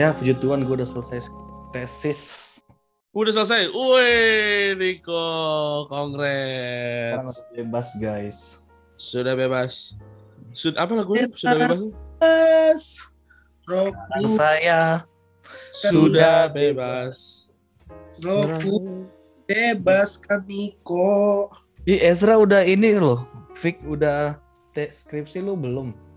Ya puji Tuhan gue udah selesai tesis. Udah selesai. Wih, Niko, kongres. udah bebas guys. Sudah bebas. Sudah apa lagunya? Sudah bebas. Bebas. Sekarang saya Sudah bebas. Roku, bebas kan Niko. Ih Ezra udah ini loh. Fik udah skripsi lu belum?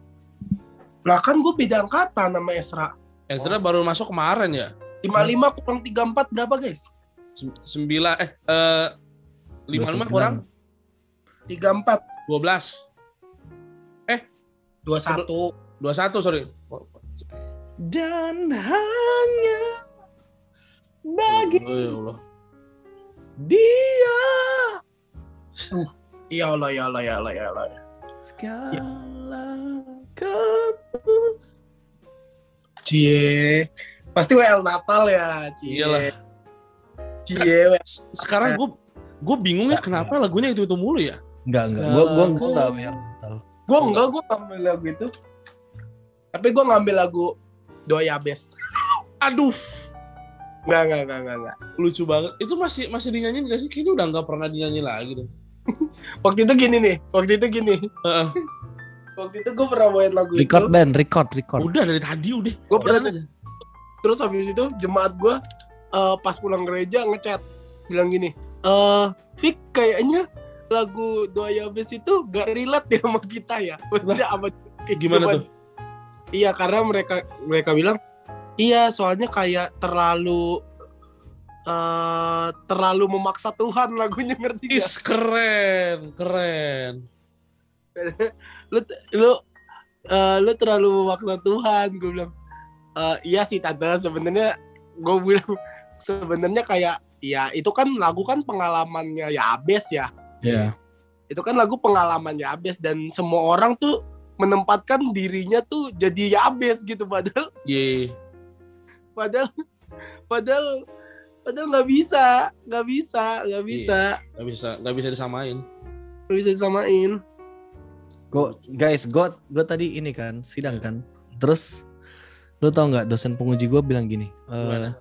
Lah kan gue beda angkatan sama Esra. Ezra baru masuk kemarin ya. 55 kurang 34 berapa guys? Sem- Sembilan eh eh lima lima kurang 34 dua belas 21. dua satu sorry. Dan hanya bagi Oh, ya Allah. dia Ya Allah ya Allah ya Allah ya Allah. segala kamu. Cie. Pasti WL Natal ya, Cie. Iyalah. Cie. WL. Sekarang gue gue bingung ya kenapa lagunya itu itu mulu ya. Enggak enggak. Gua gua gua enggak yang tahu. Gue enggak, gue ngambil lagu itu. Tapi gue ngambil lagu Doya Best. Aduh, Enggak, enggak, enggak, enggak, enggak. lucu banget. Itu masih masih dinyanyiin gak sih? Kayaknya udah nggak pernah dinyanyi lagi deh. Waktu itu gini nih, waktu itu gini. Heeh. Waktu itu gue pernah bawain lagu Record itu. band, record, record. Udah dari tadi udah. Gua pernah aja. Terus habis itu jemaat gue eh, pas pulang gereja ngechat bilang gini, eh Fik kayaknya lagu Doa Best itu gak relate ya sama kita ya. Maksudnya apa kayak Gimana gitu, tuh? Iya karena mereka mereka bilang iya soalnya kayak terlalu eh terlalu memaksa Tuhan lagunya ngerti? Is keren, keren. lu lu eh, lu terlalu memaksa Tuhan. Gue bilang "Eh, iya sih tante. Sebenarnya gue bilang sebenarnya kayak ya itu kan lagu kan pengalamannya Yabes ya. Iya. itu kan lagu pengalaman Yabes dan semua orang tuh menempatkan dirinya tuh jadi Yabes gitu. Padahal Ye. padahal padahal padahal nggak bisa nggak bisa nggak bisa. Gak bisa, gak bisa disamain. nggak bisa disamain Gue guys, gue gue tadi ini kan sidang kan. Terus lu tau nggak dosen penguji gue bilang gini. "Eh, Gimana?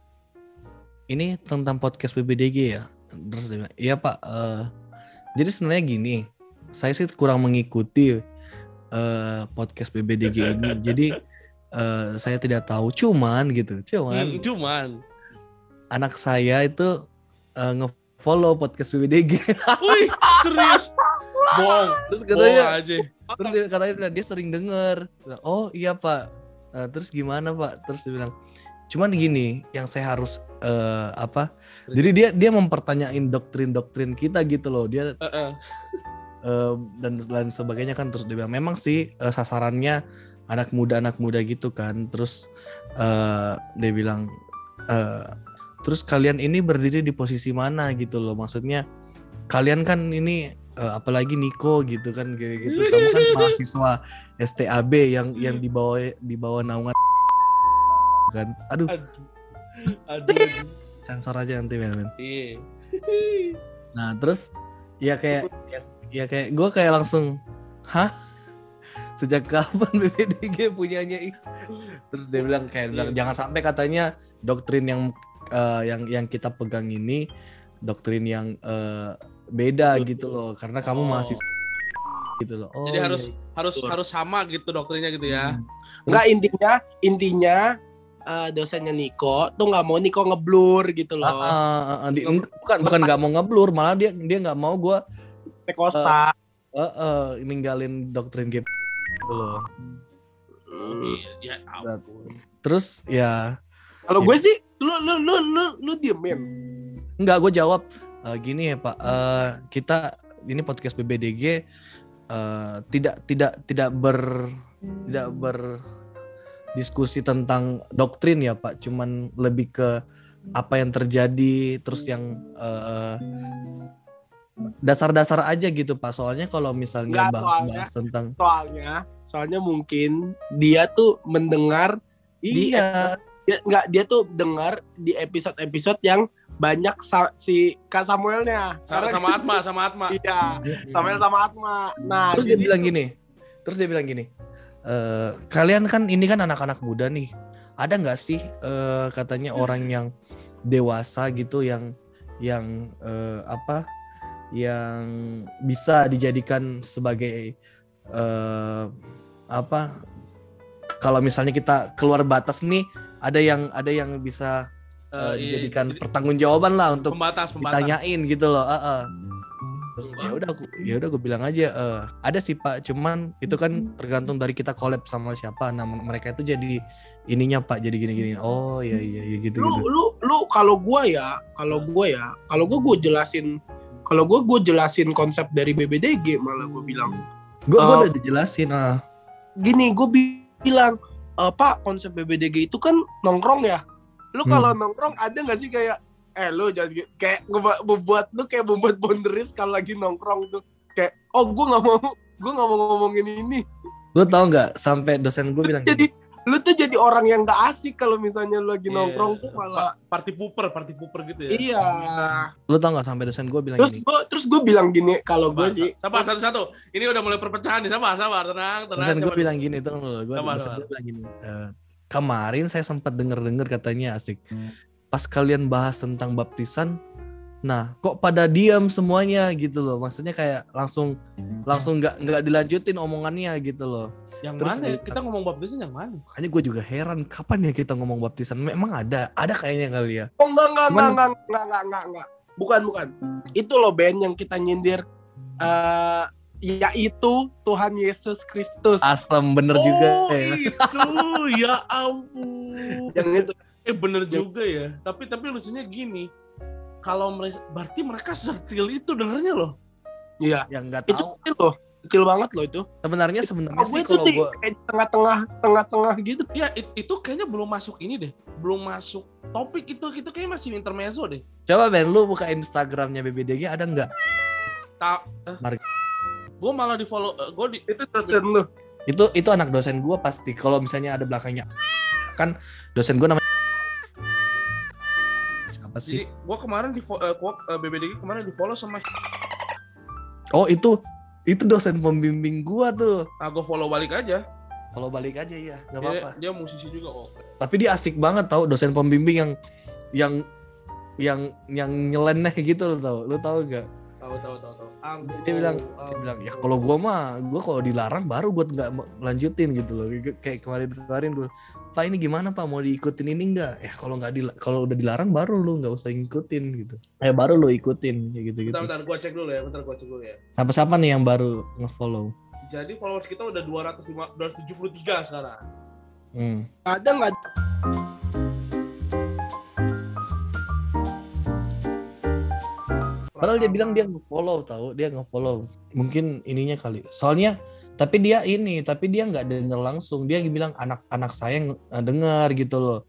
ini tentang podcast BBDG ya. Terus dia bilang, iya pak. eh, jadi sebenarnya gini, saya sih kurang mengikuti eh, podcast BBDG ini. jadi eh, saya tidak tahu. Cuman gitu, cuman Hmm, cuman. anak saya itu eh, nge-follow podcast BBDG. Wih, serius. Bohong. Terus Bohong katanya, aja. terus dia katanya dia sering denger. Oh iya pak. Eh, terus gimana pak? Terus dia bilang cuman gini yang saya harus eh, apa jadi dia dia mempertanyain doktrin doktrin kita gitu loh. Dia Heeh. eh, dan lain sebagainya kan. Terus dia bilang memang sih eh, sasarannya anak muda anak muda gitu kan. Terus eh, dia bilang eh, terus kalian ini berdiri di posisi mana gitu loh? Maksudnya kalian kan ini eh, apalagi Niko gitu kan kayak gitu kamu kan mahasiswa STAB yang yang dibawa dibawa naungan kan aduh Aduh. Aduh. sensor aja nanti men men. Iya. Nah terus ya kayak ya, ya kayak gue kayak langsung hah sejak kapan BPDG punyanya itu terus dia bilang kayak bilang Iya. jangan sampai katanya doktrin yang eh, yang yang kita pegang ini doktrin yang eh, beda Betul. gitu loh karena kamu Oh. mahasiswa gitu loh oh, Jadi harus iya. harus Betul. harus sama gitu doktrinnya gitu ya. Hmm. Enggak intinya intinya eh, dosennya Niko tuh nggak mau Niko ngeblur gitu loh. ah, ah, ah, di- eng- bukan bukan nggak mau ngeblur malah dia dia nggak mau gue Costa. eh, eh, ninggalin doktrin game gitu loh Hmm. Iya, ya ampun. terus ya Kalau gue sih lu lu lu lu lu diemin. Enggak, gue jawab "Eh, gini ya Pak. eh, kita ini podcast BBDG eh, tidak tidak tidak ber tidak ber diskusi tentang doktrin ya Pak. Cuman lebih ke apa yang terjadi terus yang eh, dasar-dasar aja gitu Pak. Soalnya kalau misalnya Enggak, bahas-bahas tentang Soalnya soalnya mungkin dia tuh mendengar iya dia nggak dia tuh dengar di episode-episode yang banyak sa- si Kak Samuelnya. Sama, Karena- sama Atma, sama Atma. Iya, Samuel sama Atma. Nah, terus di dia bilang gini terus dia bilang gini eh, kalian kan ini kan anak-anak muda nih. Ada nggak sih eh, katanya orang yang dewasa gitu yang yang eh, apa yang bisa dijadikan sebagai eh, apa kalau misalnya kita keluar batas nih ada yang ada yang bisa iya, dijadikan jadi pertanggungjawaban lah untuk pembatas pembatas. ditanyain gitu loh. Heeh. Terus ya udah aku ya udah gue bilang aja eh, ada sih Pak, cuman itu kan tergantung dari kita collab sama siapa. Nah, mereka itu jadi ininya Pak, jadi gini-gini. Oh iya iya iya gitu lu gitu. lu lu kalau gua ya kalau gua ya kalau gua gua jelasin kalau gua gua jelasin konsep dari BBDG malah gua bilang Gue Eh, udah dijelasin ah. gini gua bi- bilang "Eh, pak konsep BBDG itu kan nongkrong ya lu Hmm. kalau nongkrong ada nggak sih kayak eh lu gitu." kayak membuat lu kayak membuat boundaries kalau lagi nongkrong tuh kayak oh gua nggak mau gua nggak mau ngomongin ini Lu tau nggak sampai dosen gue bilang jadi gini, lu tuh jadi orang yang gak asik kalau misalnya lu lagi Iya. nongkrong tuh malah party pooper, party pooper gitu ya. iya lu tau nggak sampai dosen gue bilang terus gini. gua terus gua bilang gini kalau gua sih sabar satu-satu. Ini udah mulai perpecahan nih, sabar, sabar, tenang, tenang. Dosen gue bilang gini tuh gue Sama, dosen sama. gue bilang gini. "Eh, kemarin saya sempat denger-denger katanya asik. Pas kalian bahas tentang baptisan, nah kok pada diam semuanya gitu loh. Maksudnya kayak langsung langsung nggak nggak dilanjutin omongannya gitu loh. Yang Terus mana? Kita ngomong baptisan yang mana? Makanya gue juga heran kapan ya kita ngomong baptisan. Memang ada, ada kayaknya kali ya. Oh enggak enggak Cuman- enggak enggak enggak enggak enggak enggak. Bukan bukan. Itu loh band yang kita nyindir eh yaitu Tuhan Yesus Kristus. Asam bener juga oh, ya. itu ya ampun. Yang itu. Eh bener juga ya. Tapi tapi lucunya gini. Kalau mereka berarti mereka setil itu dengernya loh. Iya. Yang nggak Itu tahu. kecil loh. Kecil banget loh itu. Sebenarnya sebenarnya Oh, sih itu kalau di gue kayak tengah-tengah tengah-tengah gitu. Ya it- itu kayaknya belum masuk ini deh. Belum masuk topik itu itu kayaknya masih intermezzo deh. coba Ben lu buka Instagramnya BBDG ada nggak? Tak. Mari. Gue malah di follow. gue di Itu dosen lu. itu itu anak dosen gua pasti kalau misalnya ada belakangnya kan dosen gua namanya siapa jadi sih gue kemarin di eh, gua, eh, BBDG kemarin di follow sama oh itu itu dosen pembimbing gua tuh ah gue follow balik aja. kalau balik aja ya nggak Dia, apa-apa dia musisi juga kok. tapi dia asik banget tau dosen pembimbing yang yang yang yang nyeleneh gitu lo tau lu tau gak Tahu tahu tahu tahu. dia bilang dia bilang ya kalau gua mah gua kalau dilarang baru gua nggak mau lanjutin gitu loh kayak kemarin kemarin dulu pak ini gimana pak mau diikutin ini enggak ya kalau nggak kalau udah dilarang baru lu nggak usah ngikutin gitu eh baru lu ikutin kayak gitu gitu Bentar bentar gue cek dulu ya. Bentar gue cek dulu ya. siapa siapa nih yang baru ngefollow Jadi followers kita udah 205 273 sekarang. hmm. Ada nggak? Padahal dia bilang dia ngefollow tahu? Dia ngefollow. Mungkin ininya kali. Soalnya tapi dia ini tapi dia nggak denger langsung. Dia bilang anak-anak saya eh, dengar gitu loh.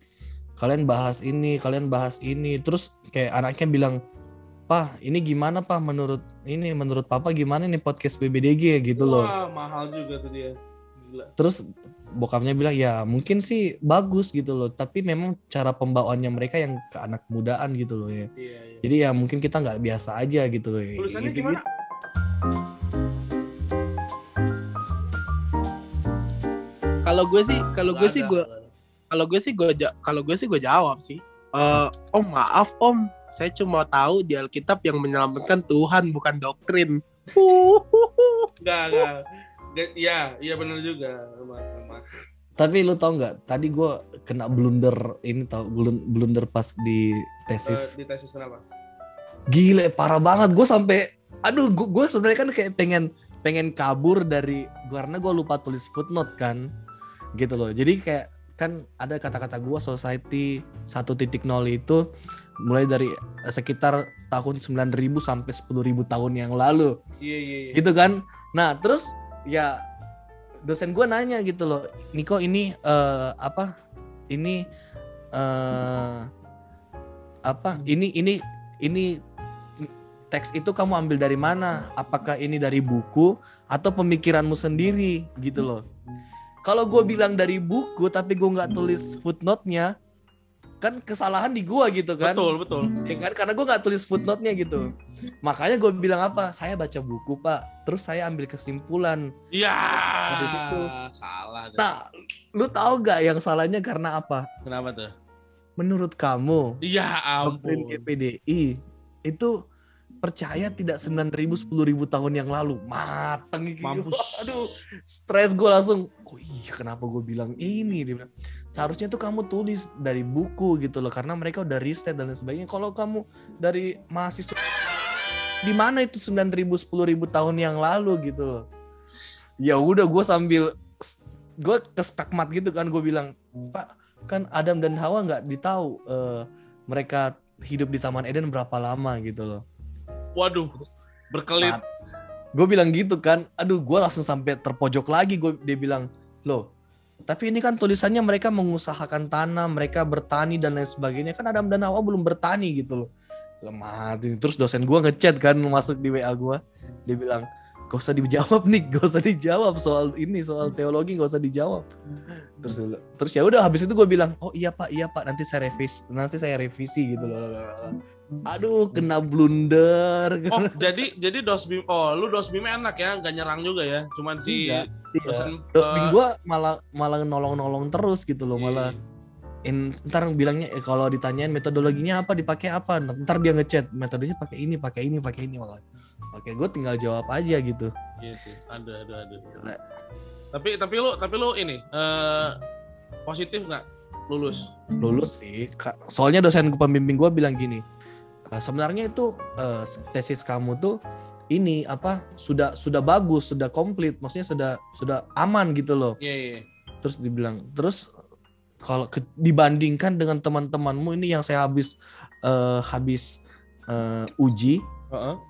Kalian bahas ini kalian bahas ini. Terus kayak anaknya bilang Pak, ini gimana Pak menurut ini menurut Papa gimana nih podcast BBDG gitu loh. Wah, mahal juga tuh dia. Gila. Terus bokapnya bilang ya mungkin sih bagus gitu loh, tapi memang cara pembawaannya mereka yang ke anak mudaan gitu loh ya. Iya, iya. Jadi ya mungkin kita nggak biasa aja gitu loh. ya. Tulisannya Gitu-gitu. gimana? Kalau gue sih, kalau gue sih gue kalau gue sih gue ja- kalau gue sih gue jawab sih. Eh, om maaf om, saya cuma tahu di Alkitab yang menyelamatkan Tuhan bukan doktrin. Enggak, enggak. Iya, iya benar juga. Tapi lu tau nggak? Tadi gue kena blunder ini tau blun- blunder pas di Eh, tesis. di tesis kenapa? Gile parah banget. Gue sampai aduh gue gue sebenarnya kan kayak pengen pengen kabur dari karena gue lupa tulis footnote kan gitu loh. Jadi kayak kan ada kata-kata gue society 1.0 itu mulai dari eh, sekitar tahun 9000 sampai 10.000 tahun yang lalu Iya, iya, iya. gitu kan. Nah terus ya dosen gue nanya gitu loh, Niko ini eh, apa? Ini eh apa? Ini ini ini teks itu kamu ambil dari mana? Apakah ini dari buku atau pemikiranmu sendiri gitu loh? Kalau gue bilang dari buku tapi gue nggak tulis footnote-nya, kan kesalahan di gua gitu kan. Betul betul. Ya kan? Karena gue nggak tulis footnote-nya gitu. Makanya gue bilang apa? Saya baca buku pak. Terus saya ambil kesimpulan. Iya. Di situ. salah dah. nah lu tahu gak yang salahnya karena apa? Kenapa tuh? Menurut kamu iya ampun. GPDI itu percaya tidak 9000 10000 tahun yang lalu? Mateng gitu. mampus. Aduh stres gue langsung. Oh iya kenapa gue bilang ini? Dia bilang seharusnya tuh kamu tulis dari buku gitu loh karena mereka udah riset dan lain sebagainya. Kalau kamu dari mahasiswa di mana itu 9000 10000 tahun yang lalu gitu loh? Ya udah gue sambil gue keskakmat gitu kan gue bilang pak kan Adam dan Hawa nggak ditahu eh, mereka hidup di Taman Eden berapa lama gitu loh. Waduh berkelit. Gue bilang gitu kan aduh gue langsung sampai terpojok lagi. Gue dia bilang loh tapi ini kan tulisannya mereka mengusahakan tanah mereka bertani dan lain sebagainya. Kan Adam dan Hawa belum bertani gitu loh. Selamat terus dosen gue ngechat kan masuk di WA gue dia bilang gak usah dijawab nih gak usah dijawab soal ini soal teologi gak usah dijawab. Terus terus ya udah habis itu gue bilang oh iya pak iya pak nanti saya revisi nanti saya revisi gitu loh aduh kena blunder oh jadi jadi dos bim oh lu dos bim enak ya nggak nyerang juga ya cuman si Enggak. dosen Terus eh, gua malah malah nolong-nolong terus gitu loh, malah iya. in, ntar bilangnya eh, kalau ditanyain metodologinya apa dipakai apa, ntar dia ngechat metodenya pakai ini, pakai ini, pakai ini malah. Oke, gue tinggal jawab aja gitu. Iya sih, ada ada ada. Tapi tapi lu tapi lu ini eh positif nggak lulus? Lulus sih, soalnya dosen pembimbing gua bilang gini, "Eh, sebenarnya itu eh, tesis kamu tuh ini apa sudah sudah bagus, sudah komplit, maksudnya sudah sudah aman gitu loh. Iya iya. iya. terus dibilang terus kalau ke- dibandingkan dengan teman-temanmu ini yang saya habis eh, habis eh, uji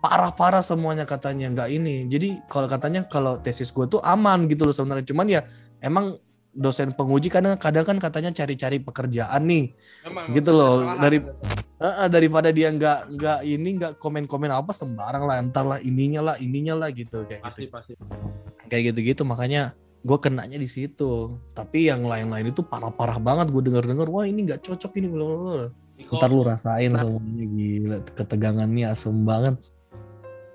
parah-parah semuanya katanya nggak ini jadi kalau katanya kalau tesis gue tuh aman gitu loh sebenarnya cuman ya emang dosen penguji kadang kadang kan katanya cari-cari pekerjaan nih. Memang Gitu loh, kesalahan. dari- eh, daripada dia nggak nggak ini nggak komen-komen apa sembarang lah entar lah ininya lah ininya lah gitu kayak pasti gitu. Pasti. kayak gitu-gitu makanya gue kenanya di situ. Tapi yang lain-lain itu parah-parah banget gue denger-denger wah ini nggak cocok ini belum Niko, ntar lu rasain semuanya gila ketegangannya asem banget.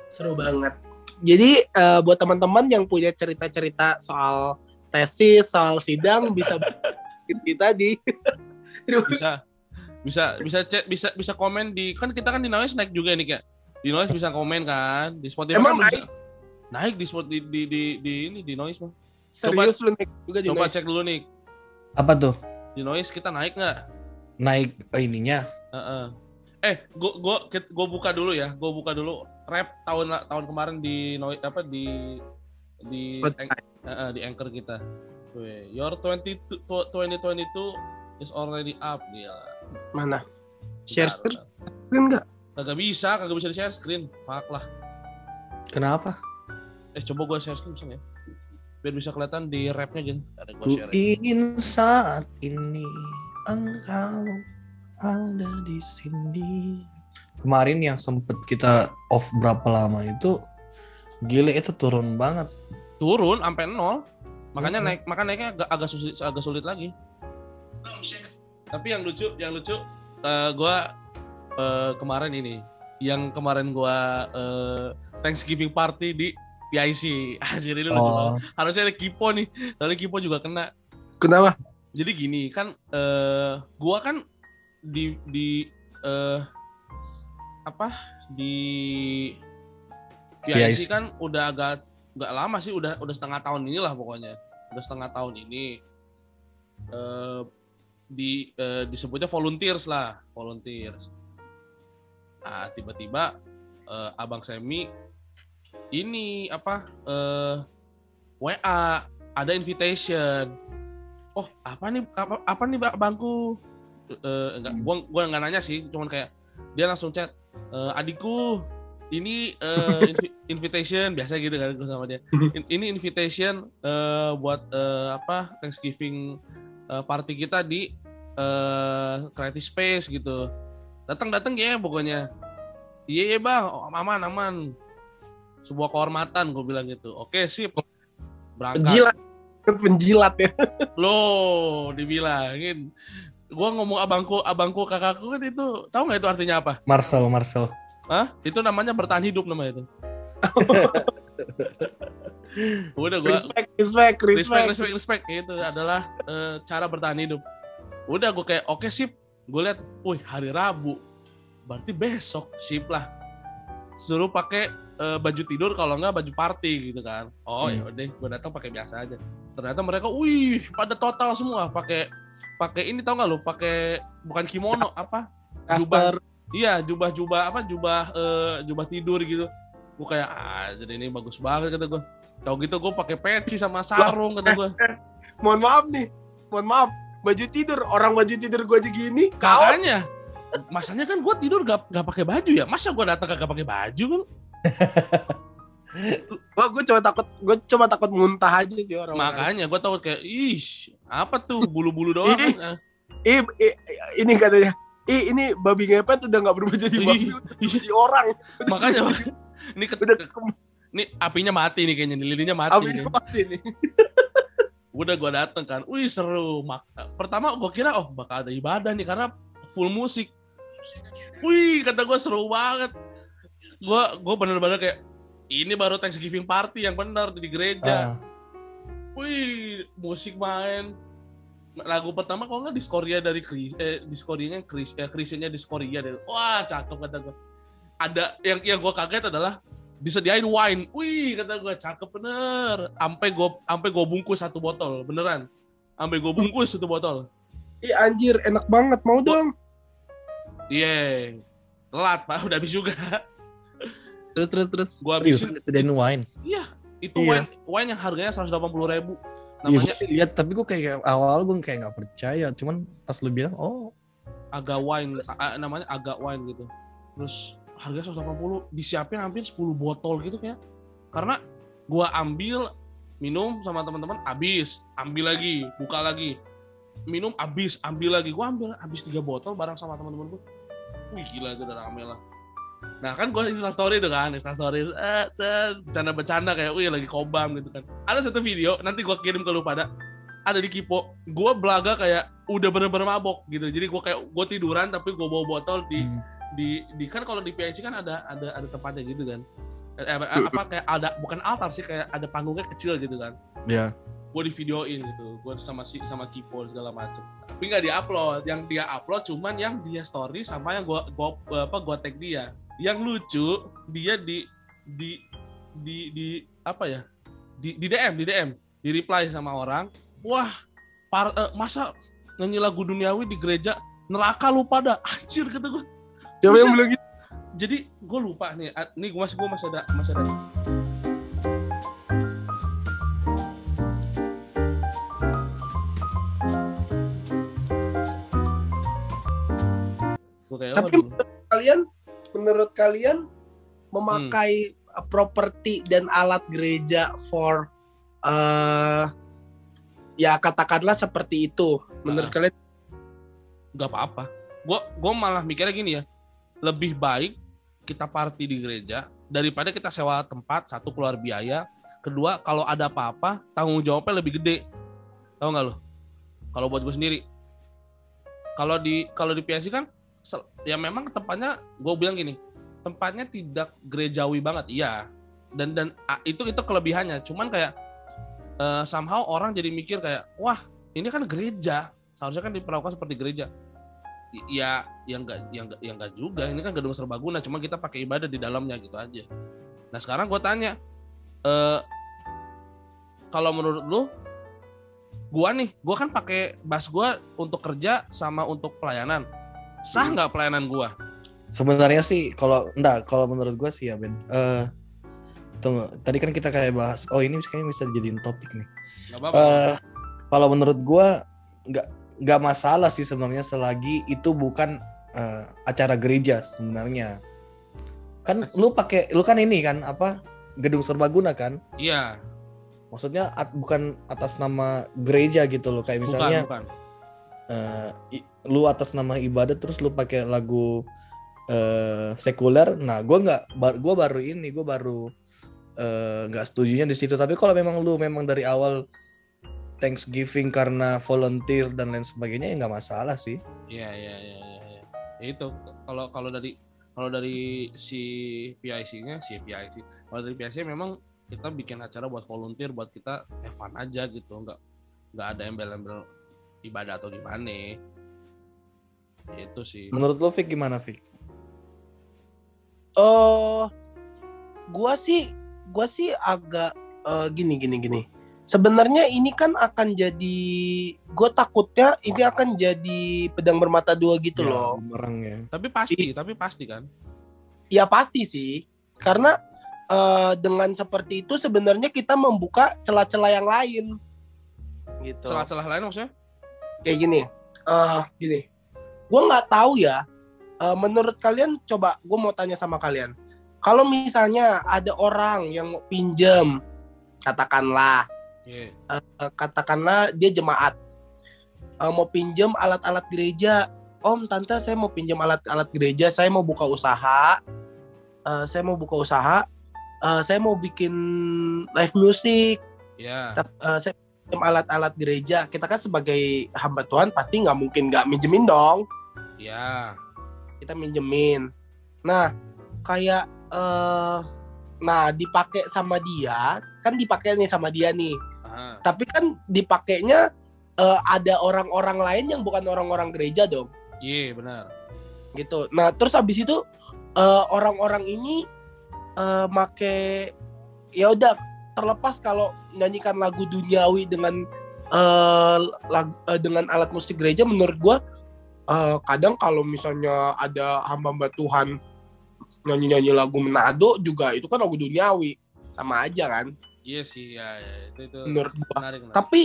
Seru banget. Jadi eh, buat teman-teman yang punya cerita-cerita soal tesis, soal sidang bisa kita di Terima bisa bisa bisa cek bisa bisa komen di kan kita kan di Noise naik juga nih kayak di Noise bisa komen kan di Spotify Emang kan bisa- naik di spot di di di, di ini di Noise mah. serius lu nih juga di Coba Noise. cek dulu nih apa tuh di Noise kita naik nggak? naik eh, ininya Heeh. Eh, gua gua gua buka dulu ya. Gua buka dulu rap tahun tahun kemarin di Noi- apa di di Spotify. Heeh, di anchor kita. Weh, your 22 2022 is already up gila. Mana? Share Bentar, screen enggak? Kagak bisa, kagak bisa di share screen. Fuck lah. kenapa Eh, coba gua share screen nggak ya? Biar bisa kelihatan di rapnya Jen. Ada gua ku share. ingin saat ini engkau ada di sini kemarin yang sempet kita off berapa lama itu gile itu turun banget Turun sampai nol. Makanya Mhm. naik, maka naiknya agak, agak sulit agak sulit lagi. Tapi yang lucu, yang lucu eh, gua eh, kemarin ini, yang kemarin gua eh, Thanksgiving party di PIC. Anjir ini lucu banget. oh Harusnya ada Kipo nih, tapi Kipo juga kena. Kenapa? Jadi gini kan, eh, gua kan di di eh, apa di PIC, PIC. kan udah agak nggak lama sih, udah udah setengah tahun inilah pokoknya, udah setengah tahun ini. Eh, di eh, disebutnya volunteers lah, volunteers. Nah, tiba-tiba eh, abang Semi ini apa eh, WA ada invitation. Oh apa nih apa, apa nih Bang- bangku? Eh, enggak, Hmm. gua gua nggak nanya sih, cuman kayak dia langsung chat "Eh, adikku ini invi- invitation biasa gitu kan gua sama dia. In- ini invitation eh, buat eh, apa Thanksgiving eh, party kita di eh Creative Space gitu. Datang-datang ya pokoknya. Iya iya bang, oh, aman aman. Sebuah kehormatan gue bilang gitu. Oke sip. Berangkat. Penjilat. Penjilat ya. Loh, dibilangin. gua ngomong abangku, abangku, kakakku kan itu tahu nggak itu artinya apa? Marcel, Marcel. Hah? Itu namanya bertahan hidup namanya itu. Udah gua respect, respect, respect, respect. respect, respect. Itu adalah eh, cara bertahan hidup. Udah gue kayak oke sip. Gue lihat, wih hari Rabu. Berarti besok sip lah. Suruh pakai eh, baju tidur kalau nggak baju party gitu kan. Oh Hmm. ya udah, gue datang pakai biasa aja. Ternyata mereka, wih pada total semua pakai pakai ini tau nggak lo? Pakai bukan kimono apa? Casper. Iya jubah-jubah apa jubah eh, jubah tidur gitu. Gue kayak ah jadi ini bagus banget kata gue. Tau gitu gue pakai peci sama sarung kata gue. Mohon maaf nih. Mohon maaf. Baju tidur. Orang baju tidur gue aja gini. Kaos. Makanya masanya kan gue tidur gak, gak pakai baju ya. Masa gue datang kagak pakai baju kan? Gua, gue cuma takut. Gue cuma takut muntah aja sih orang. Makanya gue tahu kayak ih apa tuh bulu-bulu doang. Ih. kan? Ih, ih, ini katanya. Ih, ini babi ngepet udah nggak berubah jadi babi, Ih, udah jadi orang. Makanya ini ke, Udah ke- ini apinya mati nih kayaknya, lilinnya mati. abis nih. mati nih. Udah gue dateng kan, wih seru. Mak- Pertama gue kira oh bakal ada ibadah nih karena full musik. Wih kata gue seru banget. Gue gue bener-bener kayak ini baru Thanksgiving party yang benar di gereja. Ah, Wih, musik main. Lagu pertama kalau nggak Diskoria dari Chris, eh, Diskorianya Chris, eh, Chrisnya Diskoria deh. Wah, cakep kata gue. Ada yang yang gue kaget adalah disediain wine. Wih, kata gue cakep bener. Sampai gue sampai gue bungkus satu botol, beneran. Sampai gue bungkus satu botol. Ih anjir, enak banget. Mau dong. Iya. Telat, Pak. Udah habis juga. Terus, terus, terus. Gue serius habisin. disediain wine. Itu Iya. wine, wine yang harganya 180 ribu. Iya, Namanya gue lihat tapi gue kayak awal gue kayak nggak percaya. Cuman pas lu bilang, oh agak wine a- a- namanya agak wine gitu terus harganya 180 disiapin hampir 10 botol gitu kayak karena gua ambil minum sama teman-teman habis. Ambil lagi buka lagi. Minum habis ambil lagi. Gua ambil habis tiga botol bareng sama teman-teman gua. Wih gila itu udah rame lah. Nah kan gua insta story itu kan insta story. Eh, cet, bercanda-bercanda kayak wih lagi kobam gitu kan. Ada satu video nanti gua kirim ke lu pada. Ada di Kipo, gue belaga kayak udah bener-bener mabok gitu. Jadi gue kayak gue tiduran tapi gue bawa botol di hmm, di di kan kalau di PIC kan ada ada ada tempatnya gitu kan. Eh, apa, apa kayak ada bukan altar sih kayak ada panggungnya kecil gitu kan. ya. Gue di videoin gitu. Gue sama si sama Kipo segala macem. Tapi nggak dia upload. Yang dia upload cuman yang dia story sama yang gue gua apa gua tag dia. Yang lucu dia di di di di apa ya? Di di DM di DM di reply sama orang. Wah, par, eh, masa nyanyi lagu duniawi di gereja neraka lu pada anjir kata gue Siapa yang bilang gitu? jadi gue lupa nih nih gue masih gue masih ada masih ada kayak, Tapi waduh. menurut kalian, menurut kalian memakai uh, properti dan alat gereja for uh, ya katakanlah seperti itu. Menurut Ah. kalian nggak apa-apa. Gue gue malah mikirnya gini ya, lebih baik kita party di gereja daripada kita sewa tempat satu keluar biaya, kedua kalau ada apa-apa tanggung jawabnya lebih gede. Tahu nggak lo? Kalau buat gue sendiri, kalau di kalau di PSI kan ya memang tempatnya gue bilang gini, tempatnya tidak gerejawi banget, iya. Dan dan ah, itu itu kelebihannya. Cuman kayak eh, somehow orang jadi mikir kayak, wah ini kan gereja, seharusnya kan diperlakukan seperti gereja ya yang enggak yang enggak yang enggak juga. Ini kan gedung serbaguna cuma kita pakai ibadah di dalamnya gitu aja. Nah sekarang gue tanya eh kalau menurut lu gua nih gua kan pakai bus gua untuk kerja sama untuk pelayanan. Sah nggak pelayanan gua? Sebenarnya sih kalau enggak kalau menurut gue sih ya Ben. Eh tunggu, tadi kan kita kayak bahas oh ini kayaknya bisa dijadiin topik nih. apa-apa. Eh kalau menurut gue nggak nggak masalah sih sebenarnya selagi itu bukan eh, acara gereja sebenarnya. Kan lu pakai lu kan ini kan apa gedung serbaguna kan? iya. Maksudnya at- bukan atas nama gereja gitu loh kayak bukan misalnya bukan. eh, i- lu atas nama ibadah terus lu pakai lagu eh, sekuler. Nah gue nggak bar, gua baru ini gue baru nggak setujunya di situ. Tapi kalau memang lu memang dari awal Thanksgiving karena volunteer dan lain sebagainya ya nggak masalah sih. Iya iya iya iya. Ya. Ya itu kalau kalau dari kalau dari si PIC-nya si PIC kalau dari PIC memang kita bikin acara buat volunteer buat kita have fun aja gitu nggak nggak ada embel-embel ibadah atau gimana itu sih Menurut lo Fik gimana Fik? Eh, gua sih, gua sih agak eh, gini gini gini. Sebenarnya ini kan akan jadi, gue takutnya ini akan jadi pedang bermata dua gitu Ya, loh. bumerang ya. tapi pasti tapi pasti kan Ya pasti sih, karena eh, dengan seperti itu sebenarnya kita membuka celah-celah yang lain, gitu. celah-celah lain maksudnya Kayak gini, eh gini. Gue nggak tahu ya. eh, menurut kalian, coba gue mau tanya sama kalian. Kalau misalnya ada orang yang mau pinjam, katakanlah Iya. eh, katakanlah dia jemaat. Eh, mau pinjam alat-alat gereja. Om tante saya mau pinjam alat-alat gereja. Saya mau buka usaha. Eh, saya mau buka usaha. Eh, saya mau bikin live music. Ya. Tap- eh, saya pinjam alat-alat gereja. Kita kan sebagai hamba Tuhan pasti nggak mungkin nggak minjemin dong. Ya. Kita minjemin. Nah kayak eh nah dipakai sama dia. Kan dipakai nih sama dia nih. Tapi kan dipakainya eh, ada orang-orang lain yang bukan orang-orang gereja dong. Iya benar. Gitu. Nah terus habis itu eh, orang-orang ini eh, make ya udah terlepas kalau nyanyikan lagu duniawi dengan eh, lag- eh, dengan alat musik gereja menurut gua eh, kadang kalau misalnya ada hamba-hamba Tuhan nyanyi-nyanyi lagu Manado juga itu kan lagu duniawi. Sama aja kan iya sih ya, ya. itu itu menurut gua menarik, menarik. tapi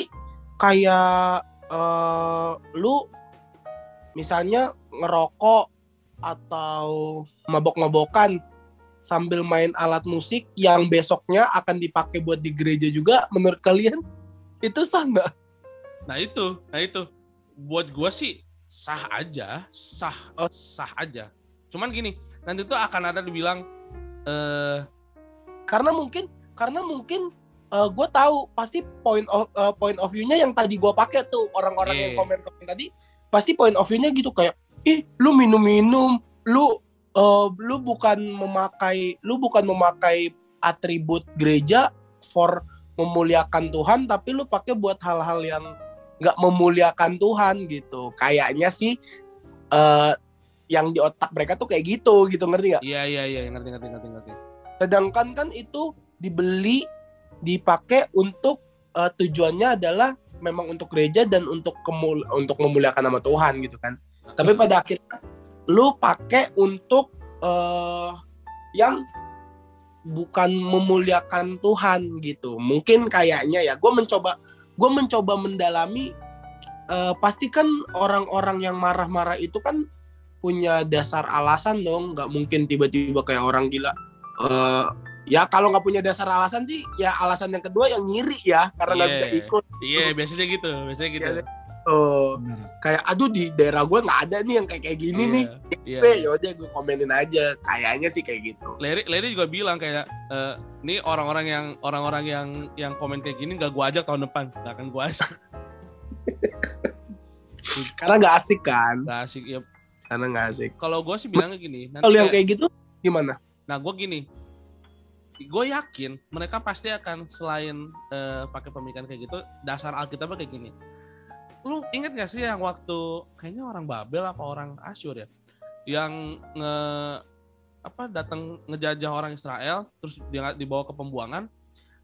kayak eh, lu misalnya ngerokok atau mabok-mabokan sambil main alat musik yang besoknya akan dipakai buat di gereja juga menurut kalian itu sah nggak? Nah itu, nah itu. Buat gua sih sah aja, sah, Oh. sah aja. Cuman gini, nanti tuh akan ada dibilang eh Karena mungkin karena mungkin gue tahu pasti point of eh, point of view-nya yang tadi gue pakai tuh orang-orang yang Iya. komen komen tadi pasti point of view-nya gitu kayak ih lu minum-minum lu eh, lu bukan memakai lu bukan memakai atribut gereja for memuliakan Tuhan tapi lu pakai buat hal-hal yang nggak memuliakan Tuhan gitu kayaknya sih eh yang di otak mereka tuh kayak gitu gitu ngerti nggak iya iya iya ngerti ngerti ngerti ngerti. sedangkan kan itu dibeli dipakai untuk eh, tujuannya adalah memang untuk gereja dan untuk kemul untuk memuliakan nama Tuhan gitu kan. Tapi pada akhirnya lu pakai untuk eh yang bukan memuliakan Tuhan gitu. Mungkin kayaknya ya gue mencoba gue mencoba mendalami eh, pasti kan orang-orang yang marah-marah itu kan punya dasar alasan dong. Nggak mungkin tiba-tiba kayak orang gila eh ya kalau nggak punya dasar alasan sih ya alasan yang kedua yang nyiri ya karena nggak Iya. bisa ikut Iya biasanya gitu, biasanya gitu. Iya, oh Benar. kayak aduh di daerah gue nggak ada nih yang kayak kayak gini Iya, nih Iya. Gue yaudah gue komenin aja kayaknya sih kayak gitu Larry, Larry juga bilang kayak eh nih orang-orang yang orang-orang yang yang komen kayak gini gak gua ajak tahun depan, gak akan gua ajak. karena nggak asik kan Gak asik ya. karena nggak asik Kalau gua sih bilangnya gini, nanti kalau yang kayak- kayak gitu gimana Nah, gue gini, gue yakin mereka pasti akan selain eh, pakai pemikiran kayak gitu, dasar Alkitabnya kayak gini. Lu inget gak sih yang waktu kayaknya orang Babel apa orang Asyur ya, yang nge apa datang ngejajah orang Israel, terus dia dibawa ke pembuangan,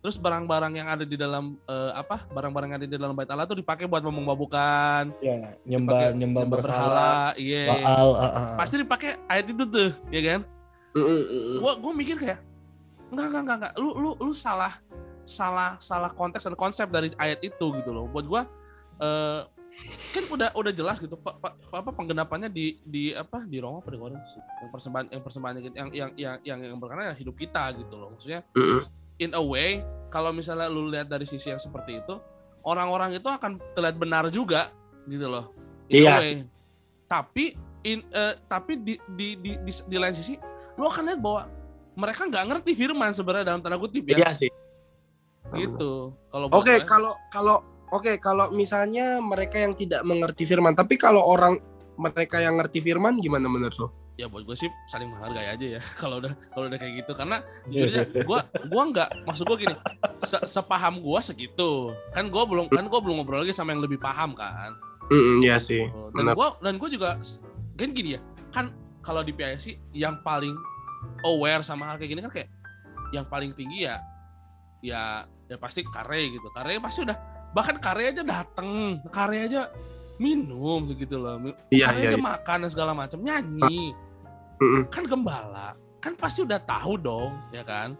terus barang-barang yang ada di dalam eh, apa barang-barang yang ada di dalam bait Allah tuh dipakai buat membabukan Ya, nyembah dipakai nyembah berhala, iya Baal, ah, ah, ah. pasti dipakai ayat itu tuh ya kan Mm, mm, mm. gua gua mikir kayak enggak enggak enggak enggak. Lu lu lu salah salah salah konteks dan konsep dari ayat itu gitu loh. Buat gua eh kan udah udah jelas gitu pa- pa- apa penggenapannya di di apa di Roma apa di Korintus yang persembahan yang persembahan gitu, yang yang yang yang yang berkenaan hidup kita gitu loh. Maksudnya in a way kalau misalnya lu lihat dari sisi yang seperti itu orang-orang itu akan terlihat benar juga gitu loh. In a Iya tapi in eh, tapi di di, di di di lain sisi lu akan lihat bahwa mereka nggak ngerti firman sebenarnya dalam tanda kutip ya. Iya sih. Gitu. Kalau Oke, gue. kalau kalau oke kalau misalnya mereka yang tidak mengerti firman, tapi kalau orang mereka yang ngerti firman gimana menurut lo? ya buat gue sih saling menghargai aja ya. Kalau udah kalau udah kayak gitu. Karena jujurnya gue gua nggak maksud gue gini. Se sepaham gue segitu. Kan gue belum kan gue belum ngobrol lagi sama yang lebih paham kan. Mm, iya sih. Oh, dan gue dan gue juga kan gini ya. Kan kalau di PIC yang paling aware sama hal kayak gini kan kayak yang paling tinggi ya ya ya pasti kare gitu. Kare pasti udah bahkan kare aja dateng kare aja minum gitu loh. Iya kare iya. aja iya. makan dan segala macam nyanyi. Kan gembala kan pasti udah tahu dong ya kan?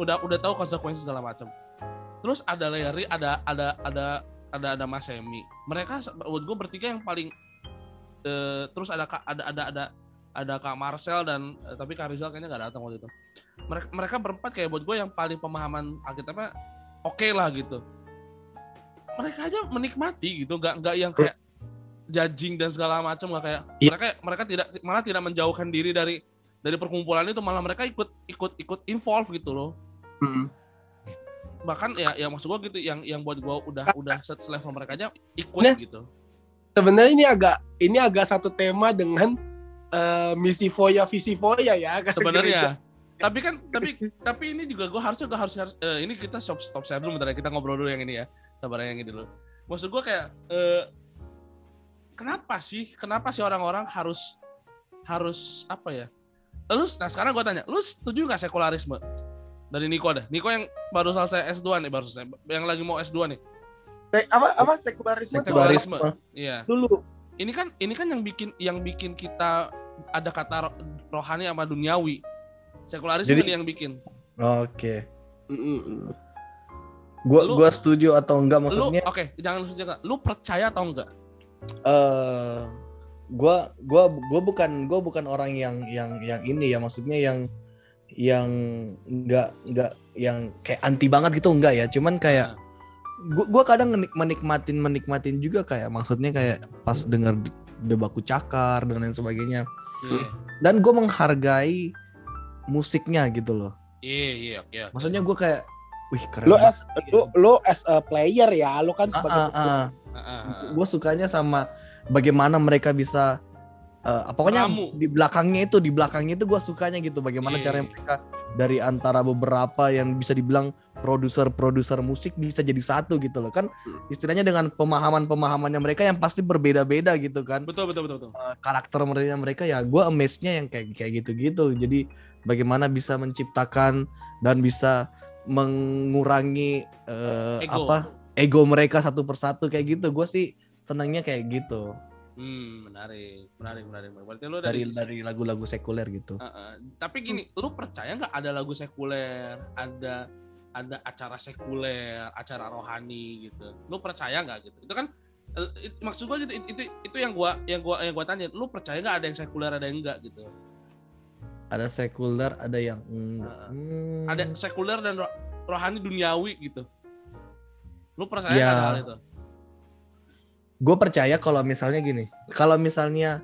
Udah udah tahu konsekuensi segala macam terus ada Larry ada ada ada ada ada Mas Semi mereka buat gue bertiga yang paling eh, terus ada ada ada ada ada Kak Marcel dan eh, tapi Kak Rizal kayaknya nggak datang waktu itu mereka mereka berempat kayak buat gue yang paling pemahaman Alkitabnya oke lah gitu mereka aja menikmati gitu nggak nggak yang kayak judging dan segala macam nggak kayak Iya. mereka mereka tidak malah tidak menjauhkan diri dari dari perkumpulan itu malah mereka ikut ikut ikut involve gitu loh Mm. bahkan ya yang maksud gua gitu yang yang buat gua udah udah set level mereka aja ikut Nah. gitu Sebenarnya ini agak ini agak satu tema dengan eh, misi foya visi foya ya. kan? sebenarnya. Tapi kan tapi tapi ini juga gua harusnya gua harus, harus eh, ini kita stop stop share dulu bentar ya kita ngobrol dulu yang ini ya. Sabar yang ini dulu. Maksud gua kayak eh, kenapa sih kenapa sih orang-orang harus harus apa ya? Lu nah sekarang gua tanya lu setuju nggak sekularisme? Dari Niko deh. Niko yang baru selesai S2 nih baru selesai. Yang lagi mau S2 nih. Se- apa apa sekularisme Sekularisme. iya. Dulu. ini kan ini kan yang bikin yang bikin kita ada kata ro- rohani sama duniawi. Sekularisme Jadi- nih yang bikin. Oke. Mm, mm, mm. Gua Lu- gua setuju atau enggak maksudnya? oke jangan lu setuju nggak? lu percaya atau enggak? Eh gua gua gua bukan gua bukan orang yang yang yang ini ya. Maksudnya yang yang enggak enggak yang kayak anti banget gitu enggak ya. Cuman kayak Nah, gua gua kadang menik- menikmatin menikmatin juga kayak maksudnya kayak pas dengar debaku cakar dan lain sebagainya iya dan gue menghargai musiknya gitu loh iya iya oke oke. maksudnya gue kayak wih keren banget. as lu lu as a player ya, lu kan Ah, sebagai ah, ah. Ah, ah, ah. gue sukanya sama bagaimana mereka bisa eh, pokoknya Meramu. di belakangnya itu di belakangnya itu gue sukanya gitu bagaimana Iya. cara mereka dari antara beberapa yang bisa dibilang produser-produser musik bisa jadi satu gitu loh. Kan istilahnya dengan pemahaman-pemahamannya mereka yang pasti berbeda-beda gitu kan. Betul betul betul betul. Eh, karakter mereka mereka ya gue amazed-nya yang kayak kayak gitu-gitu. Jadi bagaimana bisa menciptakan dan bisa mengurangi eh, ego. apa ego mereka satu persatu kayak gitu. Gue sih senangnya kayak gitu. Hmm menarik menarik menarik berarti lu dari dari, lagu-lagu sekuler gitu. Ah, ah. tapi gini lu percaya nggak ada lagu sekuler ada ada acara sekuler acara rohani gitu lu percaya nggak gitu itu kan eh, it- maksud gua gitu it- itu itu yang gua yang gua yang gua tanya lu percaya nggak ada yang sekuler ada yang enggak gitu ada sekuler ada yang enggak. Heeh. Hmm. ada sekuler dan ro- rohani duniawi gitu lu percaya Ya. hal itu gue percaya kalau misalnya gini kalau misalnya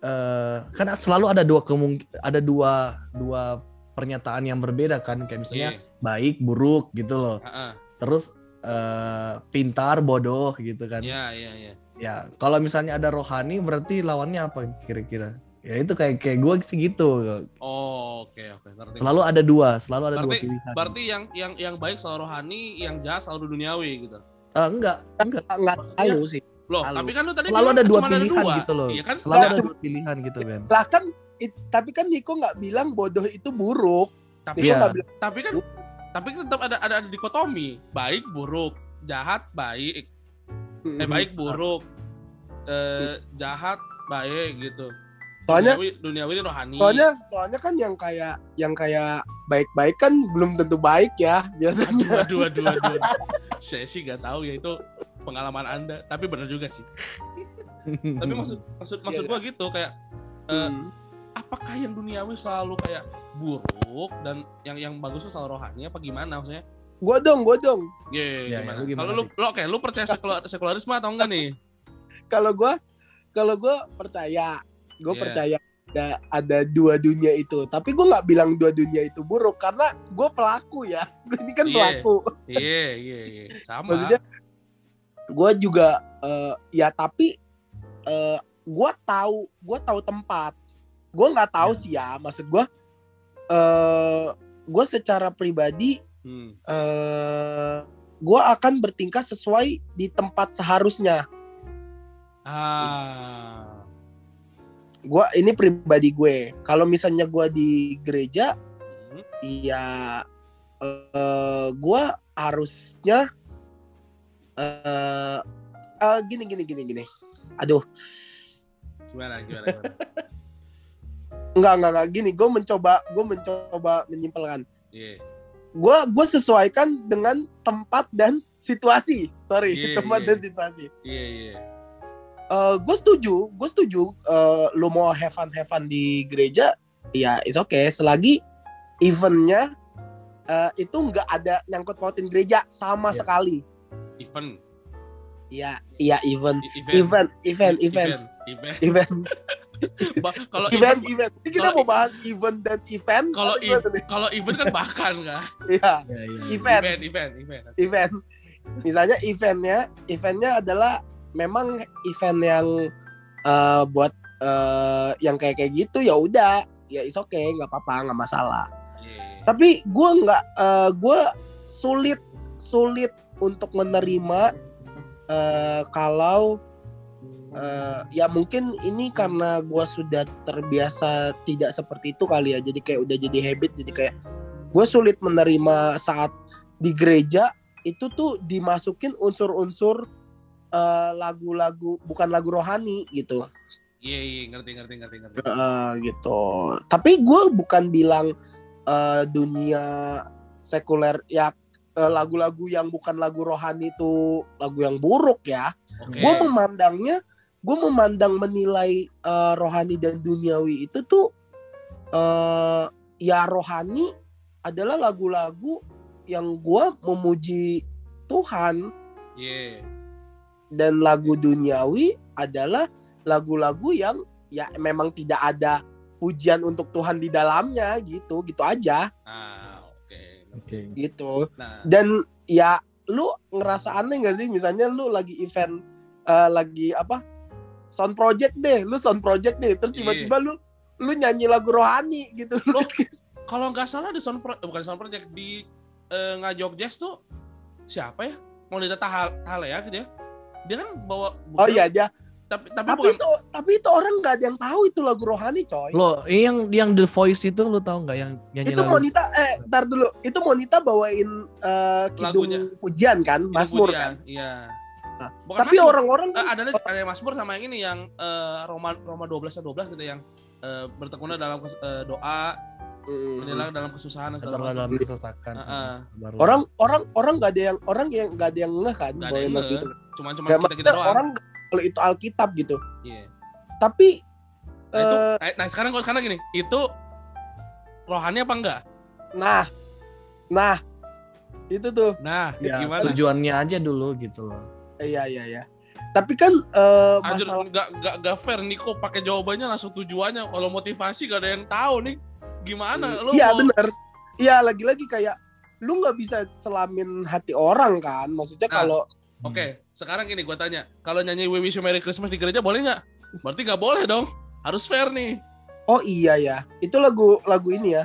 eh kan selalu ada dua kemungkin ada dua dua pernyataan yang berbeda kan kayak misalnya Iya. baik buruk gitu loh ah. terus eh pintar bodoh gitu kan Iya, iya, iya. ya kalau misalnya ada rohani berarti lawannya apa kira-kira ya itu kayak kayak gue sih gitu Oh, oke, oke, ngerti. selalu ada dua selalu ada dua Berarti- pilihan Berarti yang yang yang baik selalu rohani, yang jahat selalu duniawi gitu. Eh, enggak enggak Enggak tahu sih. Loh, Selalu. tapi kan lu tadi selalu ada dua pilihan dua. gitu loh Iya kan? selalu ada dua pilihan gitu Ben Lah kan it- tapi kan Niko nggak bilang bodoh itu buruk. Tapi Niko Iya. nggak bilang tapi kan tapi kan tetap ada ada, ada dikotomi, baik buruk, jahat baik, eh baik buruk, eh jahat baik gitu. Soalnya duniawi, duniawi ini rohani. soalnya soalnya kan yang kayak yang kayak baik-baik kan belum tentu baik ya biasanya. aduh aduh. aduh. Saya sih gak tahu ya itu pengalaman Anda, tapi benar juga sih. Tapi maksud maksud maksud Iya, gua gitu kayak Hmm. Apakah yang duniawi selalu kayak buruk dan yang yang bagus tuh selalu rohani apa gimana maksudnya? Gua dong, gua dong. Iya, Ya, ya, gimana? Kalau lu, lu oke, lu percaya sekular, sekularisme atau enggak nih? Kalau gua kalau gua percaya, gua Iya. percaya ada ada dua dunia itu. Tapi gua nggak bilang dua dunia itu buruk karena gua pelaku ya. Gua ini kan Iya. pelaku. Iya, iya, iya. Sama. Maksudnya gue juga eh, ya tapi eh gue tahu gue tahu tempat gue nggak tahu sih ya maksud gue eh gue secara pribadi Hmm. eh gue akan bertingkah sesuai di tempat seharusnya Ah. gue ini pribadi gue kalau misalnya gue di gereja Hmm. ya eh gue harusnya eh eh, gini gini gini gini aduh Gimana gimana? gimana? Enggak, enggak, enggak. Gini, gue mencoba, gue mencoba menyimpulkan. Iya. Gue, gue sesuaikan dengan tempat dan situasi. Sorry, Iya, tempat iya. dan situasi. Iya iya. Eh, gue setuju, gue setuju. eh lu mau have fun, have fun di gereja, ya it's okay. Selagi eventnya eh, itu nggak ada nyangkut pautin gereja sama Iya. sekali. Event. Iya, iya event, event, event, event, Event. event, Ba- Kalau event, event event. Ini kita mau bahas event dan event. kalau nih? kalau event kan bahkan kan. Iya. Ya, ya. Event. Event event event. event misalnya eventnya eventnya adalah memang event yang eh, buat eh, yang kayak kayak gitu ya udah ya is okay nggak apa-apa nggak masalah Iya. tapi gue nggak eh, gue sulit sulit untuk menerima eh, kalau eh, ya mungkin ini karena gue sudah terbiasa tidak seperti itu kali ya. Jadi kayak udah jadi habit jadi kayak gue sulit menerima saat di gereja itu tuh dimasukin unsur-unsur eh, lagu-lagu bukan lagu rohani gitu. Iya iya ngerti ngerti ngerti ngerti. Eh, gitu. Tapi gue bukan bilang eh, dunia sekuler ya lagu-lagu yang bukan lagu rohani itu lagu yang buruk ya Oke. gue memandangnya gue memandang menilai eh, rohani dan duniawi itu tuh eh ya rohani adalah lagu-lagu yang gue memuji Tuhan Iya. dan lagu duniawi adalah lagu-lagu yang ya memang tidak ada pujian untuk Tuhan di dalamnya gitu gitu aja Ah oke. Oke. gitu Nah. dan ya lu ngerasa aneh gak sih misalnya lu lagi event eh, lagi apa sound project deh lu sound project deh terus Iya. tiba-tiba lu lu nyanyi lagu rohani gitu lu Loh, Kalau nggak salah di sound pro, eh, bukan sound project di eh, ngajok jazz tuh siapa ya? Monita Tahal Tahal ya gitu ya. Dia kan bawa oh bukan- iya aja tapi tapi, tapi bukan itu tapi itu orang nggak ada yang tahu itu lagu rohani coy Lo yang yang The Voice itu lo tau nggak yang nyanyi itu lagu? Monita eh ntar dulu itu Monita bawain eh, kidung Lagunya. pujian kan pujian, kan Iya. Nah, Bukan tapi orang-orang Eh, kan ada ada yang Mazmur sama yang ini yang eh, Roma Roma 12 atau 12 gitu yang eh, bertekuna dalam eh, doa, inilah dalam kesusahan dan segala dalam kesesakan. Heeh. Sabarlah. orang orang orang nggak ada yang orang yang nggak ada yang ngeh kan Nggak ada yang lagu ngeh. itu Cuma-cuma Nggak, kita kita doang. orang kalau itu Alkitab gitu Iya. tapi Nah, itu, eh, eh, nah sekarang kalau sekarang gini, itu rohani apa enggak? nah nah itu tuh Nah, ya, gimana? tujuannya aja dulu gitu loh. Iya iya iya tapi kan eh, Anjir, masalah nggak nggak nggak fair nih kok pakai jawabannya langsung tujuannya. Kalau motivasi gak ada yang tahu nih. Gimana? Lo iya mau- bener iya lagi-lagi kayak lu nggak bisa selamin hati orang kan maksudnya Nah. kalau Oke, sekarang gini gue tanya, kalau nyanyi We Wish You Merry Christmas di gereja boleh nggak? Berarti nggak boleh dong. Harus fair nih. oh iya ya itu lagu lagu ini ya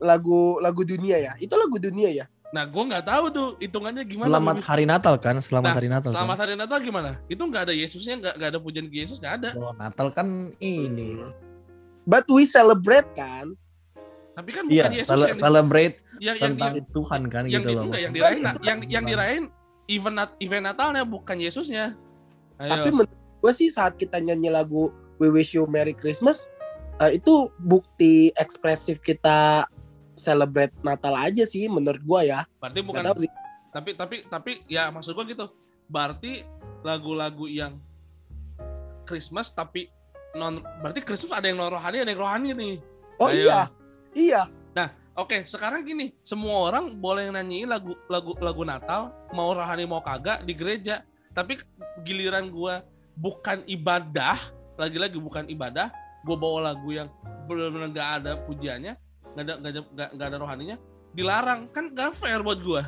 lagu lagu dunia ya itu lagu dunia ya Nah, gue nggak tahu tuh hitungannya gimana. Selamat We Wish- hari Natal kan? Selamat Nah, hari Natal. Selamat kan? hari Natal gimana? Itu nggak ada Yesusnya, nggak nggak ada pujian ke Yesus nggak ada. Oh, Natal kan ini. but we celebrate kan Tapi kan bukan Iya, Yesus cele- yang, di- celebrate yang, yang, tentang yang, Tuhan kan yang, gitu di- loh. enggak, yang dirayain, Kan yang, yang dirayain event Nat- event Natalnya bukan Yesusnya. Ayo. Tapi menurut gue sih saat kita nyanyi lagu We Wish You Merry Christmas eh, itu bukti ekspresif kita celebrate Natal aja sih menurut gue ya. berarti Gak bukan tahu sih. tapi tapi tapi ya maksud gua gitu berarti lagu-lagu yang Christmas tapi non berarti Christmas ada yang non rohani ada yang rohani nih Oh Ayo. iya, iya. oke sekarang gini semua orang boleh nyanyiin lagu lagu lagu Natal mau rohani mau kagak di gereja tapi giliran gua bukan ibadah lagi-lagi bukan ibadah gua bawa lagu yang benar-benar gak ada pujiannya gak ada gak ada gak, gak ada rohaninya dilarang kan gak fair buat gua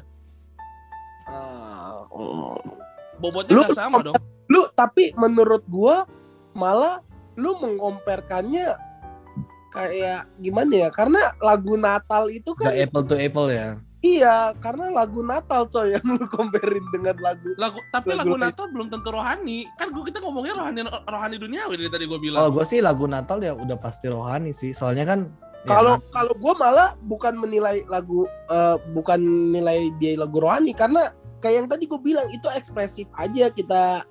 Ah, mm. bobotnya Lu- nggak sama dong. Lu tapi menurut gua malah lu mengkomparkannya kayak gimana ya? Karena lagu Natal itu Gak kan apple to apple ya. iya, karena lagu Natal coy yang lu comparein dengan lagu Lagu tapi Lagu lagu. Natal belum tentu rohani. Kan gua kita ngomongnya rohani rohani duniawi dari tadi gua Kalau bilang. gue sih lagu Natal ya udah pasti rohani sih. Soalnya kan ya, Kalau kalau gue malah bukan menilai lagu eh, bukan nilai dia lagu rohani karena kayak yang tadi gue bilang itu ekspresif aja kita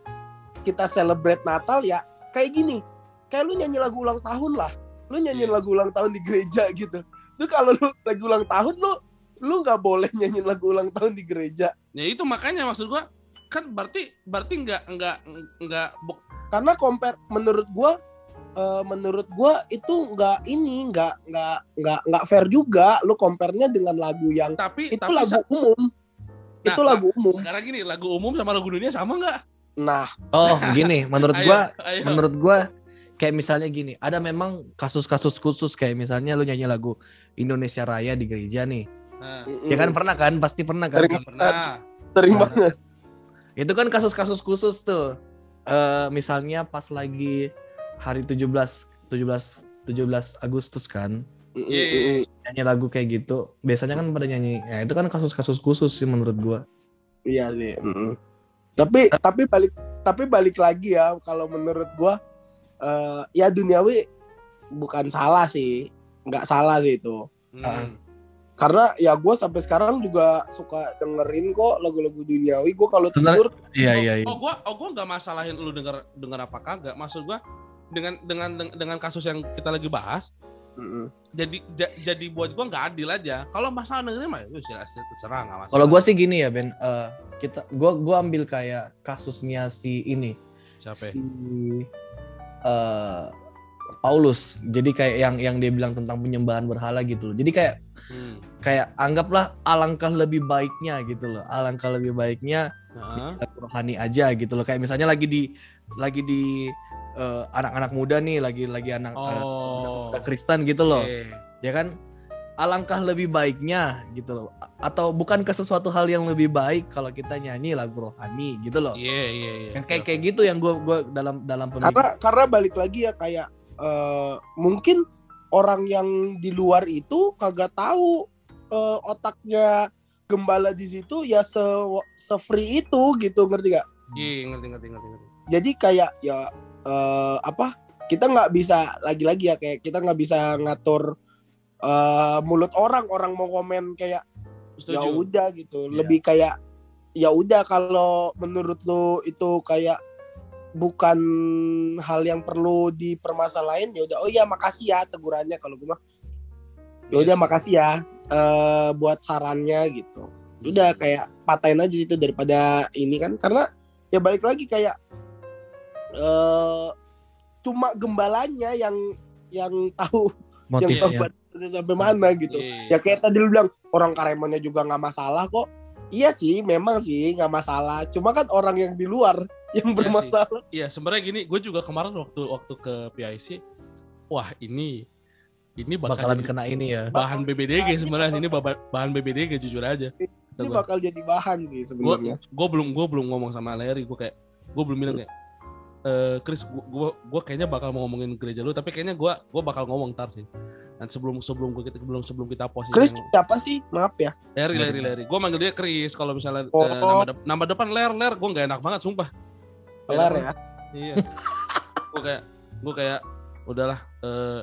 kita celebrate Natal ya. Kayak gini kayak lu nyanyi lagu ulang tahun lah. Lu nyanyiin Iya. lagu ulang tahun di gereja gitu. Tuh kalau lu lagu ulang tahun lu lu nggak boleh nyanyiin lagu ulang tahun di gereja. Ya itu makanya maksud gua kan berarti berarti nggak nggak nggak karena compare menurut gua eh, menurut gua itu nggak ini nggak nggak nggak nggak fair juga lu compare-nya dengan lagu yang tapi itu tapi lagu umum Nah, itu lagu umum sekarang gini lagu umum sama lagu dunia sama nggak? nah Oh gini, menurut ayo. menurut gua kayak misalnya gini, ada memang kasus-kasus khusus kayak misalnya lu nyanyi lagu Indonesia Raya di gereja nih. Nah, Ya kan pernah kan, pasti pernah kan. Sering. pernah. sering Nah, banget Itu kan kasus-kasus khusus tuh. Eh misalnya pas lagi hari 17 17 17 Agustus kan Iya. nyanyi lagu kayak gitu. Biasanya kan pada nyanyi. Ya itu kan kasus-kasus khusus sih menurut gua. iya sih mm. tapi tapi balik tapi balik lagi ya kalau menurut gua eh, ya duniawi bukan salah sih nggak salah sih itu Hmm. karena ya gua sampai sekarang juga suka dengerin kok lagu-lagu duniawi gua kalau tidur Iya oh, iya iya. Oh gua oh gua nggak masalahin lu denger denger apa kagak. Maksud gua dengan dengan dengan kasus yang kita lagi bahas Mm-mm. jadi ja- jadi buat gua nggak adil aja. Kalau masalah dengerin mah itu terserah nggak masalah. Kalau gua sih gini ya Ben, Eh, kita gua gua ambil kayak kasusnya si ini siapa? ya? si eh, Paulus. Jadi kayak yang yang dia bilang tentang penyembahan berhala gitu loh. Jadi kayak Hmm. kayak anggaplah alangkah lebih baiknya gitu loh. Alangkah lebih baiknya lagu rohani aja gitu loh. Kayak misalnya lagi di lagi di eh, anak-anak muda nih, lagi lagi anak eh, Oh. muda Kristen gitu loh. Oke. Ya kan? Alangkah lebih baiknya gitu loh. Atau bukan ke sesuatu hal yang lebih baik kalau kita nyanyi lagu rohani gitu loh. Iya iya iya. Yang kayak kayak gitu yang gua gua dalam dalam pemikiran. karena karena balik lagi ya kayak eh, mungkin orang yang di luar itu kagak tahu eh, otaknya gembala di situ ya se se free itu gitu ngerti gak? Iya ngerti ngerti ngerti ngerti. Jadi kayak ya eh, apa? Kita nggak bisa lagi-lagi ya kayak kita nggak bisa ngatur eh, mulut orang orang mau komen kayak ya udah gitu. Iya. Lebih kayak ya udah kalau menurut lu itu kayak bukan hal yang perlu dipermasalahin ya udah oh iya makasih ya tegurannya kalau gue mah ya udah Iya sih. makasih ya eh, buat sarannya gitu udah kayak patahin aja itu daripada ini kan karena ya balik lagi kayak eh cuma gembalanya yang yang tahu yang motifnya. tahu batasnya sampai mana gitu Iya. ya kayak tadi lu bilang orang Karemonnya juga nggak masalah kok iya sih memang sih nggak masalah cuma kan orang yang di luar yang sih. bermasalah Iya, sebenarnya gini, gue juga kemarin waktu waktu ke PIC, wah ini ini bakal bakalan jadi kena ini ya. bahan bakal BBDG sebenarnya ini bahan BBDG jujur aja. ini bakal jadi bahan sih sebenarnya gue belum gue belum ngomong sama Larry, gue kayak gue belum bilang kayak eh Chris, gue gue kayaknya bakal mau ngomongin gereja lu, tapi kayaknya gue gue bakal ngomong ntar sih. Dan sebelum sebelum gue kita belum sebelum kita posisi Chris siapa sih maaf ya Larry Larry Larry, gue manggil dia Chris kalau misalnya Oh. eh, nama, de- nama depan Ler Ler, gue nggak enak banget sumpah. kelar ya Iya. gue kayak gue kayak udahlah eh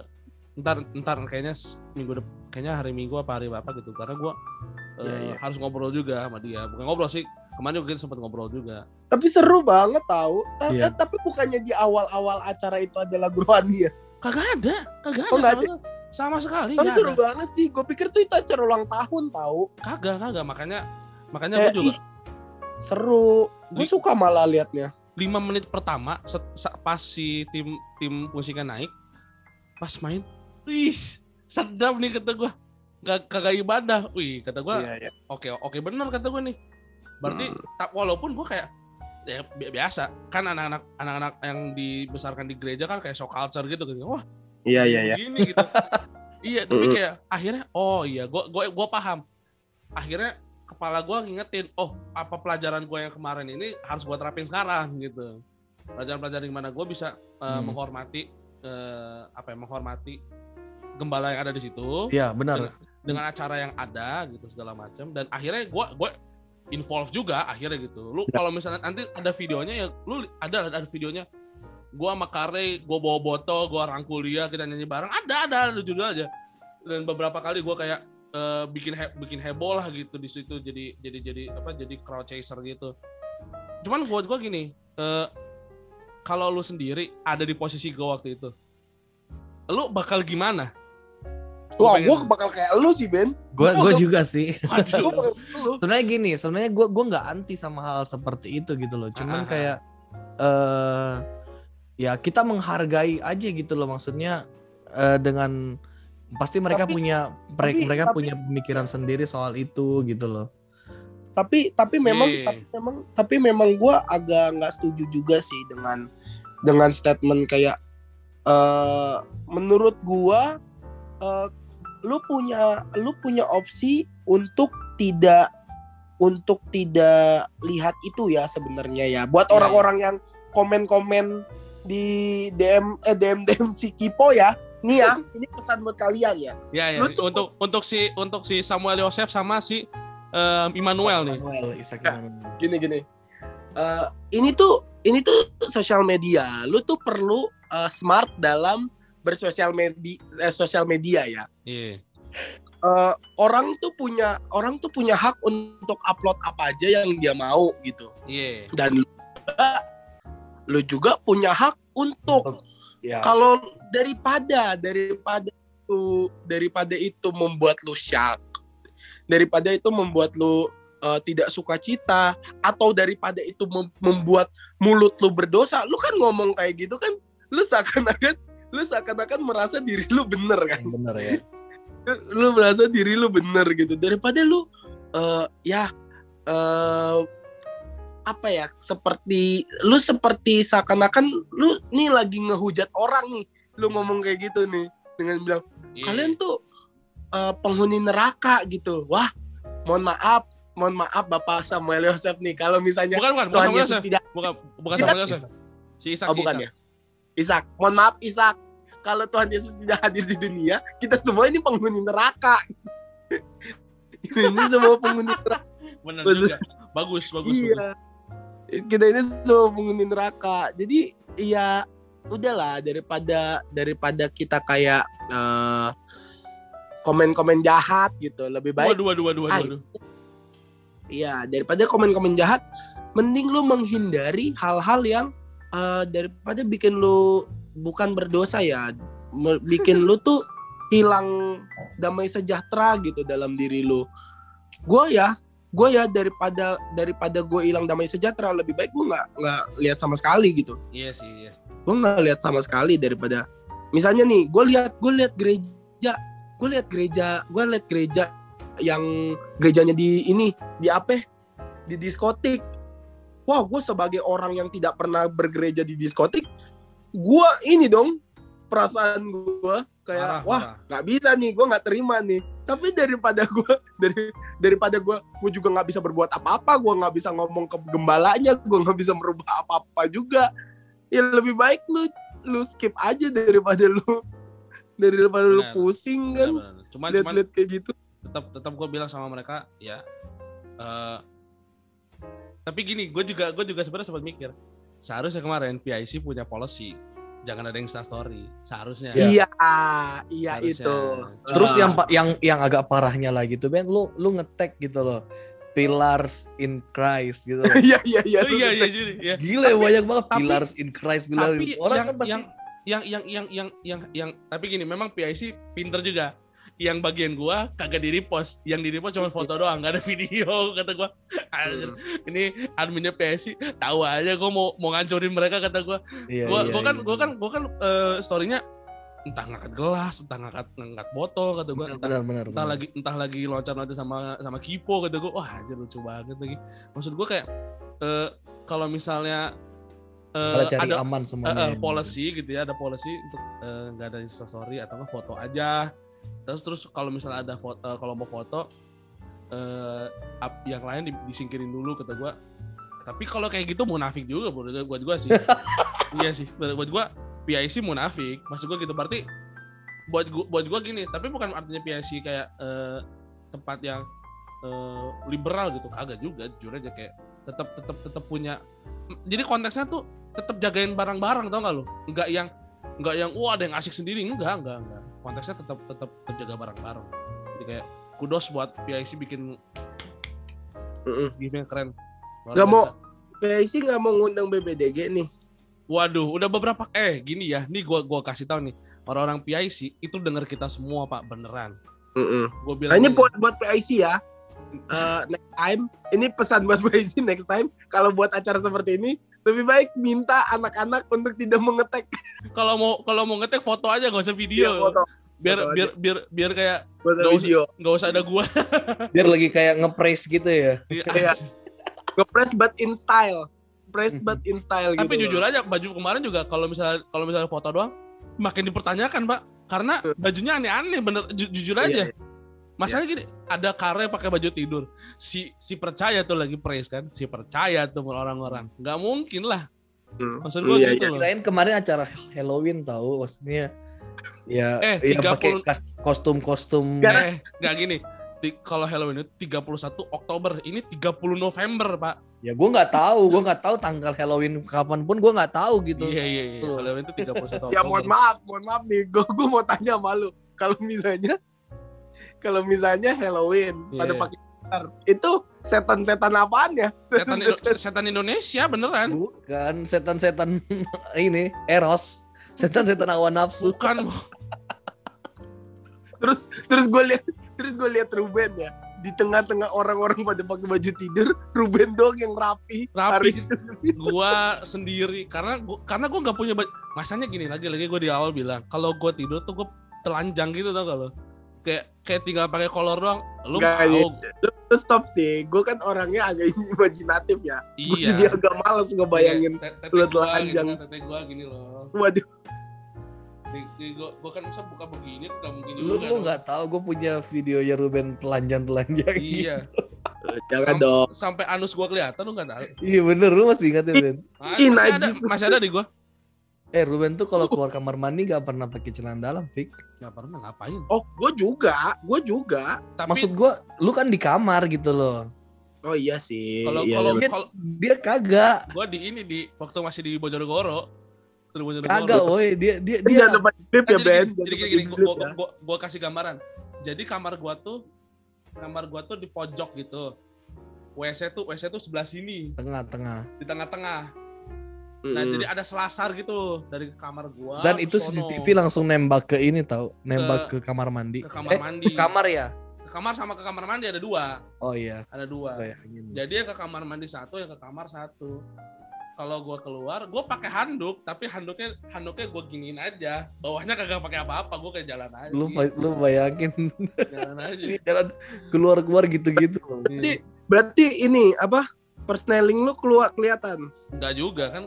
ntar ntar kayaknya minggu depan kayaknya hari minggu apa hari apa gitu karena gue eh, Iya, iya. harus ngobrol juga sama dia bukan ngobrol sih kemarin juga kita sempat ngobrol juga. Tapi seru banget tahu Ta- Iya. eh, tapi bukannya di awal-awal acara itu ada lagu rohani ya kagak ada. Kagak Oh, ada nggak sama, sama sekali tapi seru ada. banget sih. Gue pikir tuh itu acara ulang tahun tahu kagak kagak. Makanya makanya gue juga ih, seru. Gue suka malah liatnya. Lima menit pertama set- sa- pas si tim tim musiknya naik pas main wih sedap nih kata gue Gak, kagak ibadah. Wih kata gue Iya, iya. oke oke bener kata gue nih berarti Hmm. tak walaupun gue kayak ya bi- biasa kan anak-anak anak-anak yang dibesarkan di gereja kan kayak show culture gitu gitu wah iya iya iya gini gitu iya tapi Hmm. kayak akhirnya oh iya gue gue gue paham akhirnya kepala gue ngingetin oh apa pelajaran gue yang kemarin ini harus gue terapin sekarang gitu pelajaran-pelajaran gimana gue bisa uh, Hmm. menghormati uh, apa ya menghormati gembala yang ada di situ Iya benar. dengan acara yang ada gitu segala macam dan akhirnya gue gue involve juga akhirnya gitu. Lu kalau misalnya nanti ada videonya ya lu ada ada videonya. Gue sama Kare gue bawa botol gue rangkul dia kita nyanyi bareng. Ada ada ada juga aja. Dan beberapa kali gue kayak eh, bikin he- bikin heboh lah gitu di situ. Jadi jadi jadi apa jadi crowd chaser gitu. Cuman buat gue gini eh, kalau lu sendiri ada di posisi gue waktu itu lu bakal gimana Wah, gue bakal kayak lu sih Ben. Gue gue juga sih. Gue sebenarnya gini sebenarnya gue gue nggak anti sama hal seperti itu gitu loh cuman Ah. kayak eh ya kita menghargai aja gitu loh maksudnya eh, dengan pasti mereka Tapi- punya mereka tapi- mereka tapi- punya pemikiran sendiri soal itu gitu loh Tapi tapi memang Iya. tapi memang tapi memang gue agak nggak setuju juga sih dengan dengan statement kayak eh menurut gua eh lu punya lu punya opsi untuk tidak untuk tidak lihat itu ya sebenarnya ya buat Iya, orang-orang yang komen-komen di DM eh DM DM si Kipo ya nih ya ini pesan buat kalian ya Ya ya Lu tuh- untuk untuk si untuk si Samuel Yosef sama si em, Immanuel nih. Manuel Isaac Ya. Manuel. gini gini Eh, ini tuh ini tuh sosial media lu tuh perlu eh, smart dalam bersosial media eh, sosial media ya Iya. Eh, orang tuh punya orang tuh punya hak untuk upload apa aja yang dia mau gitu Iya. dan lu juga, lu juga punya hak untuk ya kalau daripada daripada itu daripada itu membuat lu shock daripada itu membuat lu uh, tidak suka cita atau daripada itu mem- membuat mulut lu berdosa lu kan ngomong kayak gitu kan lu seakan-akan lu seakan-akan merasa diri lu bener kan bener ya lu merasa diri lu bener gitu daripada lu eh ya eh apa ya seperti lu seperti seakan-akan lu nih lagi ngehujat orang nih lu ngomong kayak gitu nih dengan bilang Iya. kalian tuh eh, penghuni neraka gitu wah mohon maaf mohon maaf Bapak Samuel Yosef nih kalau misalnya bukan bukan bukan Tuhan Yesus Yosef. tidak Bukan bukan. Samuel Yosef. Si Ishak oh si bukan Ishak. ya Ishak mohon maaf Ishak kalau Tuhan Yesus tidak hadir di dunia kita semua ini penghuni neraka ini semua penghuni neraka Benar Bagus. juga. Bagus bagus. bagus. iya kita ini semua penghuni neraka jadi ya udahlah daripada daripada kita kayak eh, komen-komen jahat gitu lebih baik Waduh waduh waduh waduh. Iya, daripada komen-komen jahat, mending lu menghindari hal-hal yang eh, daripada bikin lu bukan berdosa ya, bikin lu tuh hilang damai sejahtera gitu dalam diri lu. Gue ya, gue ya daripada daripada gue hilang damai sejahtera lebih baik gue nggak nggak lihat sama sekali gitu. Iya sih, iya. Gue nggak lihat sama sekali daripada misalnya nih, gue lihat gue lihat gereja, gue lihat gereja, gue lihat gereja yang gerejanya di ini di apa di diskotik wah gue sebagai orang yang tidak pernah bergereja di diskotik gue ini dong perasaan gue kayak Parah, wah nggak bisa nih gue nggak terima nih. Tapi daripada gue dari daripada gue gue juga nggak bisa berbuat apa-apa gue nggak bisa ngomong ke gembalanya gue nggak bisa merubah apa-apa juga. Ya lebih baik lu lu skip aja daripada lu daripada lu Benar. pusing kan? lihat-lihat kayak gitu. tetap tetap gue bilang sama mereka ya eh tapi gini gue juga gue juga sebenarnya sempat mikir seharusnya kemarin PIC punya policy jangan ada Insta story seharusnya iya iya Harusnya. itu terus Ah. yang yang yang agak parahnya lagi tuh Ben lu lu ngetek gitu loh pillars in Christ gitu loh. iya iya iya Oh, iya iya jadi ya Gila banyak banget tapi- pillars in Christ pillars tapi orang yang, kan pasti yang yang yang yang yang yang yang tapi gini memang PIC pinter juga yang bagian gua kagak di repost. Yang di repost cuma foto doang nggak ada video kata gua. "Anjir, ini adminnya PIC tahu aja gua mau mau ngancurin mereka kata gua. Iya, gua iya, gua kan iya. gua kan gua kan eh, storynya entah ngangkat gelas entah ngangkat ngangkat botol kata gua. Benar entah, benar benar, entah benar. lagi entah lagi loncat-loncat sama sama Kipo kata gua. Wah anjir lucu banget lagi. Maksud gua kayak eh, kalau misalnya eh, Pada cari ada aman semuanya eh, policy gitu ya ada policy untuk nggak ada instastory atau nggak foto aja terus terus kalau misalnya ada foto kalau mau foto eh up- yang lain di- disingkirin dulu kata gua. Tapi kalau kayak gitu munafik juga buat gua- buat gua sih. Iya sih buat gua PIC munafik. Maksud gua gitu berarti buat gua buat gua gini tapi bukan artinya PIC kayak eh, tempat yang eh, liberal gitu. Agak juga jujur aja kayak tetap tetap tetap punya jadi konteksnya tuh tetap jagain barang-barang tau gak lu? Nggak yang nggak yang wah ada yang asik sendiri. Enggak enggak enggak konteksnya tetap tetap tetap jaga barang-barang jadi kayak kudos buat PIC bikin giftnya keren Nggak mau-. PIC nggak mau ngundang BBDG nih. waduh udah beberapa eh gini ya nih gua gua kasih tahu nih orang-orang PIC itu denger kita semua pak beneran Mm-mm. gua bilang Nah, ini gini, buat buat PIC ya. Eh, next time, ini pesan buat PIC next time. Kalau buat acara seperti ini, lebih baik minta anak-anak untuk tidak mengetek kalau mau kalau mau ngetek foto aja nggak usah video foto, biar foto biar biar biar kayak nggak usah Nggak usah. video. nggak usah ada gua Biar lagi kayak nge-praise gitu ya. Iya. Nge-press but in style. Press but in style tapi gitu. jujur aja baju kemarin juga kalau misalnya kalau misalnya foto doang makin dipertanyakan pak karena bajunya aneh-aneh bener ju- jujur aja Iya, masalahnya gini ada kare pakai baju tidur. Si si percaya tuh lagi praise kan si percaya tuh orang-orang. Nggak mungkin lah. Hmm. maksud gua Iya, gitu iya. loh. Kirain kemarin acara Halloween tahu maksudnya ya Eh, ya 30 pakai kostum-kostum. Eh nggak gini. Kalau Halloween itu 31 Oktober ini 30 November pak. Ya gue nggak tahu gue nggak tahu tanggal Halloween kapan pun gue nggak tahu gitu. Iya iya iya. Halloween itu 31 Oktober Ya mohon maaf, mohon maaf nih. Gue gue mau tanya sama lu. Kalau misalnya kalau misalnya Halloween pada Iya. pakai gitar, itu setan-setan apaan ya? setan, Indo- setan Indonesia beneran bukan setan-setan ini eros setan-setan awan nafsu bukan terus terus gue lihat terus gue lihat Ruben ya di tengah-tengah orang-orang pada pakai baju tidur, Ruben doang yang rapi. Rapi. Hari itu. gua sendiri karena gua, karena gua nggak punya baju masanya gini lagi lagi gua di awal bilang kalau gua tidur tuh gua telanjang gitu tau gak lo kayak kayak tinggal pakai kolor doang lu Nggak, mau? Lu, lu stop sih, gue kan orangnya agak imajinatif ya. Gue iya. jadi agak males ngebayangin. Iya, te- tete lu gua telanjang. gitu, tete gua gini loh. Waduh, gua kan bisa buka begini nggak mungkin lu juga lu nggak tahu gue punya videonya Ruben telanjang-telanjang iya. jangan Sam- dong. sampai anus gua kelihatan lu nggak tahu. Iya bener lu masih ingat ya Ben? Ah, Ih, masih ada masih ada di gua eh Ruben tuh kalau keluar kamar mandi gak pernah pakai celana dalam Fik nggak pernah ngapain Oh, gue juga, gue juga. tapi maksud gue lu kan di kamar gitu loh Oh iya sih. kalau iya, kalau iya. kalau dia kagak gua di ini di waktu masih di Bojonegoro Bojonegoro. kagak woi dia dia dia jangan lupa klip Kan ya jadi Ben. gini, jadi gini, gini, gua, gua, gua, gua kasih gambaran. Jadi kamar gua tuh kamar gua tuh di pojok gitu. WC tuh WC tuh sebelah sini, tengah-tengah di tengah-tengah. Nah, jadi ada selasar gitu dari kamar gua dan ke itu sono, CCTV langsung nembak ke ini tahu nembak ke, kamar mandi ke kamar eh, mandi. ke kamar ya Ke kamar sama ke kamar mandi ada dua, oh iya ada dua. bayangin Jadi yang ke kamar mandi satu, yang ke kamar satu. Kalau gua keluar, gua pakai handuk, tapi handuknya handuknya gua giniin aja. Bawahnya kagak pakai apa-apa, gua kayak jalan aja. lu ba- lu bayangin jalan aja. jalan keluar keluar gitu gitu Berarti, berarti ini apa? Persneling lu keluar kelihatan. Enggak juga kan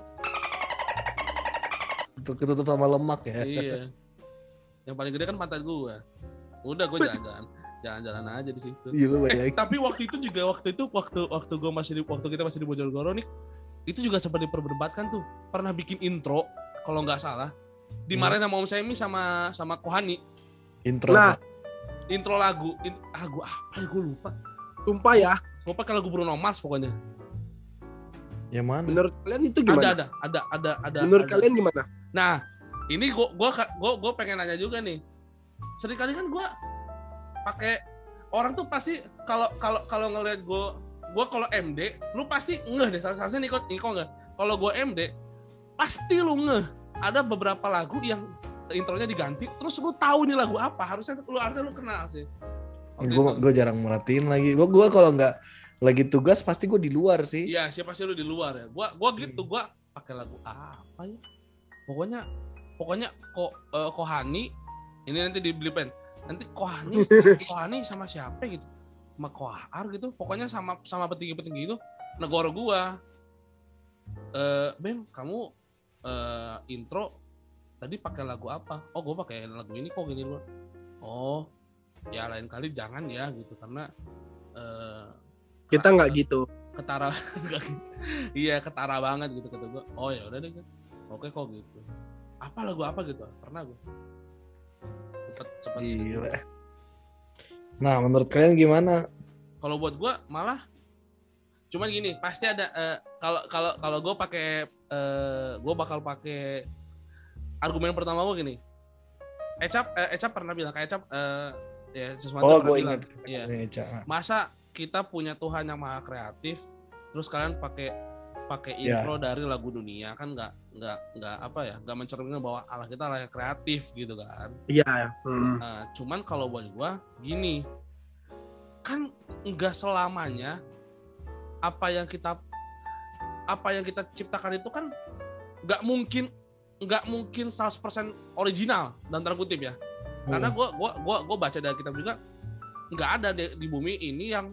ketutup sama lemak ya iya. Yang paling gede kan pantat gua. Udah gua jalan-jalan. Jalan-jalan aja di situ. iya lu Eh, tapi waktu itu juga waktu itu waktu waktu gua masih di waktu kita masih di Bojonegoro nih itu juga sempat diperdebatkan tuh pernah bikin intro kalau nggak salah dimarahin sama Om Semi sama sama Kohani intro Nah, intro lagu in, ah gua apa ya gua lupa sumpah ya, gua pakai lagu Bruno Mars pokoknya yang mana menurut kalian itu ada gimana? ada ada ada ada menurut ada. kalian gimana? Nah, ini gua gua gua gua pengen nanya juga nih. Sering kali kan gua pakai orang tuh pasti kalau kalau kalau ngelihat gua gua kalau MD, lu pasti ngeh deh salah satunya Niko Niko nggak. Kalau gua MD, pasti lu ngeh. Ada beberapa lagu yang intronya diganti, terus lu tahu nih lagu apa. Harusnya lu harusnya lu kenal sih. Waktu gue gue jarang merhatiin lagi gue gue kalau nggak lagi tugas pasti gue di luar sih Iya, siapa sih lu di luar ya? Gua gua gitu, gua pakai lagu apa ya? Pokoknya pokoknya kok eh, Kohani ini nanti dibeli pen. Nanti Kohani Kohani sama siapa gitu? Sama Kohar gitu. Pokoknya sama sama petinggi-petinggi itu negara gua. Eh, Ben, kamu eh, intro tadi pakai lagu apa? Oh, gua pakai lagu ini kok gini lu. Oh, ya lain kali jangan ya gitu karena eh, Kita nggak gitu. ketara gitu. iya ketara banget gitu kata gue oh ya udah deh kan oke kok gitu apa lagu apa gitu pernah gue sempet sempet. Gila. Nah, menurut kalian gimana? kalau buat gue malah cuman gini pasti ada eh, kalau kalau kalau gue pakai eh, gue bakal pakai argumen pertama gue gini Ecap eh, Ecap pernah bilang kayak Ecap eh, ya sesuatu Oh, gue ingat. iya Ca. masa kita punya Tuhan yang maha kreatif terus kalian pakai pakai Ya. intro dari lagu dunia kan nggak nggak nggak apa ya nggak mencerminkan bahwa Allah kita Allah yang kreatif gitu kan Iya. Hmm. Nah, cuman kalau buat gua gini, kan nggak selamanya apa yang kita apa yang kita ciptakan itu kan nggak mungkin nggak mungkin 100% original dan tanda kutip ya. Karena Hmm. gua gua gua gua baca dari kitab juga nggak ada di, di bumi ini yang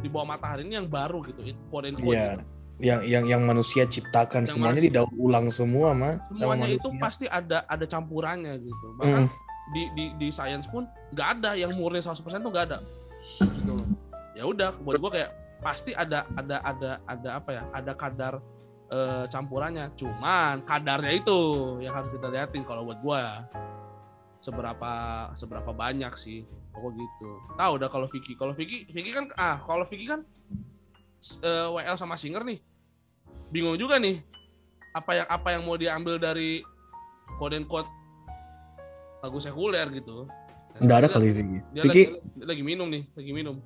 di bawah matahari ini yang baru gitu, quote and quote. Iya. gitu. Yang yang yang manusia ciptakan Yang semuanya manusia- didaur ulang semua mah sama Semuanya itu pasti ada ada campurannya gitu. Bahkan Mm. di di di science pun nggak ada yang murni 100% tuh nggak ada. Gitu loh. Ya udah buat gua kayak pasti ada ada ada ada apa ya ada kadar eh, campurannya. Cuman kadarnya itu yang harus kita liatin kalau buat gua. Seberapa seberapa banyak sih pokok gitu. Tahu udah kalau Vicky. Kalau Vicky Vicky kan ah kalau Vicky kan s- eh, WL sama Singer nih bingung juga nih apa yang apa yang mau diambil dari quote quote lagu sekuler gitu. Nah, Nggak ada kali. Dia Vicky, lagi, lagi minum nih, lagi minum.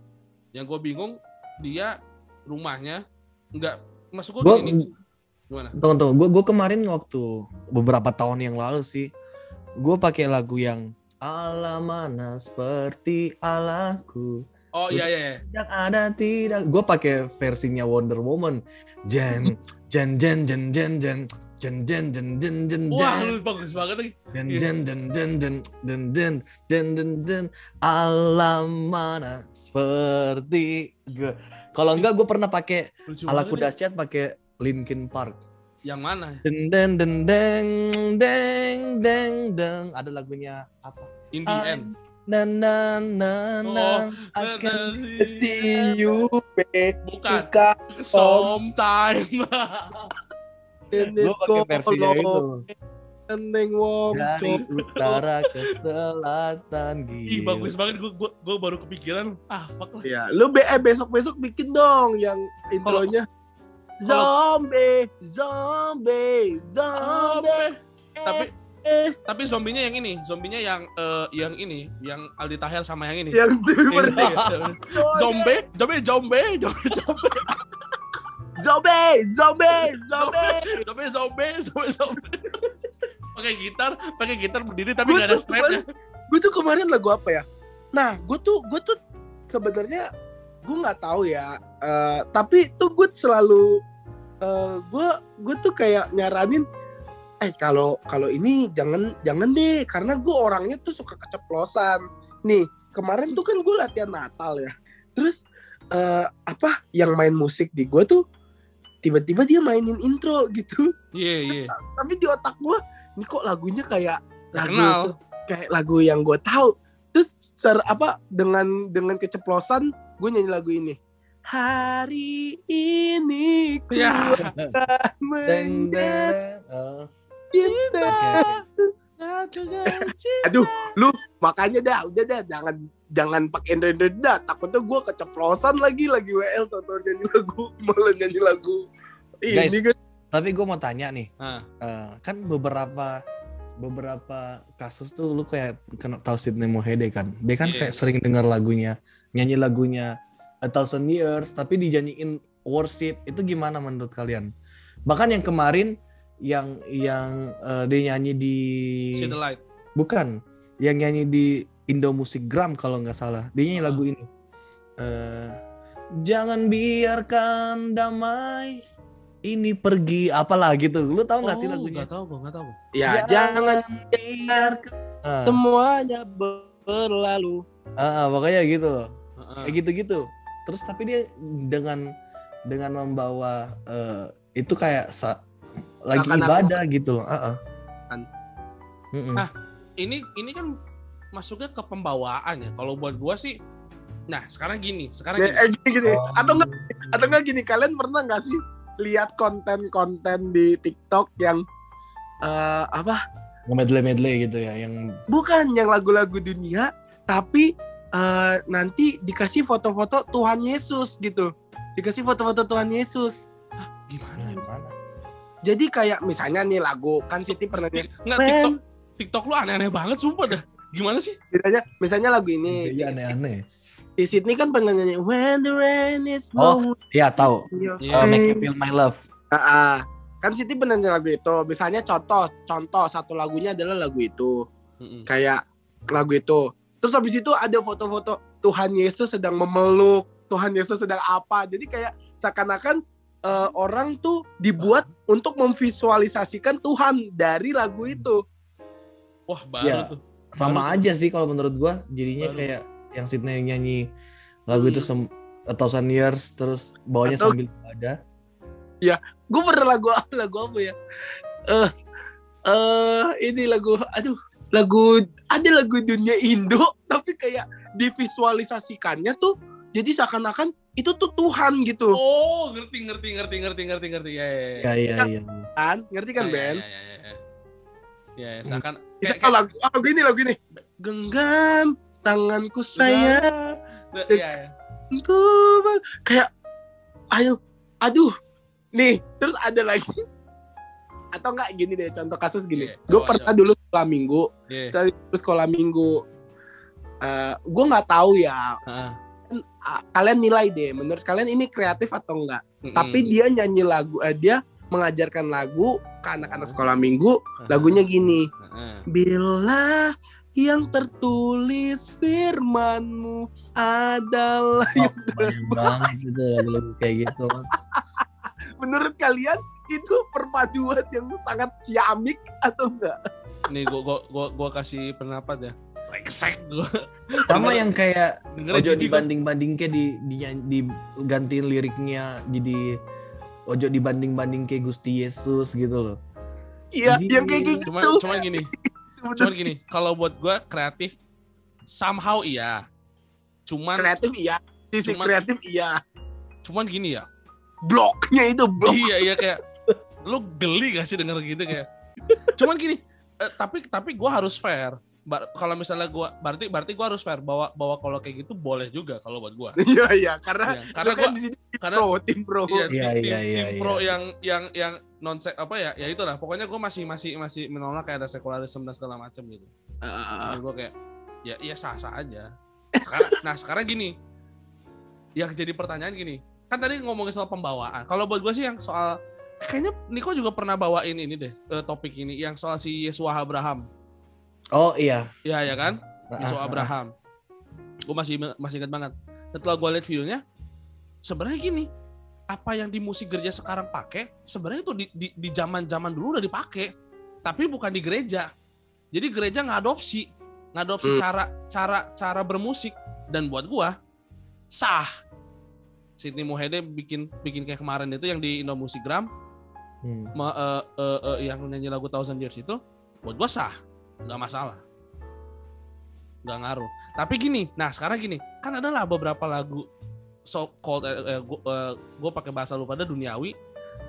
Yang gue bingung dia rumahnya nggak masuk gue Gua- gini. Gimana? tunggu tunggu. Gue gue kemarin waktu beberapa tahun yang lalu sih, gue pakai lagu yang Allah mana seperti Allahku. Oh iya iya. iya. Tidak ada tidak. Gue pakai versinya Wonder Woman. Jen jen jen jen jen jen jen jen jen jen jen Wah jen. lu bagus banget lagi. Den Iya. den den den den den den den den den alam mana seperti gue. Kalau enggak gue pernah pakai ala kuda dahsyat pakai Linkin Park. Yang mana? Den den den deng deng deng deng ada lagunya apa? In the end. Na na na na Oh, I can See you, babe. Bukan. Buka Sometime. in this color. Neng wong dari utara ke selatan gitu. Ih bagus banget gue gua, gua baru kepikiran. Ah fuck lah. Ya, lu be eh, besok-besok bikin dong yang intronya. Zombie, zombie, zombie. Tapi Eh. Tapi zombinya yang ini, zombinya yang uh, yang ini, yang Aldi Tahir sama yang ini. Yang zombie, zombie, zombie, zombie, zombie. Zombie, zombie, zombie. Zombie, zombie, zombie, zombie. pakai gitar, pakai gitar berdiri tapi gak ada strapnya. Gue tuh kemarin lagu apa ya? Nah, gue tuh gue tuh sebenarnya gue nggak tahu ya. Uh, tapi tuh gue selalu uh, gue gue tuh kayak nyaranin eh kalau kalau ini jangan jangan deh karena gue orangnya tuh suka keceplosan nih kemarin tuh kan gue latihan Natal ya terus eh, apa yang main musik di gue tuh tiba-tiba dia mainin intro gitu Iya, iya. tapi di otak gue ini kok lagunya kayak lagu Kenal. kayak lagu yang gue tahu terus ser apa dengan dengan keceplosan gue nyanyi lagu ini hari ini ku Ya. Deng akan deng. Oh, oke. aduh lu makanya dah udah dah jangan jangan pakai Indra dah takutnya gue keceplosan lagi lagi WL tau nyanyi lagu malah nyanyi lagu Guys. ini kan Tapi gue mau tanya nih, eh, kan beberapa beberapa kasus tuh lu kayak kena tahu Sidney Mohede kan, dia kan Iya. kayak sering dengar lagunya, nyanyi lagunya A Thousand Years, tapi dinyanyiin worship itu gimana menurut kalian? Bahkan yang kemarin yang yang eh, dia nyanyi di See the light. bukan, yang nyanyi di Indo Music Gram kalau nggak salah, dia nyanyi Ah. lagu ini. Eh, Jangan biarkan damai ini pergi apalah gitu. Lu tahu nggak sih Oh, lagunya? Nggak tahu gue, nggak tahu. ya jangan biarkan Ah, semuanya berlalu ah, ah, pokoknya gitu loh. Heeh. Kayak gitu-gitu. Terus tapi dia dengan dengan membawa eh, itu kayak sa- lagi Seakan-akan- ibadah gitu loh. Ah, ah. Kan. Mm-mm. Ah. Ini ini kan masuknya ke pembawaan ya. Kalau buat gua sih Nah, sekarang gini, sekarang Ya, gini. eh, gini gini. Oh. Atau enggak atau enggak gini, kalian pernah nggak sih lihat konten-konten di TikTok yang eh, apa? Medley-medley gitu ya yang Bukan yang lagu-lagu dunia, tapi eh, nanti dikasih foto-foto Tuhan Yesus gitu. Dikasih foto-foto Tuhan Yesus. Gimana? gimana? Jadi kayak misalnya nih lagu kan Siti pernah nyanyi. Enggak. TikTok TikTok lu aneh-aneh banget sumpah dah. Gimana sih? Misalnya, misalnya lagu ini Iya aneh-aneh. di Sydney kan pernah nyanyi When the rain is Oh. blowing Iya tahu. your Iya. Uh, make you feel my love. Ah, ah. kan Siti pernah nyanyi lagu itu. Misalnya contoh, contoh satu lagunya adalah lagu itu. Mm-mm. Kayak lagu itu. Terus habis itu ada foto-foto Tuhan Yesus sedang memeluk, Tuhan Yesus sedang apa. Jadi kayak seakan-akan eh, orang tuh dibuat untuk memvisualisasikan Tuhan dari lagu itu. Wah, baru Iya. tuh. Sama Baru. aja sih kalau menurut gua jadinya Baru. kayak yang Sydney nyanyi lagu itu Hmm. sem A Thousand Years terus bawahnya Atau- sambil ada. Gue pernah lagu lagu apa ya? Eh eh ini lagu aduh lagu ada lagu dunia Indo tapi kayak divisualisasikannya tuh jadi seakan-akan itu tuh Tuhan gitu Oh, ngerti ngerti ngerti ngerti ngerti ngerti. Ya ya ya. Ya iya iya. kan ngerti kan Ya, Ben? Ya, ya, ya, ya. Ya, ya, seakan Bisa kayak- lagu ah, lagu ini lagu ini genggam tanganku sayang ya. Ku ber- kayak ayo aduh nih terus ada lagi atau enggak gini deh contoh kasus gini Iya, gue coba, pernah dulu sekolah minggu Iya. saya dulu sekolah minggu Eh gue nggak tahu ya Heeh. Kalian nilai deh menurut kalian ini kreatif atau enggak Mm-mm. tapi dia nyanyi lagu eh, dia mengajarkan lagu ke anak-anak sekolah minggu lagunya gini bila yang tertulis firmanmu adalah Oh, banget gitu kayak gitu. menurut kalian itu perpaduan yang sangat ciamik atau enggak? Nih gua gua gua, gua kasih pendapat ya. Reksek gua. Sama yang kayak ojo jijik gua. dibanding-banding ke di, di digantiin liriknya jadi ojo dibanding-banding ke Gusti Yesus gitu loh. Iya, yang kayak gitu. Cuman cuman gini, cuman gini, kalau buat gua kreatif somehow iya. Cuman kreatif iya, sisi Cuman- kreatif iya. cuman gini ya. Bloknya itu blok. Iya iya kayak lu geli gak sih denger gitu kayak. Cuman gini, eh, tapi tapi gua harus fair. Ba- kalau misalnya gua berarti berarti gua harus fair bahwa bahwa kalau kayak gitu boleh juga kalau buat gua. Iya iya, karena Iya, karena kan gua di sini tim karena pro, tim pro. Iya, Iya, tim, iya, tim, iya, tim iya. pro yang yang yang non apa ya ya itulah. Pokoknya gue masih masih masih menolak kayak ada sekularisme dan segala macam gitu. Ah, gue kayak ya iya sah sah aja. Sekarang nah sekarang gini. Yang jadi pertanyaan gini kan tadi ngomongin soal pembawaan. Kalau buat gue sih yang soal kayaknya Niko juga pernah bawain ini deh eh, topik ini yang soal si Yesus Abraham Oh iya. ya ya kan ah. Abraham gue masih masih ingat banget setelah gue lihat videonya sebenarnya gini apa yang di musik gereja sekarang pakai sebenarnya itu di di, di zaman zaman dulu udah dipakai tapi bukan di gereja jadi gereja ngadopsi ngadopsi Hmm. cara cara cara bermusik dan buat gua sah Sydney Mohede bikin bikin kayak kemarin itu yang di Indo Musikgram Hmm. eh, eh, eh, yang nyanyi lagu Thousand Years itu buat gua sah nggak masalah nggak ngaruh tapi gini nah sekarang gini kan adalah beberapa lagu so called eh, eh, gua, eh, pakai bahasa lu pada duniawi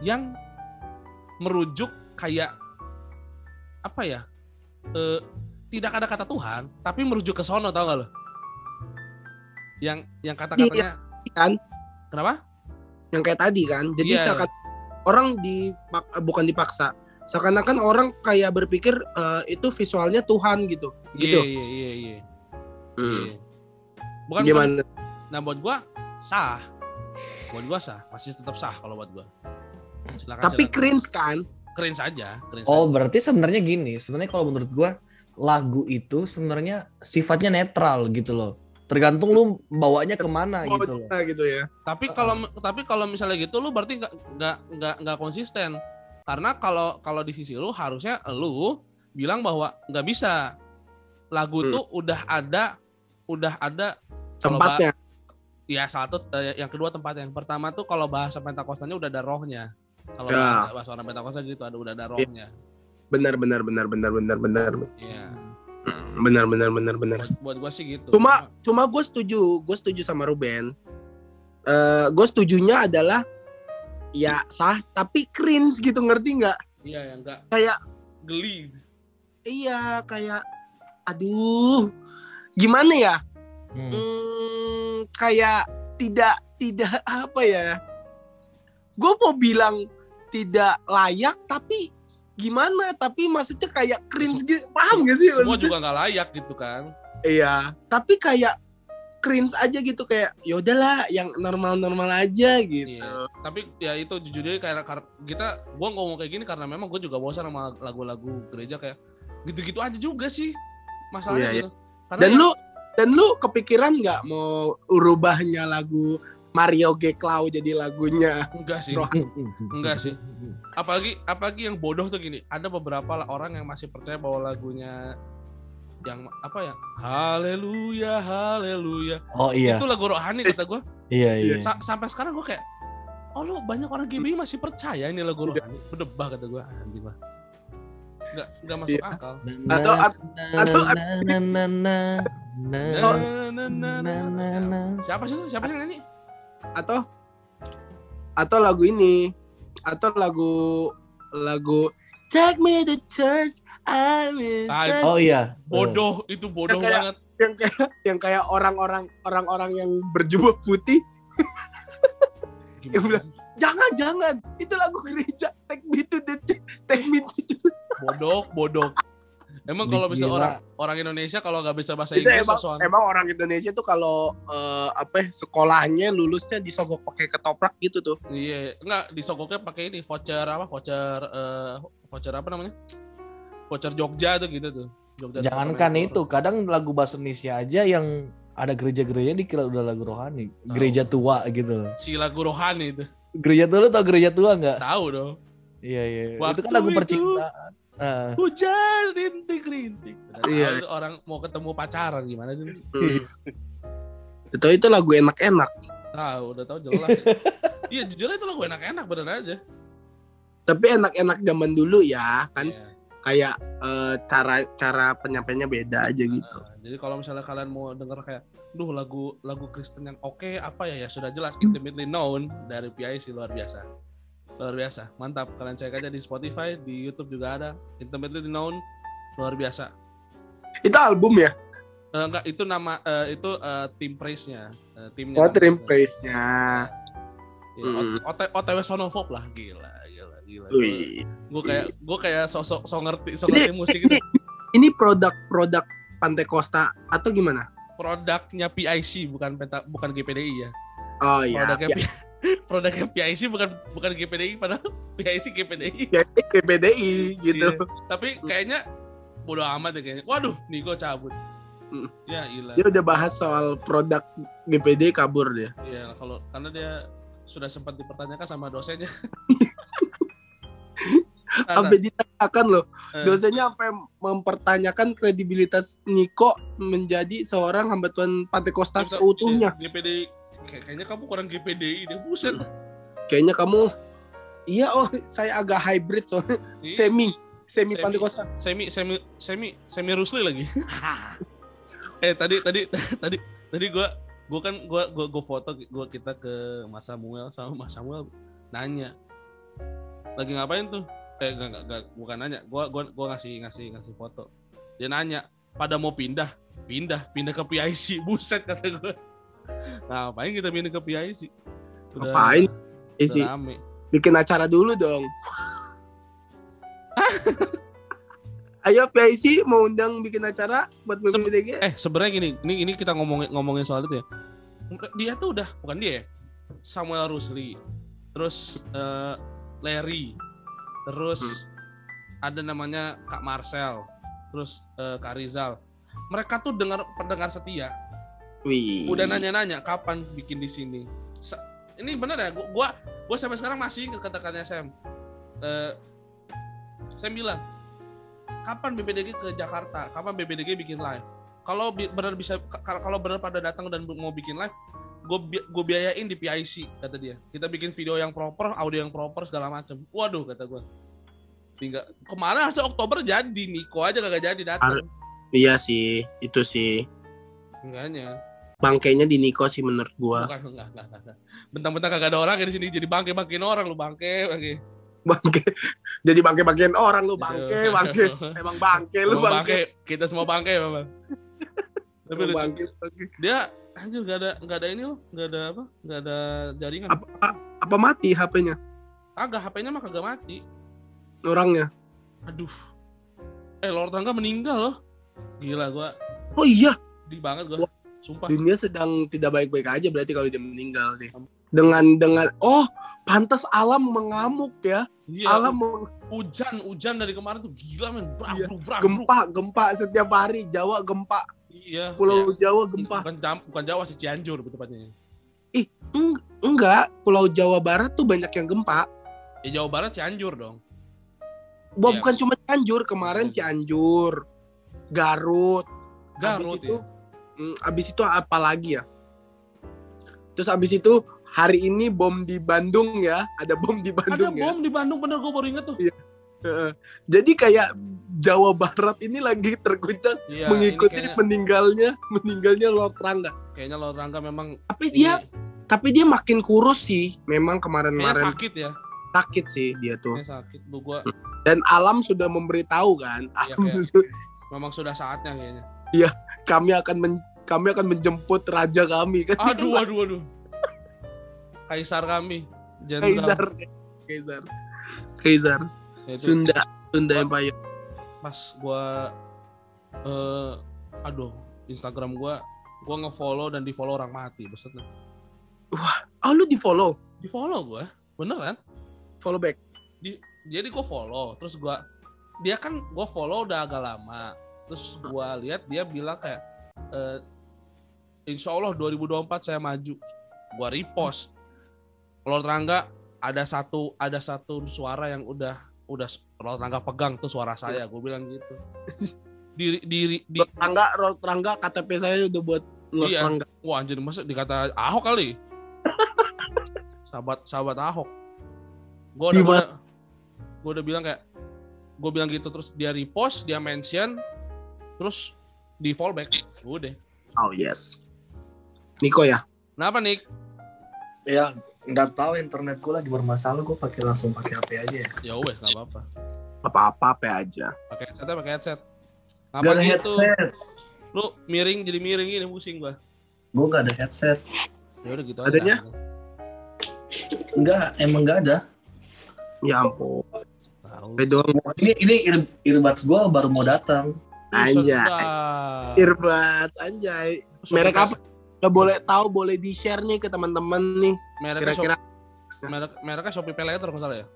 yang merujuk kayak apa ya eh, tidak ada kata Tuhan tapi merujuk ke sono tau gak lo yang yang kata-katanya Kan kenapa yang kayak tadi kan. Jadi Iya. seakan orang di bukan dipaksa. Seakan-akan orang kayak berpikir eh, itu visualnya Tuhan gitu. Gitu. iya iya iya iya Hmm. Iya. bukan bukan Gimana? Nah buat gua sah. Buat gua sah, masih tetap sah kalau buat gua. Silakan, Tapi silakan. cringe kan? keren saja, keren Oh, saja. berarti sebenarnya gini. Sebenarnya kalau menurut gua lagu itu sebenarnya sifatnya netral gitu loh. Tergantung lu bawanya ke mana Oh, gitu loh. gitu ya. Tapi kalau tapi kalau misalnya gitu lu berarti nggak nggak nggak nggak konsisten. Karena kalau kalau di sisi lu harusnya lu bilang bahwa nggak bisa. Lagu Hmm. tuh udah ada udah ada Tempatnya. ya satu eh, yang kedua tempat yang pertama tuh kalau bahasa Pentakostannya udah ada rohnya. Kalau Ya. bahasa, orang Pentakosta gitu ada udah ada rohnya. Benar benar benar benar benar benar. Iya. Hmm, Benar benar benar benar. buat, buat gue sih gitu Cuma cuma gue setuju, gue setuju sama Ruben. Eh gue setujunya adalah ya sah tapi cringe gitu ngerti nggak? iya yang enggak Kayak geli iya kayak aduh gimana ya? Hmm. Hmm, kayak tidak tidak apa ya? Gue mau bilang tidak layak tapi gimana? Tapi maksudnya kayak cringe gitu. Paham gak sih? semua maksudnya? juga nggak layak gitu kan Iya, tapi kayak cringe aja gitu kayak ya udahlah yang normal-normal aja gitu. Iya. Tapi ya itu jujurnya kayak kar- kita gua ngomong kayak gini karena memang gue juga bosan sama lagu-lagu gereja kayak gitu-gitu aja juga sih masalahnya Iya, gitu. Karena Dan ya- lu dan lu kepikiran nggak mau rubahnya lagu Mario G Cloud jadi lagunya? enggak sih. Bro. Enggak sih. Apalagi apalagi yang bodoh tuh gini, ada beberapa orang yang masih percaya bahwa lagunya yang apa ya? Haleluya, haleluya. Oh iya, Itu lagu rohani kata gue. iya iya. Sa- sampai sekarang gue kayak oh lo banyak orang GBI masih percaya ini lagu Iya. rohani. Berdebah kata gue anjing lah. Enggak enggak masuk Iya. akal. Atau- atau-. Siapa sih? Siapa sih yang nyanyi? Atau atau lagu ini atau lagu lagu Take me to church, I'm in Ah, Oh iya. Bodoh, itu bodoh Yang kayak- banget. yang kayak yang kayak orang-orang orang-orang yang berjubah putih Gimana Yang bilang, jangan jangan itu lagu gereja take me to the church, take me to church. Bodoh, bodoh. Emang kalau bisa orang orang Indonesia kalau nggak bisa bahasa itu Inggris emang, sosokan. emang orang Indonesia tuh kalau eh, apa ya, sekolahnya lulusnya disogok pakai ketoprak gitu tuh Iya, enggak disogoknya pakai ini voucher apa? Voucher eh voucher apa namanya? Voucher Jogja tuh gitu tuh. Jogja Jangankan itu, kadang lagu bahasa Indonesia aja yang ada gereja-gereja dikira udah lagu rohani, gereja tua gitu. Si lagu rohani itu. Gereja tua lu tau gereja tua nggak? Tahu dong. Iya iya. Waktu itu kan lagu itu- percintaan. Ah. Hujan rintik-rintik. Iya. Iya. orang mau ketemu pacaran gimana sih? itu itu lagu enak-enak Tahu, udah tahu jelas. Iya, jujur aja itu lagu enak-enak bener aja. tapi enak-enak zaman dulu ya kan Iya. Kayak eh, cara cara penyampainya beda aja gitu Nah, jadi kalau misalnya kalian mau denger kayak, duh lagu lagu Kristen yang oke apa ya ya sudah jelas intimately known dari PIC luar biasa. Luar biasa, mantap. Kalian cek aja di Spotify, di YouTube juga ada intimately known luar biasa. itu album ya Eh, enggak, itu nama eh, itu eh, tim praise-nya. Eh, timnya. oh nama trim timnya. praise nya Iya, Mm. OT- OTW Sonofob lah, gila, gila. Gue kayak gue kayak sosok so ngerti, so Ini- ngerti musik itu. ini produk-produk Pantai Costa atau gimana Produknya PIC bukan penta, bukan GPDI ya. oh iya produknya ya, produknya PIC bukan bukan GPDI padahal PIC GPDI PPDI gitu Iya. tapi kayaknya bodo amat ya kayaknya waduh nih gue cabut Mm. ya ilah dia udah bahas soal produk GPD kabur dia ya kalau karena dia sudah sempat dipertanyakan sama dosennya sampai ditanyakan loh. Eh, dosennya sampai mempertanyakan kredibilitas Niko menjadi seorang hamba Tuhan kita- seutuhnya. Kayak- kayaknya kamu kurang GPDI deh buset. Kayaknya kamu iya oh saya agak hybrid soalnya. Semi semi Semi. Pantai Costa semi semi semi semi Rusli lagi. Eh tadi tadi tadi tadi gue gue kan gue gue gue foto gue kita ke Mas Samuel sama Mas Samuel nanya lagi ngapain tuh? Eh gak, gak, gak, bukan nanya. Gue gua gua ngasih ngasih ngasih foto. Dia nanya pada mau pindah? Pindah pindah ke PIC buset kata gue ngapain kita pindah ke PIC Udah- ngapain? Isi rame. Bikin acara dulu dong. Ayo PIC mau undang bikin acara buat BPDG. eh sebenarnya gini ini ini kita ngomongin ngomongin soal itu ya. Dia tuh udah bukan dia ya, Samuel Rusli. Terus eh, Larry. Terus Hmm. ada namanya Kak Marcel. Terus eh, Kak Rizal. Mereka tuh dengar pendengar setia. Wih. udah nanya-nanya kapan bikin di sini? Sa- ini bener ya gua gua, gua sampai sekarang masih ingat kata-katanya Sam. Eh, Sam bilang kapan BPDG ke Jakarta? Kapan BPDG bikin live? Kalau benar bisa ka- kalau benar pada datang dan mau bikin live gue gue biayain di PIC kata dia kita bikin video yang proper audio yang proper segala macem waduh kata gue tinggal ke mana harusnya Oktober jadi Niko aja kagak jadi datang Iya sih, itu sih. Enggaknya. Bangkainya di Niko sih menurut gua. Bukan, enggak, enggak, enggak, enggak. Bentang-bentang kagak ada orang ya di sini jadi bangke-bangkein orang lu bangke, bangke. Bangke. Jadi bangke-bangkein orang lu bangke, bangke. Emang bangke lu bangke. bangke, kita semua bangke memang. Tapi lucu. bangke, bangke. Dia anjir enggak ada enggak ada ini loh, enggak ada apa? Enggak ada jaringan. Apa apa mati HP-nya Kagak HP-nya mah kagak mati. orangnya? Aduh. Eh, Lord Tangga meninggal loh. Gila gua Oh iya, di banget gua. Sumpah. dunia sedang tidak baik-baik aja berarti kalau dia meninggal sih. Dengan dengan oh, pantas alam mengamuk ya. Iya, Alam meng- hujan, hujan dari kemarin tuh gila men. Brak, Iya. brak, brak, gempa, gempa setiap hari. Jawa gempa, Iya. Pulau iya. Jawa gempa. Bukan, bukan Jawa sih Cianjur lebih tepatnya. Eng- enggak, Pulau Jawa Barat tuh banyak yang gempa. Ya Jawa Barat Cianjur dong. Wah, Iya. bukan cuma Cianjur, kemarin Cianjur, Garut. Garut Habis itu, ya. abis itu apa lagi ya? Terus abis itu hari ini bom di Bandung ya, ada bom di Ada Bandung ya. bom di Bandung bener gue baru inget tuh. Heeh. Jadi kayak Jawa Barat ini lagi terguncang Iya, mengikuti kayaknya, meninggalnya meninggalnya Lord Rangga. kayaknya Lord Rangga memang Tapi ini- dia tapi dia makin kurus sih. Memang kemarin-kemarin sakit ya. sakit sih dia tuh. Kayaknya sakit. Lu gua Dan alam sudah memberitahu kan. Iya, kayak- memang sudah saatnya kayaknya. kami akan men- kami akan menjemput raja kami kan. Aduh, aduh, aduh. Kaisar kami, Kaisar. Jenderal. Kaisar. Kaisar. Ya, itu Sunda Sunda Wah. Empire. pas gua eh aduh, Instagram gua gua nge-follow dan di-follow orang mati, besetnya. Oh lu di follow, Di-follow gua. Beneran? follow back. jadi gue follow terus gua dia kan gue follow udah agak lama terus gua lihat dia bilang kayak eh, Insya Allah 2024 saya maju gua repost Lord Rangga ada satu ada satu suara yang udah udah Lord Rangga pegang tuh suara saya gue bilang gitu. Di di, di Lord Rangga, Lord Rangga KTP saya udah buat Lord Iya. Rangga. wah anjir masa dikata Ahok kali? Sahabat sahabat Ahok. Gue udah, gua udah gua udah bilang kayak gue bilang gitu terus dia repost dia mention terus di fallback. Udah. Oh yes. Niko ya. kenapa nih Ya nggak tahu internet gue lagi bermasalah gue pakai langsung pakai HP aja ya. ya wes nggak apa-apa Apa-apa apa aja. pakai headset pakai headset Gak Ngapa ada gitu headset. lu miring jadi miring ini pusing gua Gue nggak ada headset. ya udah gitu Adanya? aja Enggak, emang nggak ada. Ya ampun. tahu Eh doang. Ini ini ear- earbuds gue baru mau datang. Anjay. Earbuds anjay. Merek apa? Udah boleh tahu, boleh di-share nih ke teman-teman nih. Mereknya Kira-kira Shop- merek mereknya Shopee Pay Later masalah ya.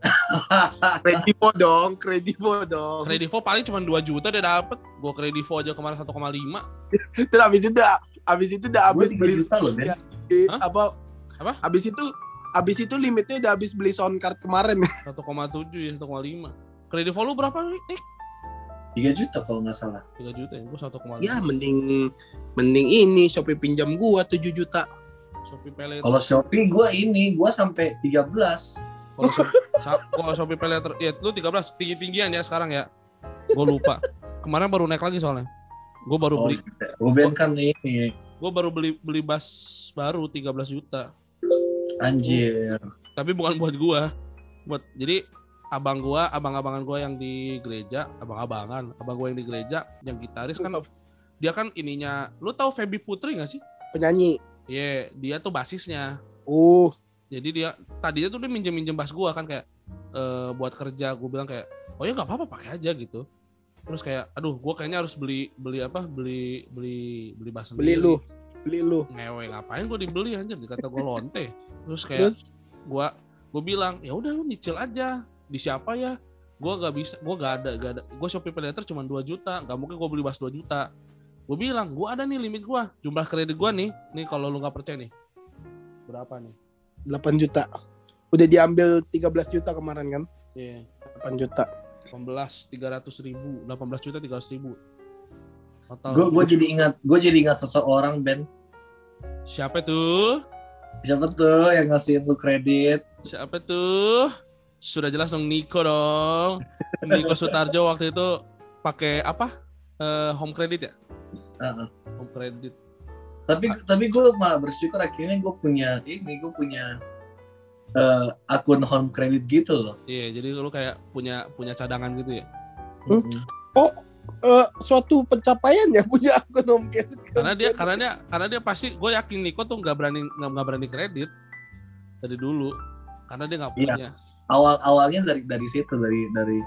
Kredivo dong, Kredivo dong. Kredivo paling cuma 2 juta dia dapet. Gua Kredivo aja kemarin 1,5. Terus abis itu udah, abis itu udah abis 3 beli juta loh, Hah? apa? Apa? Abis itu, abis itu limitnya udah abis beli sound card kemarin. 1,7 ya 1,5. Kredivo lu berapa nih? 3 juta kalau nggak salah. 3 juta ya. Gua 1,5. ya mending, mending ini Shopee pinjam gua 7 juta. Shopee Pay Later. Kalau Shopee gue ini, gue sampai 13. Kalau Shopee Pay Later ya lu 13 tinggi-tinggian ya sekarang ya. Gua lupa. Kemarin baru naik lagi soalnya. Gua baru Oh, beli gue Ben kan ini. gua baru beli beli bas baru 13 juta. Anjir. tapi bukan buat gua buat jadi abang gua abang-abangan gua yang di gereja abang-abangan abang gua yang di gereja yang gitaris kan dia kan ininya lu tahu Feby Putri gak sih? Penyanyi. Iya dia tuh basisnya. Uh, jadi dia tadinya tuh dia minjem minjem bass gua kan kayak eh, buat kerja gua bilang kayak oh ya nggak apa-apa pakai aja gitu. Terus kayak aduh gua kayaknya harus beli beli apa beli beli beli bass beli lu, beli lu. ngewe ngapain gua dibeli anjir dikata gua lonte. Terus kayak Terus? gua gue bilang ya udah lu nyicil aja di siapa ya? Gua gak bisa gua gak ada gak ada. Gue shopee pay later cuma 2 juta. Gak mungkin gue beli bas 2 juta. Gue bilang gua ada nih limit gua. Jumlah kredit gua nih nih kalau lu nggak percaya nih. Berapa nih? 8 juta. Udah diambil 13 juta kemarin kan? Iya. 8 juta. 18 300 ribu. 18 juta 300 ribu. Total Gue gue jadi ingat, gue jadi ingat seseorang Ben. siapa tuh? Siapa tuh yang ngasihin lu kredit? siapa tuh sudah jelas dong Niko dong Niko Sutarjo waktu itu pakai apa eh, home credit ya? Heeh. Home credit. tapi tapi gue malah bersyukur akhirnya gue punya ini gue punya eh, akun home credit gitu loh Iya, jadi lu kayak punya punya cadangan gitu ya. Hmm? Eh, suatu pencapaian ya punya akun home credit. Karena dia karena dia karena dia pasti gue yakin Niko tuh nggak berani nggak berani kredit dari dulu karena dia nggak Iya. punya. Awal awalnya dari dari situ dari dari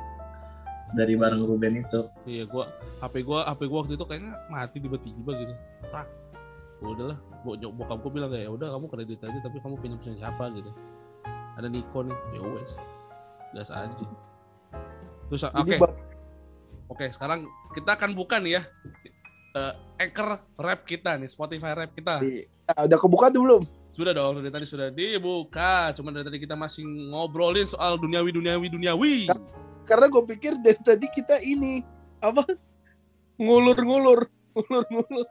dari bareng Ruben itu Iya, gua HP gua HP gua waktu itu kayaknya mati tiba-tiba gitu. Prak. Gua udahlah, bo nyok- bokap gua bilang kayak ya udah kamu kredit aja tapi kamu pinjam punya siapa gitu. Ada Niko nih, ya wes. Gas aja. Terus oke, buat- oke sekarang kita akan buka nih ya. eh anchor rap kita nih, Spotify rap kita. Ah, udah kebuka tuh belum? Sudah dong, dari tadi sudah dibuka. Cuman dari tadi kita masih ngobrolin soal duniawi duniawi duniawi. Karena gue pikir dari tadi kita ini apa ngulur-ngulur, ngulur-ngulur.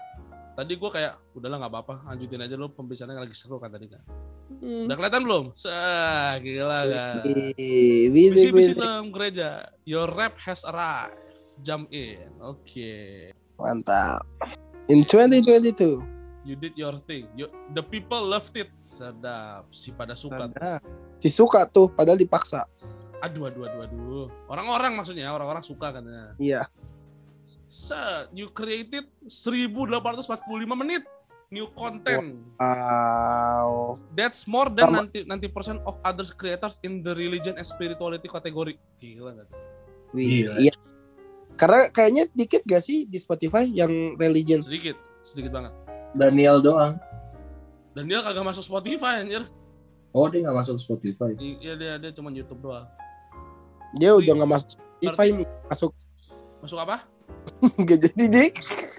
Tadi gua kayak udahlah nggak apa-apa, lanjutin aja lo pembicaraannya lagi seru kan tadi kan. Hmm. Udah kelihatan belum? Sah, gila kan. Bisi-bisi dalam gereja. Your rap has arrived. Jump in. Oke. Mantap. In 2022. You did your thing. You, the people loved it. Sedap. Si pada suka. Si suka tuh, padahal dipaksa. Aduh, aduh, aduh, aduh. Orang-orang maksudnya, orang-orang suka kan. ya. Iya. Set, you created 1845 menit new content. Wow. That's more than Sama- nanti nanti percent of other creators in the religion and spirituality kategori. Gila tuh? Gila. Iya. Karena kayaknya sedikit gak sih di Spotify yang religion? Sedikit, sedikit banget. Daniel doang Dan dia kagak masuk Spotify anjir. oh dia nggak masuk Spotify Iya dia dia cuma YouTube doang. Dia udah nggak masuk Spotify, masuk Masuk apa? nggak jadi deh.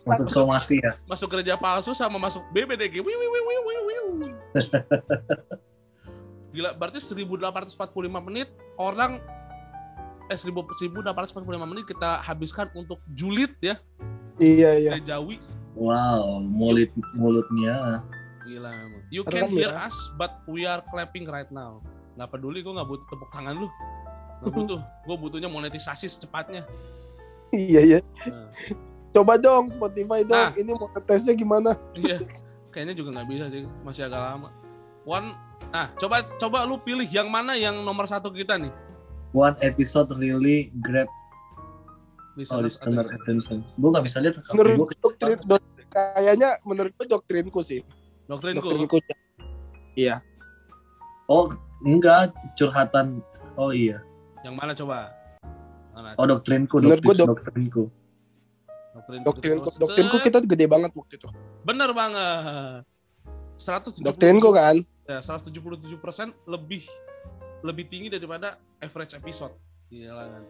masuk somasi ya Masuk gereja palsu sama masuk BBDG. Wiu, wiu, wiu, wiu, wiu, wiu. Gila, berarti 1845 menit orang eh 1000 1845 menit kita habiskan untuk julid ya, Iya iya. gerejawi. Wow mulut mulutnya Gila emang. You can hear ya. us but we are clapping right now. Nggak peduli gue nggak butuh tepuk tangan lu. Nggak butuh. Gue butuhnya monetisasi secepatnya. Iya iya. Nah, Coba dong Spotify dong. Nah. Ini mau tesnya gimana? iya. Kayaknya juga nggak bisa sih. Masih agak lama. One. Nah, coba coba lu pilih yang mana yang nomor satu kita nih. one episode really grab oh, Listeners listener attention. attention gue nggak bisa lihat Menurut gue doktrin, kayaknya menurut gue doktrinku sih. Doktrinku. Doktrinku. Iya. oh enggak curhatan oh iya Yang mana coba? Mana? oh doktrinku doktrin, dok- doktrinku Doktrinku. Doktrinku, doktrinku kita gede banget waktu itu. Bener banget. 177 Doktrinku kan. ya 177% lebih lebih tinggi daripada average episode. Gila kan.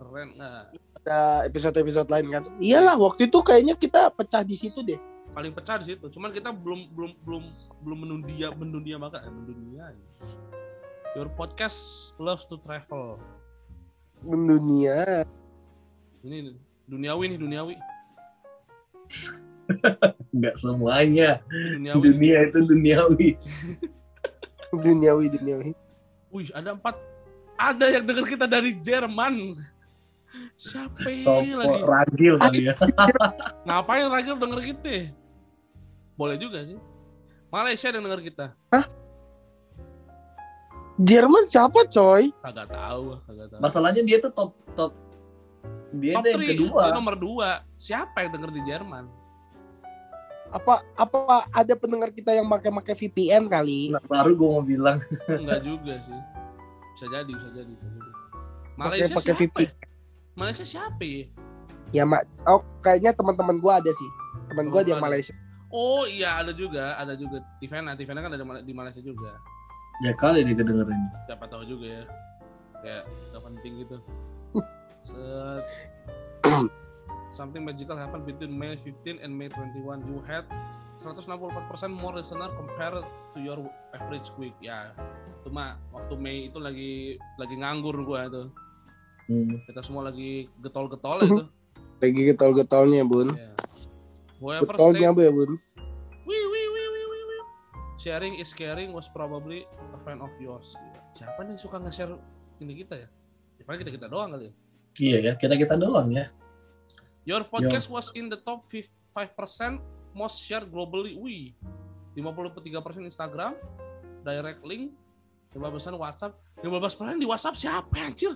Keren nggak? Ada episode-episode lain kan. Iyalah waktu itu kayaknya kita pecah di situ deh. Paling pecah di situ. Cuman kita belum belum belum belum mendunia mendunia banget eh, mendunia. Your podcast loves to travel. Mendunia. Ini duniawi nih duniawi. nggak semuanya duniawi. dunia itu duniawi Duniawi duniawi. Wih, ada empat. Ada yang denger kita dari Jerman. Siapa Sopo lagi? ragil kali ya Ngapain Ragil denger kita? Boleh juga sih. Malaysia yang denger kita. Jerman siapa coy? Kagak tahu, kagak tahu. masalahnya dia tuh top top dia Top yang 3, kedua dia nomor 2. Siapa yang denger di Jerman? Apa apa ada pendengar kita yang pakai-pakai VPN kali? Nah, baru gue mau bilang Enggak juga sih. Bisa jadi, bisa jadi, bisa jadi. Pakai Malaysia pakai siapa? VPN. Malaysia siapa ya? Ya mak. Oh kayaknya teman-teman gua ada sih. Teman gua di. Malaysia. Oh iya ada juga, ada juga Tivena, Tivena kan ada di Malaysia juga. ya kali dia kedengerin Siapa tahu juga ya. Kayak gak penting gitu. Set. Something magical happened between May 15 and May 21. You had 164% more listener compared to your average week. Ya, itu mah waktu Mei itu lagi lagi nganggur gua tuh. Hmm. Kita semua lagi getol-getol itu. Lagi getol-getolnya bun. Ya. Whoever Getolnya bu ya bun. wih, wih, wih, wih, wih, wih. sharing is caring was probably a fan of yours. Siapa nih suka nge-share ini kita ya? Ya paling kita kita doang kali ya. iya ya kita kita doang ya Your podcast was in the top 5% most shared globally. Wih. 53% Instagram, direct link, 15% WhatsApp. 15% di WhatsApp siapa anjir?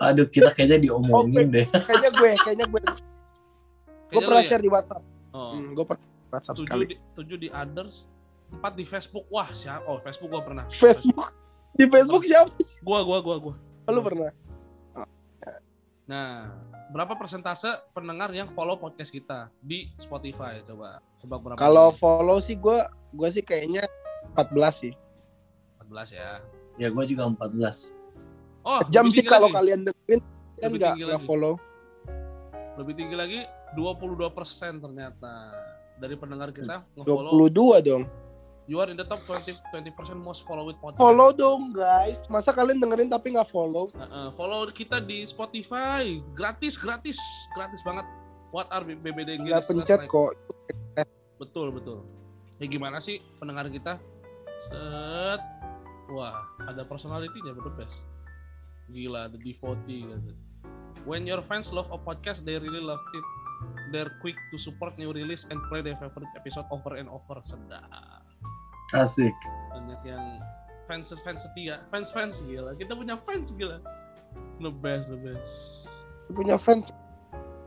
Aduh, kita kayaknya diomongin deh. Kayaknya gue, kayaknya gue. Gue Kayaknya pernah lu ya? share di WhatsApp. Oh. Hmm, gue pernah WhatsApp 7 sekali. di, 7 di others, 4 di Facebook. Wah, siapa? Oh, Facebook gua pernah. Facebook. Di Facebook siapa? Gua gua gua gua. Lu pernah? Nah, berapa persentase pendengar yang follow podcast kita di Spotify coba? Coba berapa? Kalau follow sih gue, gue sih kayaknya 14 sih. 14 ya. Ya gue juga 14. Oh, Jam lebih sih kalau lagi. kalian dengerin kan Lebih nggak tinggi nggak lagi. follow. Lebih tinggi lagi 22% ternyata dari pendengar kita nge-follow 22 dong. you are in the top 20 20% most followed podcast. Follow dong guys. Masa kalian dengerin tapi nggak follow? Heeh, follow kita di Spotify. Gratis, gratis, gratis banget. What are BBDG? Tinggal listeners pencet kok. Betul, betul. Ya gimana sih pendengar kita? Set. Wah, ada personality-nya betul best. Gila, the devotee gitu. When your fans love a podcast, they really love it. They're quick to support new release and play their favorite episode over and over. Sedap. Asik. Banyak yang fans fans setia, fans fans gila. Kita punya fans gila. The best, the best. Punya fans.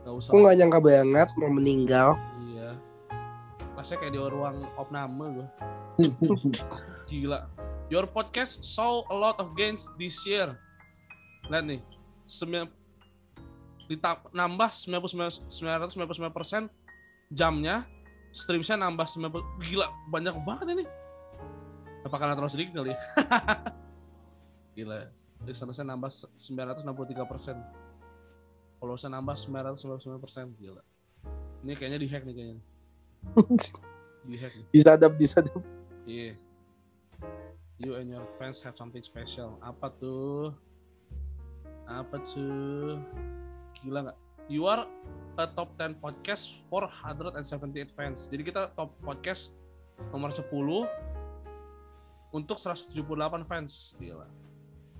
Gak usah. Aku nggak nyangka banget mau meninggal. Iya. Rasanya kayak di ruang opname gue. Gila. Your podcast saw a lot of gains this year. Lihat nih. Sembilan, ditap, nambah 99 999% jamnya. Streamsnya nambah 90 Gila, banyak banget ini. Apa karena terlalu sedikit kali ya? Gila. Listenersnya nambah 963%. Followersnya nambah 999%. Gila. Ini kayaknya di hack nih kayaknya. Di hack nih. disadap, disadap. Iya. You and your fans have something special. Apa tuh? Apa tuh? Gila nggak? You are a top 10 podcast 478 fans. Jadi kita top podcast nomor 10 untuk 178 fans. Gila.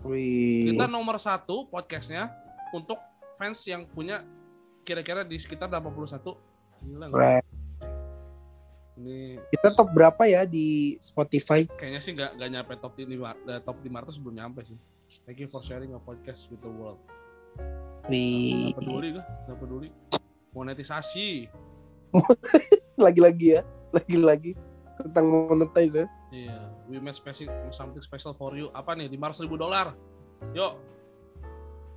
Wih. Kita nomor satu podcastnya untuk fans yang punya kira-kira di sekitar 81. Gila nggak? Ini Kita top berapa ya di Spotify? kayaknya sih nggak nggak nyampe top 5 eh, top 500 belum nyampe sih. Thank you for sharing a podcast with the world. Wih. Nggak peduli gue, nggak peduli. Monetisasi. Lagi-lagi ya. Lagi-lagi. Tentang monetize ya. Iya, we made special something special for you. Apa nih? 500 ribu dolar. Yuk.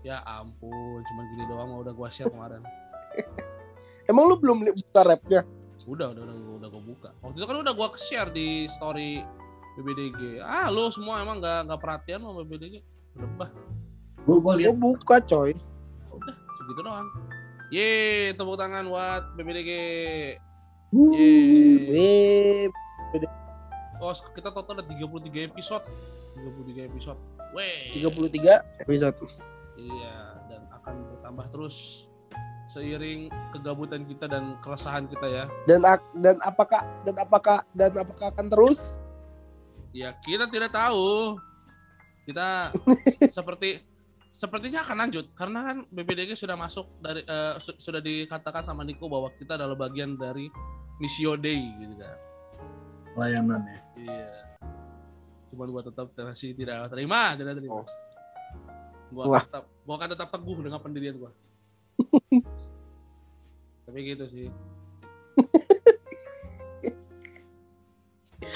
Ya ampun, cuman gini doang udah gua share kemarin. Emang lu belum buka rapnya? Udah, udah, udah, udah gua buka. Waktu itu kan udah gua share di story BBDG. Ah, lu semua emang nggak nggak perhatian sama BBDG. Gue Gue lihat buka coy. Udah, segitu doang. Yeay, tepuk tangan buat BBDG. Wih. Oh, kita total ada 33 episode. 33 episode. Weh. 33 episode. Iya, dan akan bertambah terus seiring kegabutan kita dan keresahan kita ya. Dan ak- dan apakah dan apakah dan apakah akan terus? Ya, kita tidak tahu. Kita seperti sepertinya akan lanjut karena kan BBDG sudah masuk dari eh, su- sudah dikatakan sama Niko bahwa kita adalah bagian dari Missio Dei gitu kan. layanan ya. Iya. Cuman gua tetap masih tidak terima, tidak terima. Oh. Gua Wah. tetap gua akan tetap teguh dengan pendirian gua. Tapi gitu sih.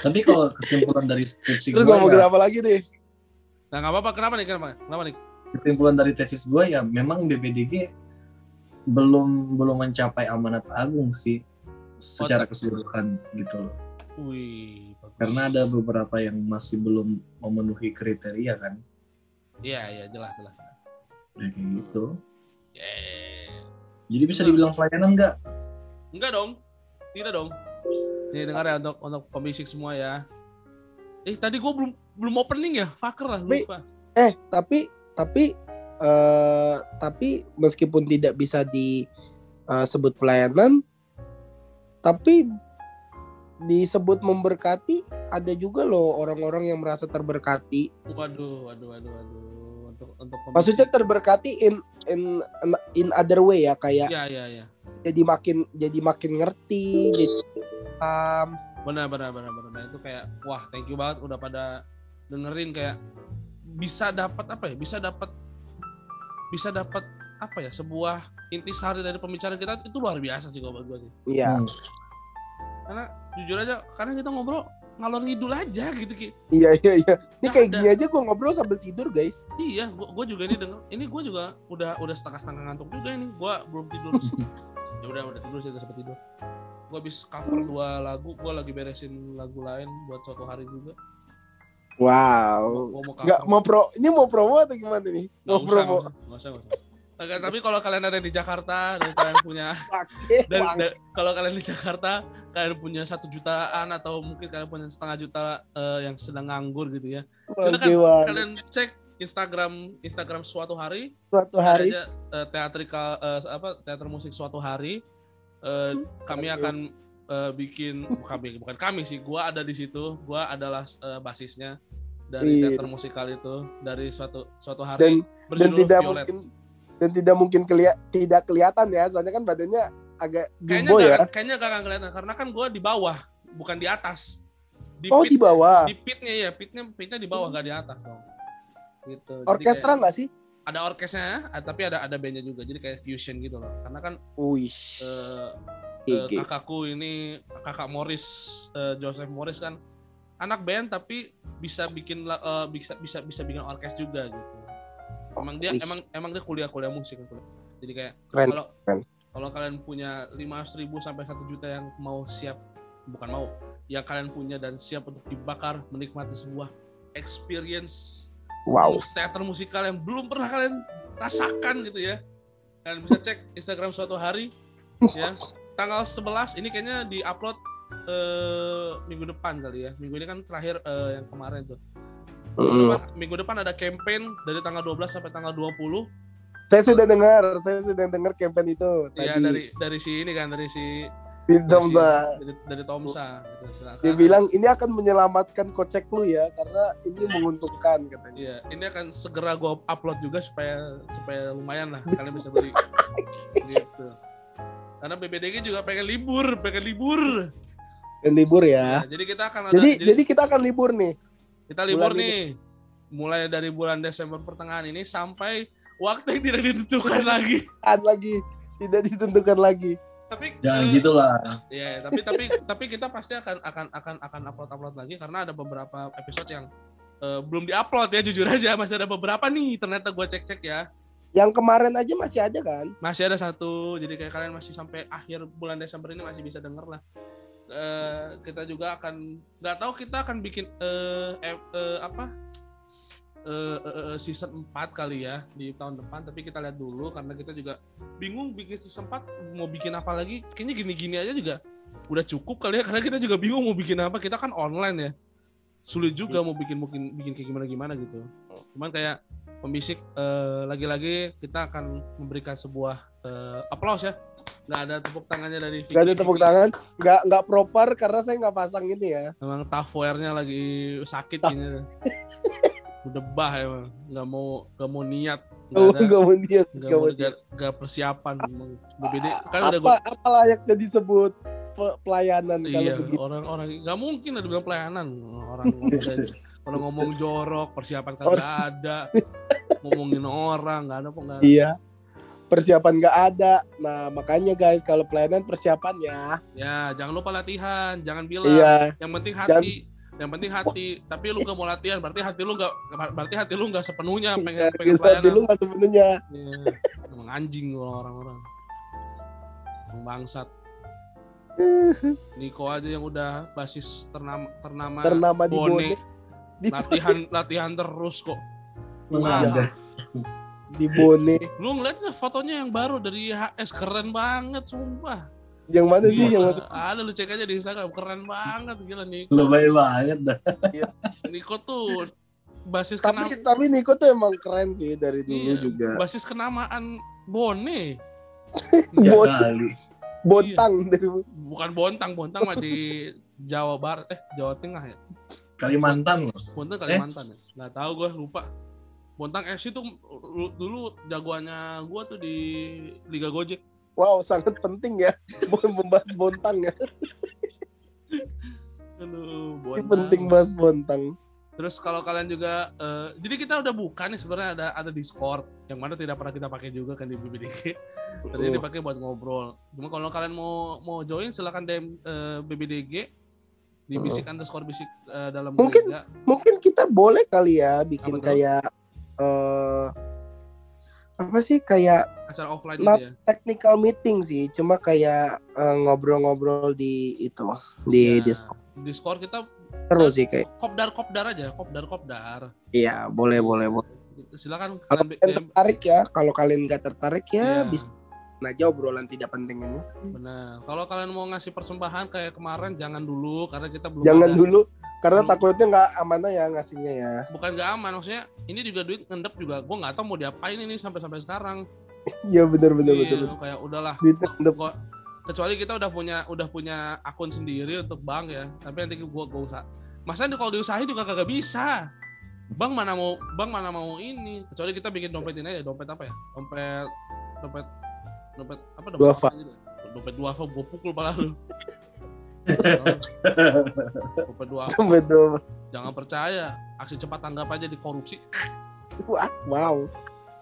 Tapi kalau kesimpulan dari skripsi Terus gue ngomongin ya, apa lagi deh? Nah, nggak apa-apa. Kenapa nih? Kenapa? Kenapa nih? kesimpulan dari tesis gue ya memang BBDG belum belum mencapai amanat agung sih secara keseluruhan gitu loh. Wih, bagus. Karena ada beberapa yang masih belum memenuhi kriteria kan. Iya, iya, jelas, jelas. Ya, kayak gitu. Yeah. Jadi bisa dibilang pelayanan nggak? Enggak dong. Tidak dong. Nih dengar ya untuk untuk pembisik semua ya. Eh tadi gua belum belum opening ya, fucker lah lupa. Eh, tapi tapi eh tapi meskipun tidak bisa disebut pelayanan tapi disebut memberkati ada juga loh orang-orang yang merasa terberkati. Waduh, waduh, waduh, waduh. Untuk untuk. Maksudnya terberkati in in in other way ya kayak Iya, iya, iya. jadi makin jadi makin ngerti jadi paham benar benar benar benar. Nah, itu kayak wah thank you banget udah pada dengerin kayak bisa dapat apa ya? Bisa dapat bisa dapat apa ya? Sebuah intisari dari pembicaraan kita itu luar biasa sih kalau buat gue sih. Iya. Hmm. karena jujur aja karena kita ngobrol ngalor ngidul aja gitu Ki. iya iya iya. Ini Nggak kayak ada. gini aja gue ngobrol sambil tidur guys. Iya gua, gua juga ini denger ini gua juga udah udah setengah setengah ngantuk juga ini. Gua belum tidur. Ya udah udah tidur sih udah sempet tidur gua habis cover dua lagu gua lagi beresin lagu lain buat suatu hari juga. Wow. Gua, gua mau cover. nggak mau pro ini mau promo atau gimana nih? Mau usah, promo. nggak usah, nggak usah. Oke, tapi kalau kalian ada di Jakarta dan kalian punya dan, dan- kalau kalian di Jakarta kalian punya satu jutaan atau mungkin kalian punya setengah juta eh, yang sedang nganggur gitu ya. Kan kalian cek Instagram Instagram suatu hari. Suatu hari. aja eh, teatrikal eh, apa teater musik suatu hari eh, kami Oke. akan eh, bikin kami bukan kami sih gua ada di situ gua adalah eh, basisnya dari Iya. teater musikal itu dari suatu suatu dan hari dan berjudul tidak Violet. mungkin dan tidak mungkin kelia tidak kelihatan ya soalnya kan badannya agak kayaknya gak, ya kayaknya gak akan kelihatan karena kan gua di bawah bukan di atas di oh pit, di bawah di pitnya ya pitnya pitnya di bawah gak di atas dong gitu orkestra kayak- nggak sih ada orkesnya ah, tapi ada ada bandnya juga. Jadi kayak fusion gitu loh. Karena kan eh, eh, GG. kakakku ini kakak Morris eh, Joseph Morris kan anak band tapi bisa bikin eh, bisa bisa bisa bikin orkes juga gitu. Emang dia emang emang dia kuliah kuliah musik kan kuliah. jadi kayak kalau kalau kalian punya 500.000 ribu sampai satu juta yang mau siap bukan mau yang kalian punya dan siap untuk dibakar menikmati sebuah experience wow teater musikal yang belum pernah kalian rasakan gitu ya. Kalian bisa cek Instagram suatu hari ya. Tanggal 11 ini kayaknya di-upload eh, minggu depan kali ya. Minggu ini kan terakhir eh, yang kemarin tuh. Minggu depan, minggu depan ada campaign dari tanggal 12 sampai tanggal 20. saya sudah dengar saya sudah dengar campaign itu Ya tadi dari dari si ini kan dari si di Domza dari, dari Tomsa gitu. Dia bilang ini akan menyelamatkan kocek lu ya karena ini menguntungkan katanya Iya, ini akan segera gue upload juga supaya supaya lumayan lah kalian bisa beli. gitu. Karena BBDG juga pengen libur, pengen libur. dan libur ya Nah, jadi kita akan ada jadi jadi, jadi kita akan libur nih kita libur bulan nih. Mulai dari bulan Desember pertengahan ini sampai waktu yang tidak ditentukan lagi. kan lagi tidak ditentukan lagi Tapi Jangan eh, gitu lah. Iya, tapi tapi tapi kita pasti akan akan akan akan upload upload lagi karena ada beberapa episode yang eh, belum diupload ya jujur aja. Masih ada beberapa nih ternyata gue cek cek ya. Yang kemarin aja masih ada kan? Masih ada satu. Jadi kayak kalian masih sampai akhir bulan Desember ini masih bisa denger lah. Eh, kita juga akan nggak tahu kita akan bikin eh, eh, eh, apa eh, eh, season 4 kali ya di tahun depan. Tapi kita lihat dulu karena kita juga bingung bikin season 4 mau bikin apa lagi. Kayaknya gini-gini aja juga udah cukup kali ya karena kita juga bingung mau bikin apa. Kita kan online ya. Sulit juga mau bikin mungkin bikin kayak gimana gimana gitu. Cuman kayak pembisik eh, lagi-lagi kita akan memberikan sebuah eh, aplaus ya. Nggak ada tepuk tangannya dari Vicky. nggak ada tepuk tangan. Nggak nggak proper karena saya nggak pasang ini ya. Emang tafware-nya lagi sakit ini udah bah emang. Nggak mau nggak mau niat. Nggak nggak mau lihat nggak mau lihat. nggak persiapan. Emang BBD kan udah apa gue apa layaknya disebut pe- pelayanan kalau iya begitu? orang-orang nggak mungkin ada bilang pelayanan. Orang ngomong kalau ngomong jorok persiapan kagak ada. Ngomongin orang nggak ada kok nggak iya. Persiapan nggak ada. Nah makanya guys kalau pelayanan persiapan ya. Ya jangan lupa latihan. Jangan bilang. Iya. Yang penting hati yang penting hati. Tapi lu gak mau latihan berarti hati lu gak berarti hati lu gak sepenuhnya pengen Iya, pengen bisa pelayanan. dulu nggak sebenarnya Iya. emang anjing lu orang-orang. Bangsat. Niko aja yang udah basis ternama ternama, ternama di Bone. Bone. Di, latihan latihan terus kok. Ada. di Bone. Lu ngeliat nggak fotonya yang baru dari HS keren banget sumpah yang mana sih? Yang Gila, ada lu cek aja di Instagram. Keren banget gila Niko Lebay banget dah. Niko tuh basis tapi kenam tapi Niko tuh emang keren sih dari dulu Iya, juga. Basis kenamaan Bone. Tiga Bon- kali. bontang dari bukan Bontang Bontang mah di Jawa Barat eh Jawa Tengah ya. Kalimantan. Loh. Bontang Kalimantan ya? Nggak tahu gue lupa. Bontang FC tuh lu- dulu jagoannya gue tuh di Liga Gojek Wow, sangat penting ya membahas bontang ya. Aduh, Ini bontang. penting bahas bontang. Terus kalau kalian juga, eh, jadi kita udah buka nih sebenarnya ada ada Discord yang mana tidak pernah kita pakai juga kan di BBDG. Tadi Uh. dipakai buat ngobrol. Cuma kalau kalian mau mau join silakan DM eh, BBDG di Uh. bisik underscore bisik eh, dalam Mungkin- gereja. Mungkin kita boleh kali ya bikin Apa kayak eh apa sih kayak acara offline Not- gitu ya. technical meeting sih, cuma kayak eh, ngobrol-ngobrol di itu di Ya, Discord Discord kita terus sih kayak. kopdar kopdar aja, kopdar kopdar. Iya, boleh boleh boleh. Silakan Kalau kalian kalian tertarik ya, kalau kalian nggak tertarik ya Iya, bisa aja obrolan tidak penting ini. benar. Kalau kalian mau ngasih persembahan kayak kemarin jangan dulu karena kita belum Jangan ada. dulu karena Belum. takutnya nggak amanah ya ngasihnya ya. bukan gak aman maksudnya ini juga duit ngendep juga gue nggak tahu mau diapain ini sampai sampai sekarang Iya benar benar Iya, benar. benar. kayak udahlah gua, kecuali kita udah punya udah punya akun sendiri untuk bank ya tapi nanti gue gue usah masa kalau diusahain juga kagak bisa bank mana mau bank mana mau ini kecuali kita bikin dompet ini aja dompet apa ya dompet dompet dompet apa dompet Duafa. apa gitu. dompet duafa gue pukul pala lu dompet duafa Betul. jangan percaya aksi cepat tanggap aja di korupsi Wah, wow.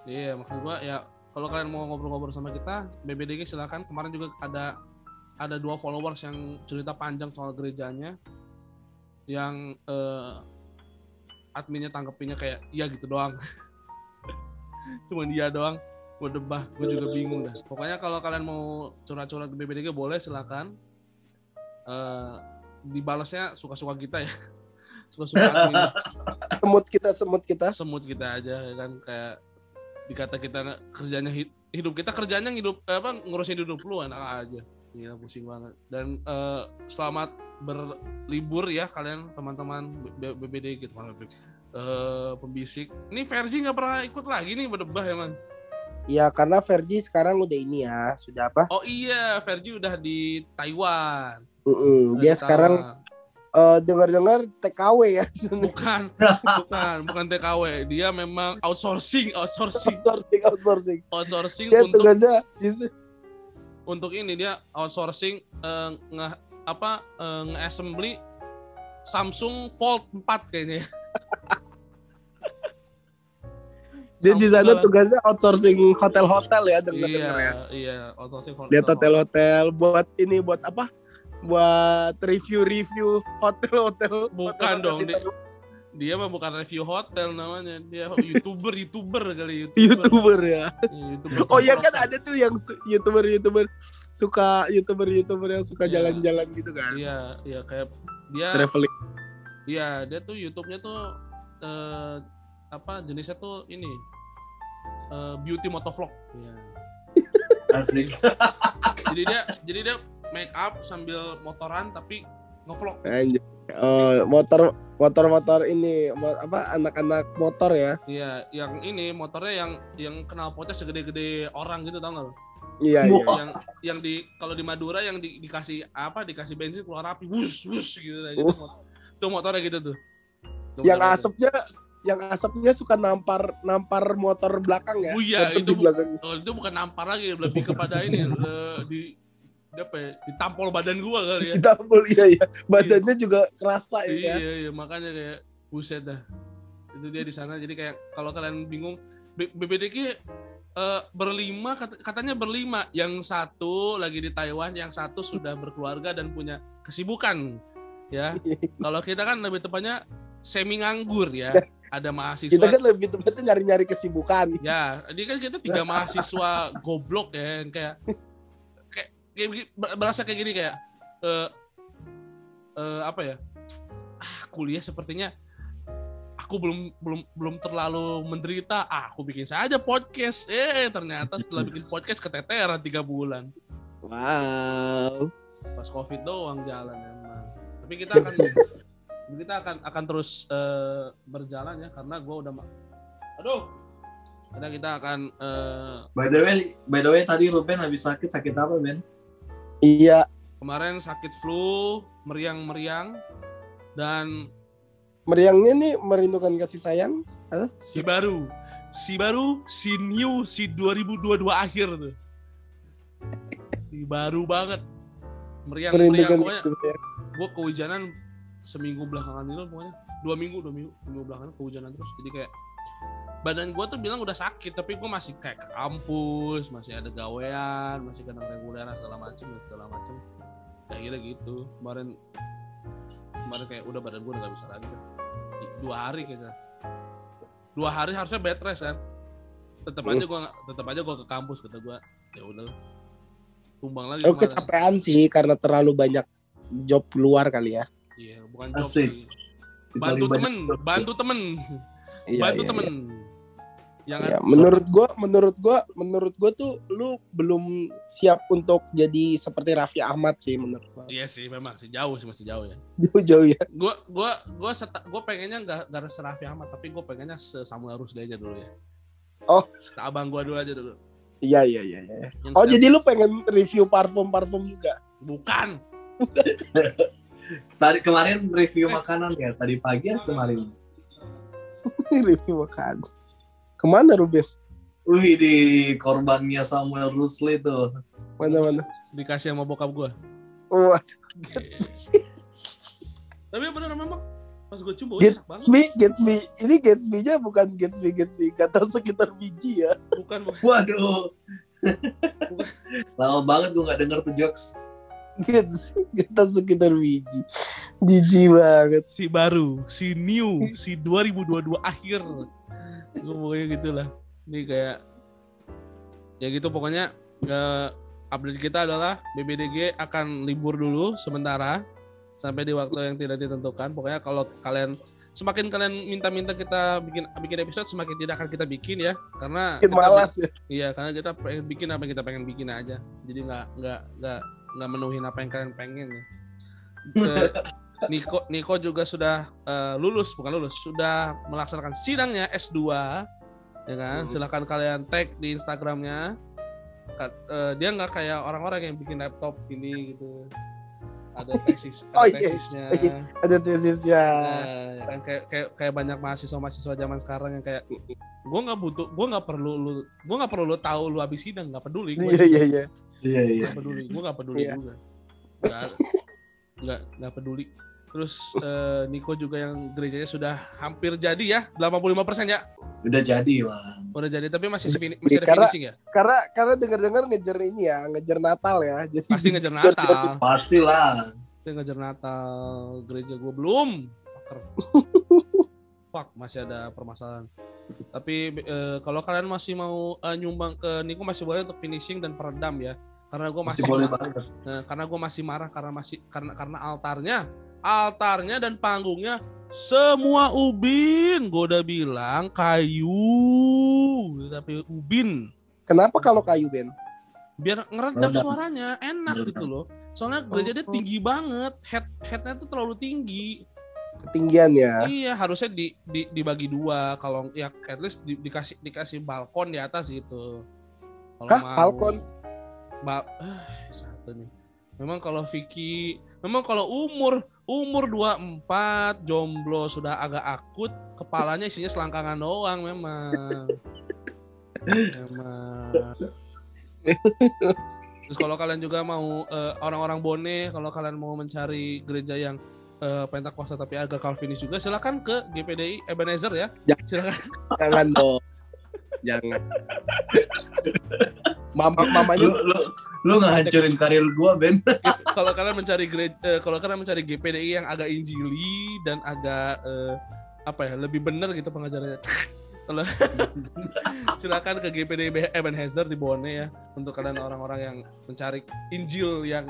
Iya, maksud gua ya kalau kalian mau ngobrol-ngobrol sama kita, BBDG silakan. Kemarin juga ada ada dua followers yang cerita panjang soal gerejanya yang eh, adminnya tangkepinnya kayak iya gitu doang. Cuman dia doang. Gue debah, gue juga bingung dah. Pokoknya kalau kalian mau curhat-curhat ke BBDG boleh silakan. Eh dibalasnya suka-suka kita ya. Suka-suka admin Semut kita semut kita. semut kita aja ya kan kayak dikata kita kerjanya hid- hidup kita kerjanya hidup apa ngurusin hidup lu enak aja. Gila pusing banget. Dan eh, selamat berlibur ya kalian teman-teman BBD gitu eh, pembisik. Ini Versi nggak pernah ikut lagi nih berdebah ya man? Ya karena Ferdi sekarang udah ini ya, sudah apa? oh iya Versi udah di Taiwan. Mm-mm. Udah Dia di sekarang Eh, dengar-dengar TKW ya. bukan bukan bukan TKW dia memang outsourcing outsourcing outsourcing, outsourcing. outsourcing Dia untuk tugasnya untuk ini dia outsourcing eh, nge apa eh, nge-assembly Samsung Fold 4 kayaknya. dia di Samsung sana tugasnya outsourcing hotel-hotel ya dengar-dengar Iya, ya. iya, outsourcing Fold. Lihat hotel-hotel buat ini buat apa? Buat review-review hotel-hotel. Bukan hotel-hotel dong, di dia- mah bukan review hotel namanya, dia YouTuber, YouTuber kali YouTuber ya. Iya, YouTuber Oh iya kan ada tuh yang YouTuber-YouTuber suka YouTuber-YouTuber yang suka Iya. jalan-jalan gitu kan. Iya, iya kayak dia Traveling. Iya, dia tuh YouTube-nya tuh eh, apa jenisnya tuh ini eh, beauty motovlog. Iya. Asik. jadi dia jadi dia make up sambil motoran tapi ngevlog. Anjir. Oh, motor motor-motor ini apa anak-anak motor ya. Iya, yang ini motornya yang yang kenal potnya segede-gede orang gitu tau nggak? lo? Iya iya. Yang yang di kalau di Madura yang di- dikasih apa dikasih bensin keluar api, wus wus gitu, lah, gitu. Itu motornya gitu tuh. Itu Yang motornya asapnya yang asapnya suka nampar nampar motor belakang ya. Oh iya, itu di bu- belakang. Oh, itu bukan nampar lagi, lebih kepada ini le- di apa ya, ditampol badan gua kali ya. Ditampol iya iya. Badannya juga kerasa ya. Iya, iya, makanya kayak buset dah. Itu dia di sana. Jadi kayak kalau kalian bingung B- eh, berlima kat- katanya berlima. Yang satu lagi di Taiwan, yang satu sudah berkeluarga dan punya kesibukan. Ya. Kalau kita kan lebih tepatnya semi nganggur ya. Ada mahasiswa Kita kan lebih tepatnya nyari-nyari kesibukan. Ya, ini kan kita tiga mahasiswa goblok ya yang kayak kayak, berasa kayak gini kayak eh eh, apa ya? Ah, kuliah sepertinya aku belum belum belum terlalu menderita. Ah, aku bikin saja podcast. Eh, ternyata setelah bikin podcast keteteran tiga bulan. Wow. Pas Covid doang jalan emang. Tapi kita akan kita akan akan terus eh, berjalan ya karena gue udah aduh karena kita akan eh, By the way, by the way tadi Ruben habis sakit sakit apa Ben? Iya, kemarin sakit flu, meriang-meriang, dan meriangnya nih merindukan kasih sayang. si baru, si baru, si new, si 2022 akhir tuh. baru banget meriang meriang Perlindungan pokoknya ya. gue kehujanan seminggu belakangan ini pokoknya dua minggu dua minggu minggu belakangan kehujanan terus jadi kayak badan gue tuh bilang udah sakit tapi gue masih kayak ke kampus masih ada gawean masih kadang reguleran segala macem segala macem ya akhirnya gitu kemarin kemarin kayak udah badan gue udah gak bisa lagi kan. Dua hari kayaknya dua hari harusnya bed rest kan tetap aja gue tetap aja gue ke kampus kata gue ya udah tumbang lagi Aku kemarin. kecapean sih karena terlalu banyak job luar kali ya. iya bukan job Asik. sih. bantu temen bantu temen Iya, bantu iya, temen iya. Ya, menurut gua, menurut gua, menurut gua tuh lu belum siap untuk jadi seperti Raffi Ahmad sih menurut gua. iya sih memang sih jauh sih masih jauh ya Jauh-jauh ya. gua gua gua seta, gua pengennya nggak nggak seraffi amat tapi gua pengennya se Samuel Rusdi aja dulu ya Oh. Se abang gua dulu aja dulu Iya, iya, iya, iya. Yang Oh, setiap- jadi lu pengen review parfum-parfum juga? bukan Tadi kemarin review makanan ya, tadi pagi atau kemarin? review makan. Ke mana Ruben? Wih di korbannya Samuel Rusli tuh. Mana-mana? dikasih sama bokap gua Wah, tapi bener memang pas gua coba Gatsby, Gatsby. Ini Gatsby-nya bukan Gatsby, Gatsby. Tahu sekitar biji ya. bukan bukan. Waduh. Lama banget gue gak denger tuh jokes. Tahu sekitar biji. Jijik banget. si baru si new si 2022 akhir gue pokoknya gitulah ini kayak ya gitu pokoknya eh, update kita adalah BBDG akan libur dulu sementara sampai di waktu yang tidak ditentukan pokoknya kalau kalian semakin kalian minta-minta kita bikin bikin episode semakin tidak akan kita bikin ya karena Makin kita- malas ya. Iya, karena kita pengen bikin apa yang kita pengen bikin aja. Jadi nggak nggak nggak nggak menuhin apa yang kalian pengen ya. Niko Niko juga sudah eh, lulus bukan lulus sudah melaksanakan sidangnya S2 ya kan Hmm. silakan kalian tag di Instagramnya Ka- eh, dia nggak kayak orang-orang yang bikin laptop ini gitu ada tesis ada Oh, iya. tesisnya. Ada tesisnya. Nah, ya kan kayak kayak kayak banyak mahasiswa-mahasiswa zaman sekarang yang kayak gue nggak butuh gue nggak perlu lu gue nggak perlu lu tahu lu habis sidang nggak peduli gue Iya, iya, iya. Iya iya. nggak peduli gue nggak peduli Iya. juga nggak nggak peduli terus eh, Niko juga yang gerejanya sudah hampir jadi ya 85% ya Udah jadi bang. udah jadi tapi masih fini- masih ada Karena- finishing ya Karena karena dengar-dengar ngejar ini ya, ngejar Natal ya. Jadi pasti ngejar Natal Pastilah. pasti ngejar Natal gereja gue belum fucker fuck masih ada permasalahan tapi eh, kalau kalian masih mau eh, nyumbang ke Niko masih boleh untuk finishing dan peredam ya karena gue Masih masih, boleh ma- banget. Nah, karena gue masih marah karena masih karena karena altarnya altarnya dan panggungnya semua ubin gue udah bilang kayu tapi ubin kenapa kalau kayu Ben? biar ngeredam suaranya enak Meredam. gitu loh soalnya gereja dia Oh. tinggi banget head headnya tuh terlalu tinggi Ketinggian ya. iya harusnya di, di dibagi dua kalau ya at least di- dikasih dikasih balkon di atas gitu kalau Hah, mau. balkon? ba ah, satu nih memang kalau Vicky memang kalau umur umur 24 jomblo sudah agak akut kepalanya isinya selangkangan doang memang memang terus kalau kalian juga mau eh, orang-orang bone kalau kalian mau mencari gereja yang eh, Pentakosta tapi agak Calvinis juga silakan ke GPDI Ebenezer ya Ya. silakan Jangan dong. Jangan. Mama mamanya Lu lu lu nggak hancurin karir gua Ben. kalau kalian mencari gereja kalau kalian mencari GPDI yang agak injili dan agak eh, apa ya lebih benar gitu pengajarannya kalau silakan ke GPDI Ebenezer di Bone ya untuk kalian orang-orang yang mencari Injil yang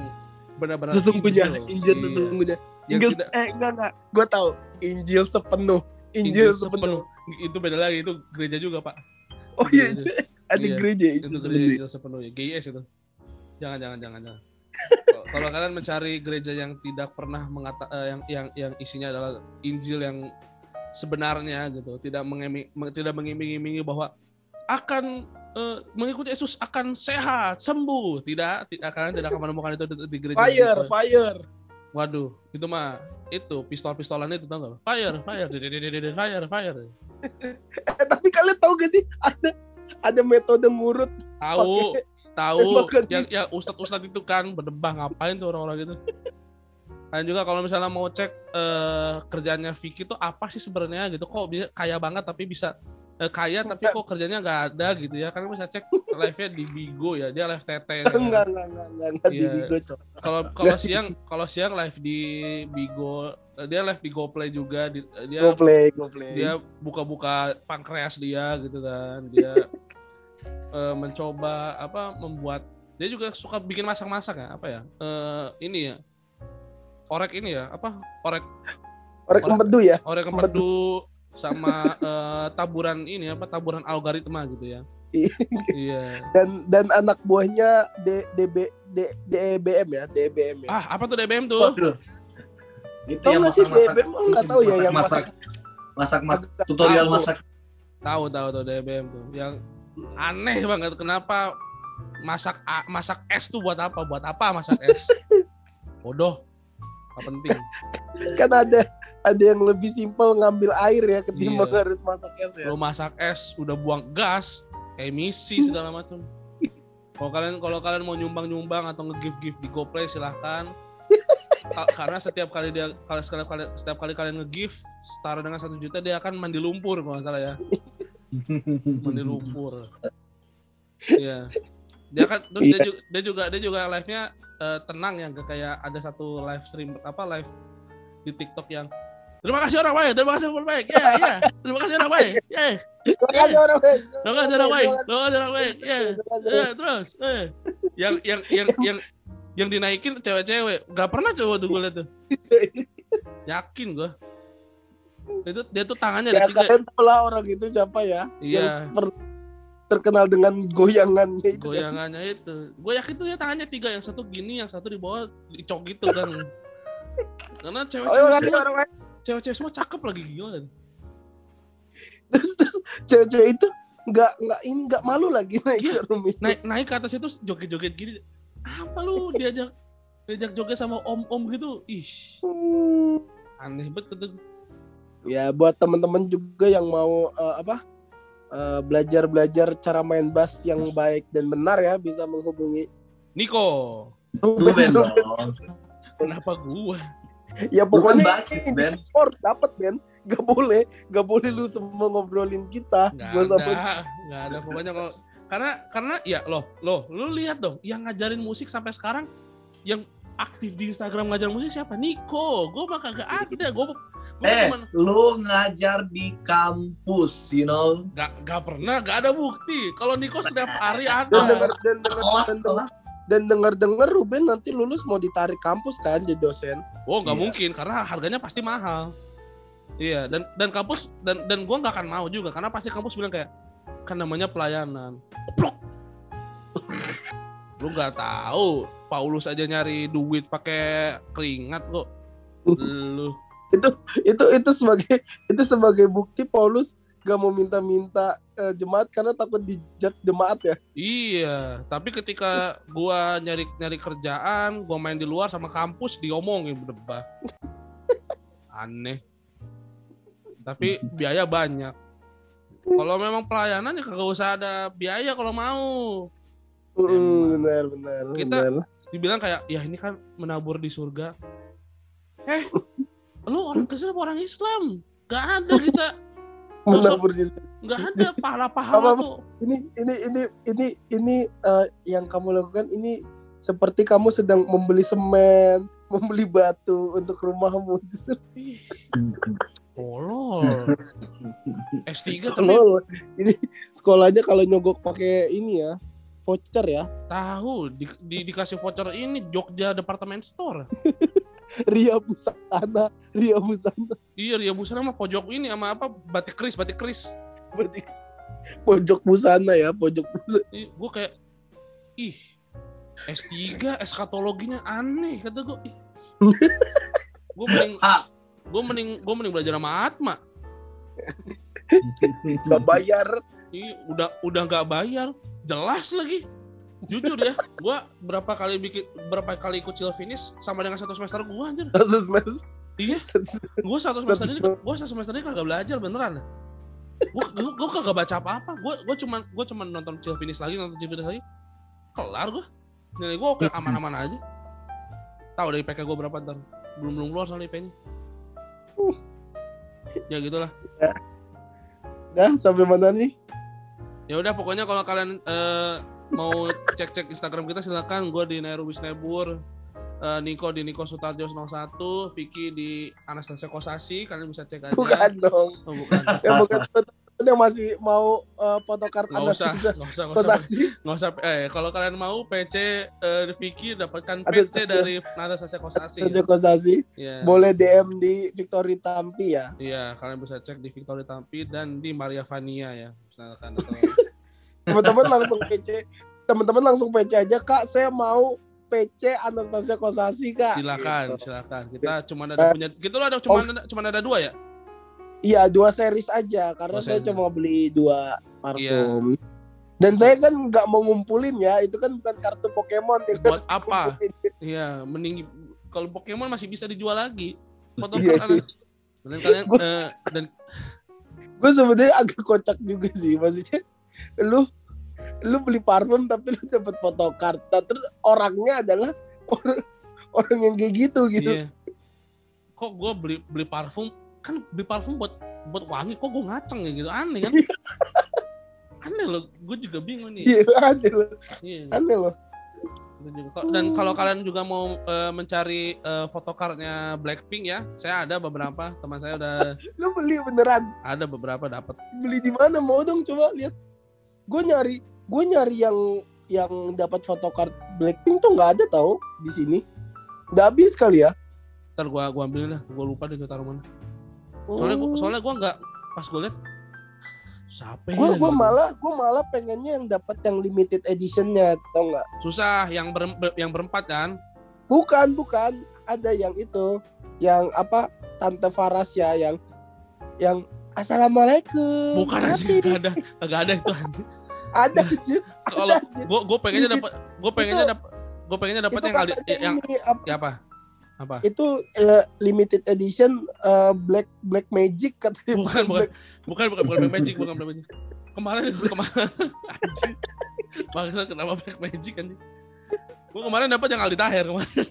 benar-benar sesungguhnya Injil, Injil Iya. sesungguhnya. Yang Injil tidak- eh enggak enggak. Gue tahu. Injil sepenuh. Injil, sepenuh. itu beda lagi itu gereja juga pak Oh iya, itu. ada Iya, gereja itu Injil gereja sepenuhnya. GIS itu. Jangan jangan jangan jangan. Kalau- kalian mencari gereja yang tidak pernah mengata eh, yang yang yang isinya adalah Injil yang sebenarnya gitu tidak mengemi, meng- tidak mengiming-imingi bahwa akan eh, mengikuti Yesus akan sehat sembuh. Tidak tidak kalian tidak akan menemukan itu di, di gereja Fire, gitu. fire. waduh itu mah itu pistol-pistolan itu tau nggak fire fire. Fire fire fire Eh, tapi kalian tahu gak sih? Ada ada metode ngurut tahu pakai tahu. yang yang ustadz ustadz itu kan berdebah ngapain tuh orang-orang gitu? Dan juga kalau misalnya mau cek eh, kerjanya Vicky tuh apa sih sebenarnya gitu? Kok bisa kaya banget tapi bisa eh, kaya tapi kok kerjanya nggak ada gitu ya? Kan bisa cek live-nya di Bigo ya dia live tete ya. Enggak enggak enggak enggak, di Iya. Bigo kalau kalau siang kalau siang live di Bigo dia live di GoPlay juga di, eh, dia Go play, go play. dia buka-buka pankreas dia gitu kan dia eh, mencoba apa membuat dia juga suka bikin masak-masak ya apa ya Eh, ini ya orek ini ya apa orek Orek empedu ya. orek empedu sama eh, taburan ini apa taburan algoritma gitu ya Iya. Dan dan anak buahnya D, DB D, DEBM ya, DEBM ya. ah apa tuh DBM tuh Waduh. Itu Tahu yang nggak sih. DBM? Oh, nggak tahu ya yang masak masak masak tutorial Tahu. masak. tahu tahu tuh DBM tuh yang aneh banget kenapa masak a- masak es tuh buat apa buat apa masak es bodoh Gak penting kan ada ada yang lebih simpel ngambil air ya ketimbang Iya. harus masak es ya. lo masak es udah buang gas emisi segala macam kalau kalian kalau kalian mau nyumbang nyumbang atau nge-gift gift di GoPlay silahkan Ka- karena setiap kali dia kalau setiap kali setiap kali kalian nge-gift setara dengan satu juta dia akan mandi lumpur kalau nggak salah ya. Mandi lumpur. Iya. Dia kan terus dia juga dia juga dia juga live nya tenang ya gak kayak ada satu live stream apa live di TikTok yang terima kasih orang baik terima kasih orang baik. Ya ya terima kasih orang baik. Ya Terima kasih orang baik. terima kasih orang baik terima kasih orang baik. Ya ya terus eh. yang yang yang yang yang dinaikin cewek-cewek gak pernah cowok tuh gue liat tuh yakin gue itu dia tuh tangannya Ya ada tiga kalian tahu lah orang itu siapa ya. iya per- terkenal dengan goyangannya itu. kan. goyangannya itu gue yakin tuh ya tangannya tiga yang satu gini yang satu di bawah dicok gitu kan karena Oh, cewek-cewek terima kasih semua orang cewek-cewek semua cakep lagi gila kan Terus, terus cewek-cewek itu nggak nggak ini nggak malu lagi naik Iya. ke room itu. naik naik ke atas itu joget-joget gini apa lu diajak diajak joget sama om-om gitu ih aneh banget. Ya buat teman-teman juga yang mau eh, apa eh, belajar-belajar cara main bass yang baik dan benar ya bisa menghubungi Niko Ruben kenapa gua Ya Bukan pokoknya basis, ini Ben. sport dapat Ben. Gak boleh, gak boleh lu semua ngobrolin kita. nggak Gak ada nggak ada pokoknya kalau karena karena ya loh loh lu lihat dong yang ngajarin musik sampai sekarang yang aktif di Instagram ngajar musik siapa Niko gue mah kagak ada gue gue Eh, cuma lu ngajar di kampus, you know. nggak nggak pernah nggak ada bukti kalau Niko setiap hari dan ada dengar dan dengar Sekolah, dan dengar dan dengar dengar Ruben nanti lulus mau ditarik kampus kan jadi dosen. Oh nggak Iya. mungkin karena harganya pasti mahal. Iya dan dan kampus dan dan gua nggak akan mau juga karena pasti kampus bilang kayak kan namanya pelayanan. Goblok. Lu nggak tahu Paulus aja nyari duit pakai keringat kok. Lu Itu itu sebagai itu sebagai bukti Paulus gak mau minta-minta eh, jemaat karena takut dijudge jemaat ya. iya, tapi ketika gua nyari nyari kerjaan, gua main di luar sama kampus diomongin berdebah. Aneh. Tapi biaya banyak. Kalau memang pelayanan ya kagak usah ada biaya kalau mau. Mm, Emang. benar benar Kita- benar. Dibilang kayak ya ini kan menabur di surga. Eh, lu orang Kristen apa orang Islam? Gak ada kita, Benar benar. gak ada pahala-pahala tuh. Ini ini ini ini ini eh, yang kamu lakukan ini seperti kamu sedang membeli semen, membeli batu untuk rumahmu. Tolol. S3 tapi Tolol. Ini sekolahnya kalau nyogok pakai ini ya, voucher ya. tahu di, di- dikasih voucher ini Jogja Department Store. Ria Busana, Ria Busana. Iya, Ria Busana sama pojok ini sama apa batik kris, batik kris. Berarti pojok busana ya, pojok busana. Gue kayak ih S3 eskatologinya aneh kata gue. Gue mending Ah. Gue mending gue mending belajar sama Atma. Gak bayar. Ih, udah udah nggak bayar, jelas lagi. Jujur ya, gua berapa kali bikin berapa kali ikut chill finish sama dengan satu semester gua anjir. Kasus mes. Iya, gua satu semester ini gua satu semester ini kagak belajar beneran. Gua gua, gua kagak baca apa-apa. Gua gua cuma gua cuma nonton chill finish lagi, nonton chill finish lagi. kelar gua. Nilai gua oke aman-aman aja. Tahu dari PK gua berapa ntar? Belum belum keluar soalnya IP-nya. Ya gitulah. Dah sampai mana nih? Ya udah pokoknya kalau kalian eh, mau cek-cek Instagram kita silakan. Gua di Nairobi Snebur. Eh, Niko di Niko Sutarjo 01, Vicky di Anastasia Kosasi, kalian bisa cek aja. Bukan dong. Oh, bukan. Ya bukan yang masih mau uh, photocard Nggak usah, nggak usah, nggak usah, nggak usah. Eh, kalau kalian mau PC eh, Vicky dapatkan PC stasiun. dari Anastasia Kosasi. Anastasia Kosasi. Iya. Boleh DM di Victory Tampi ya. Iya, kalian bisa cek di Victoria Tampi dan di Maria Vania ya. Misalkan Teman-teman langsung PC. Teman-teman langsung PC aja, Kak. Saya mau PC Anastasia Kosasi, Kak. silakan, Gitu. silakan. Kita cuma ada punya kita tuh ada cuma ada cuma ada dua ya? Iya, dua series aja karena Dua saya series. cuma beli dua parfum. Dan saya kan nggak mau ngumpulin ya, itu kan bukan kartu Pokemon yang Buat apa? Iya, mending kalau Pokemon masih bisa dijual lagi. Foto Iya, kartu dan kalian Gua- eh, dan Gue sebenarnya agak kocak juga sih, maksudnya lu lu beli parfum tapi lu dapat photocard. Nah, terus orangnya adalah orang orang yang kayak gitu gitu. iya. Kok gue beli beli parfum kan beli parfum buat buat wangi kok gue ngaceng ya gitu aneh kan? aneh loh, gue juga bingung nih. Iya, aneh loh, Iya. aneh loh. Dan kalau kalian juga mau eh, mencari eh, photocardnya Blackpink ya, saya ada beberapa teman saya udah Lu beli beneran? ada beberapa dapat. Beli di mana? Mau dong coba lihat. Gue nyari, gue nyari yang yang dapat photocard Blackpink tuh nggak ada tau di sini. Udah habis kali ya. Ntar gua gua ambilin lah, gua lupa deh gua taruh mana. Soalnya gua, Oh. soalnya gua nggak pas gue liat siapa ya? gue gue gitu. malah gue malah pengennya yang dapat yang limited editionnya tau nggak susah yang ber, ber- yang berempat kan? bukan bukan ada yang itu yang apa tante Faras ya yang yang assalamualaikum Bukan aja nggak ada nggak ada itu ada aja Kalau ada aja. gua gua pengennya dapat gua pengennya dapat gua pengennya dapat yang katanya yang ini apa, ya apa? Apa? itu eh, limited edition eh, black black magic katanya Bukan, bukan. Bukan bukan bukan Black Magic, bukan Black Magic. Kemarin kemarin anjing. Bangsa kenapa Black Magic anjing? Gua kemarin dapat yang Aldi Taher kemarin.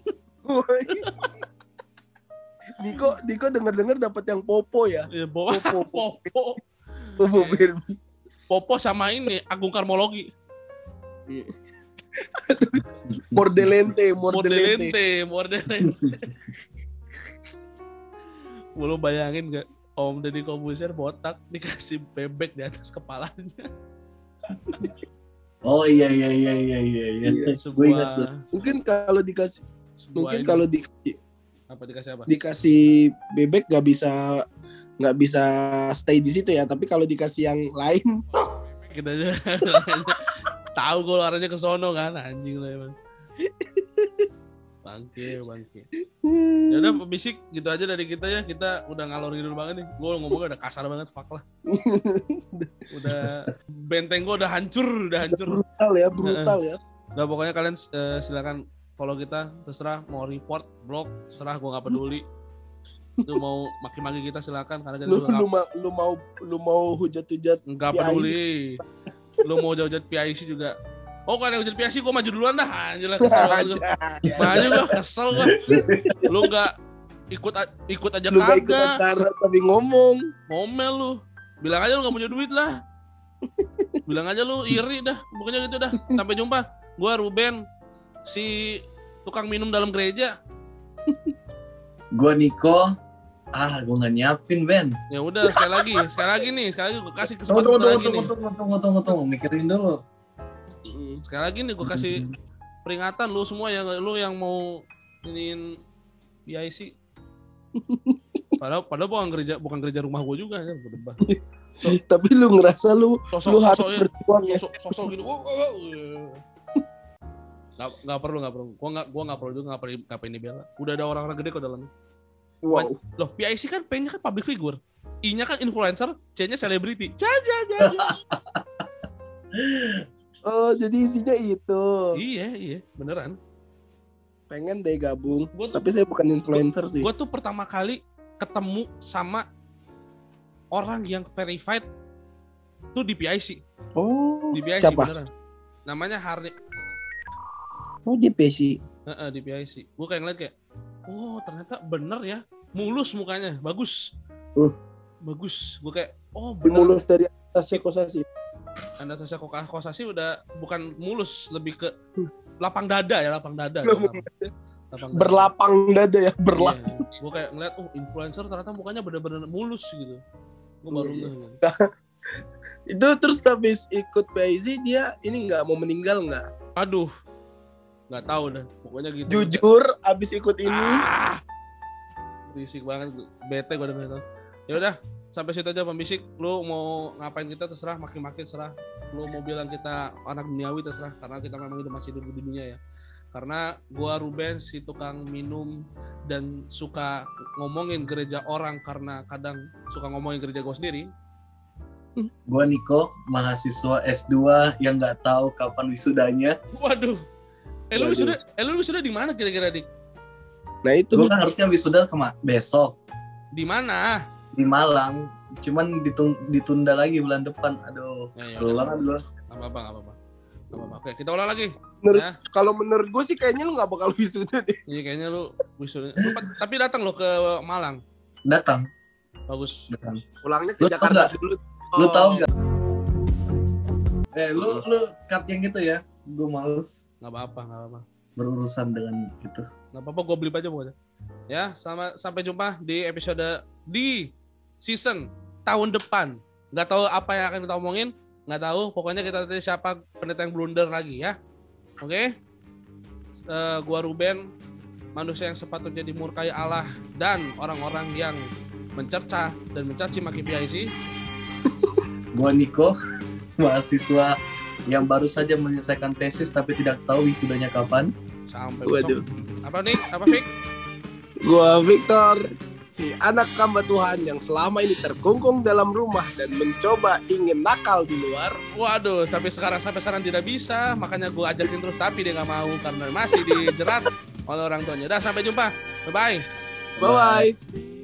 Niko Niko denger dengar dapat yang popo ya Ya, bawa Popo Popo. popo Iya. Barbie. Popo sama ini Agung Karmologi. mordelente mordelente Mordelente, Mordelente. Belum bayangin gak Om Deddy Kobusier botak dikasih bebek di atas kepalanya. Oh iya iya iya iya iya. iya. Iya, Gue ingat. Sebuah, mungkin kalau dikasih sebuah mungkin ini. kalau dikasih apa dikasih apa? dikasih bebek nggak bisa nggak bisa stay di situ ya tapi kalau dikasih yang lain Kita aja. Tahu gue arahnya ke sono kan anjing lah emang. Bangke, bangke. Ya udah bisik gitu aja dari kita ya. Kita udah ngalor ngidul banget nih. Gue ngomongnya udah kasar banget, fuck lah. Udah benteng gue udah hancur, udah hancur. brutal ya brutal ya Udah pokoknya kalian eh, silakan follow kita, terserah mau report, blog, terserah gue nggak peduli. Itu mau maki-maki kita silakan karena kita lu lu, ma- lu mau lu mau hujat-hujat nggak PIC. peduli. Lu mau jauh-jauh PIC juga. Oh kalau yang hujat PIC gue maju duluan dah, anjir lah kesel banget gua. Maju gue kesel gue. Lu nggak ikut a- ikut aja lu gak ikut kagak, acara tapi ngomong ngomel lu. Bilang aja lu nggak punya duit lah. Bilang aja lu iri dah, pokoknya gitu dah. Sampai jumpa. Gua Ruben, si tukang minum dalam gereja. Gue Niko. Ah, gue nggak nyiapin Ben. Ya udah sekali lagi, sekali lagi nih, sekali lagi gue kasih Tunggu kesempatan tunggu tunggu lagi nih. tunggu tunggu tunggu tunggu tunggu mikirin dulu. Mm, Sekali lagi nih gue kasih peringatan lu semua yang lu yang mau iniin PIC. Padahal padahal bukan gereja bukan gereja rumah gue juga ya, berdebah. tapi lu ngerasa lu Sosok lu harus sosoknya berjuang ya sosok sosok gitu. Wow, wow, nggak perlu nggak perlu. Gua nggak gua nggak perlu juga nggak perlu ngapain dibela. Udah ada orang-orang gede kok dalamnya. Wow Loh, PIC kan P-nya kan public figure. I-nya kan influencer, C-nya selebriti. Jaja, jaja. oh jadi isinya itu iya, iya, beneran. pengen deh gabung Gua tuh tapi saya bukan influencer sih gue tuh pertama kali ketemu sama orang yang verified tuh di PIC oh di PIC siapa beneran namanya Harni Oh di PC. Heeh, di PIC. Gue kayak ngeliat kayak, oh ternyata bener ya, mulus mukanya, bagus. Uh. Bagus. Gue kayak, oh bener. Mulus dari atasnya kosasi. Anastasia Kosasi udah bukan mulus, lebih ke lapang dada ya, lapang dada. Lapang Lapang dada. Berlapang dada ya, berlapang. Iya. Gue kayak ngeliat, oh influencer ternyata mukanya bener-bener mulus gitu. Gue baru Iya. ngeh. gitu. Itu terus habis ikut PIZ dia ini nggak mau meninggal nggak? Aduh, nggak tahu dah. Pokoknya gitu. Jujur abis ikut ini Ah! Berisik banget, bete gue denger itu. Ya udah, sampai situ aja pembisik. Lu mau ngapain kita terserah, makin-makin terserah. Lu mau bilang kita anak duniawi terserah, karena kita memang hidup masih hidup di dunia ya. Karena gua Ruben si tukang minum dan suka ngomongin gereja orang karena kadang suka ngomongin gereja gua sendiri. Gua Niko, mahasiswa S2 yang nggak tahu kapan wisudanya. Waduh. Eh lu wisuda, eh lu wisuda di mana kira-kira dik? Nah itu Gua kan harusnya wisuda kema besok Di mana? di Malang. Cuman ditunda lagi bulan depan. Aduh, Ya, ya, banget gua. Gak apa-apa, gak apa-apa. Gak apa-apa. Oke, kita ulang lagi. Menurut- Ya. kalau menurut gue sih kayaknya lu nggak bakal wisuda deh. Iya kayaknya lu wisuda. Lu tapi datang lo ke Malang. Datang, Bagus. datang. Pulangnya ke Lu Jakarta dulu. Lu Oh. tahu nggak? Eh, lu lu cut yang gitu ya. Gua males Gak apa-apa, gak apa-apa. berurusan dengan itu. Gak apa-apa, gue beli aja pokoknya. Ya, sama sampai jumpa di episode di season tahun depan. Gak tahu apa yang akan kita omongin, nggak tahu. Pokoknya kita nanti siapa pendeta yang blunder lagi ya. Oke? Eh, gua Ruben, manusia yang sepatutnya dimurkai Allah dan orang-orang yang mencerca dan mencaci maki PIC. Gua Niko, mahasiswa yang baru saja menyelesaikan tesis tapi tidak tahu wisudanya kapan. Sampai Waduh. besok. Apa nih? Apa Fik? Gua Victor, si anak hamba Tuhan yang selama ini terkungkung dalam rumah dan mencoba ingin nakal di luar. Waduh, tapi sekarang sampai sekarang tidak bisa, makanya gue ajakin terus tapi dia nggak mau karena masih dijerat oleh orang tuanya. Dah sampai jumpa, bye bye. Bye bye.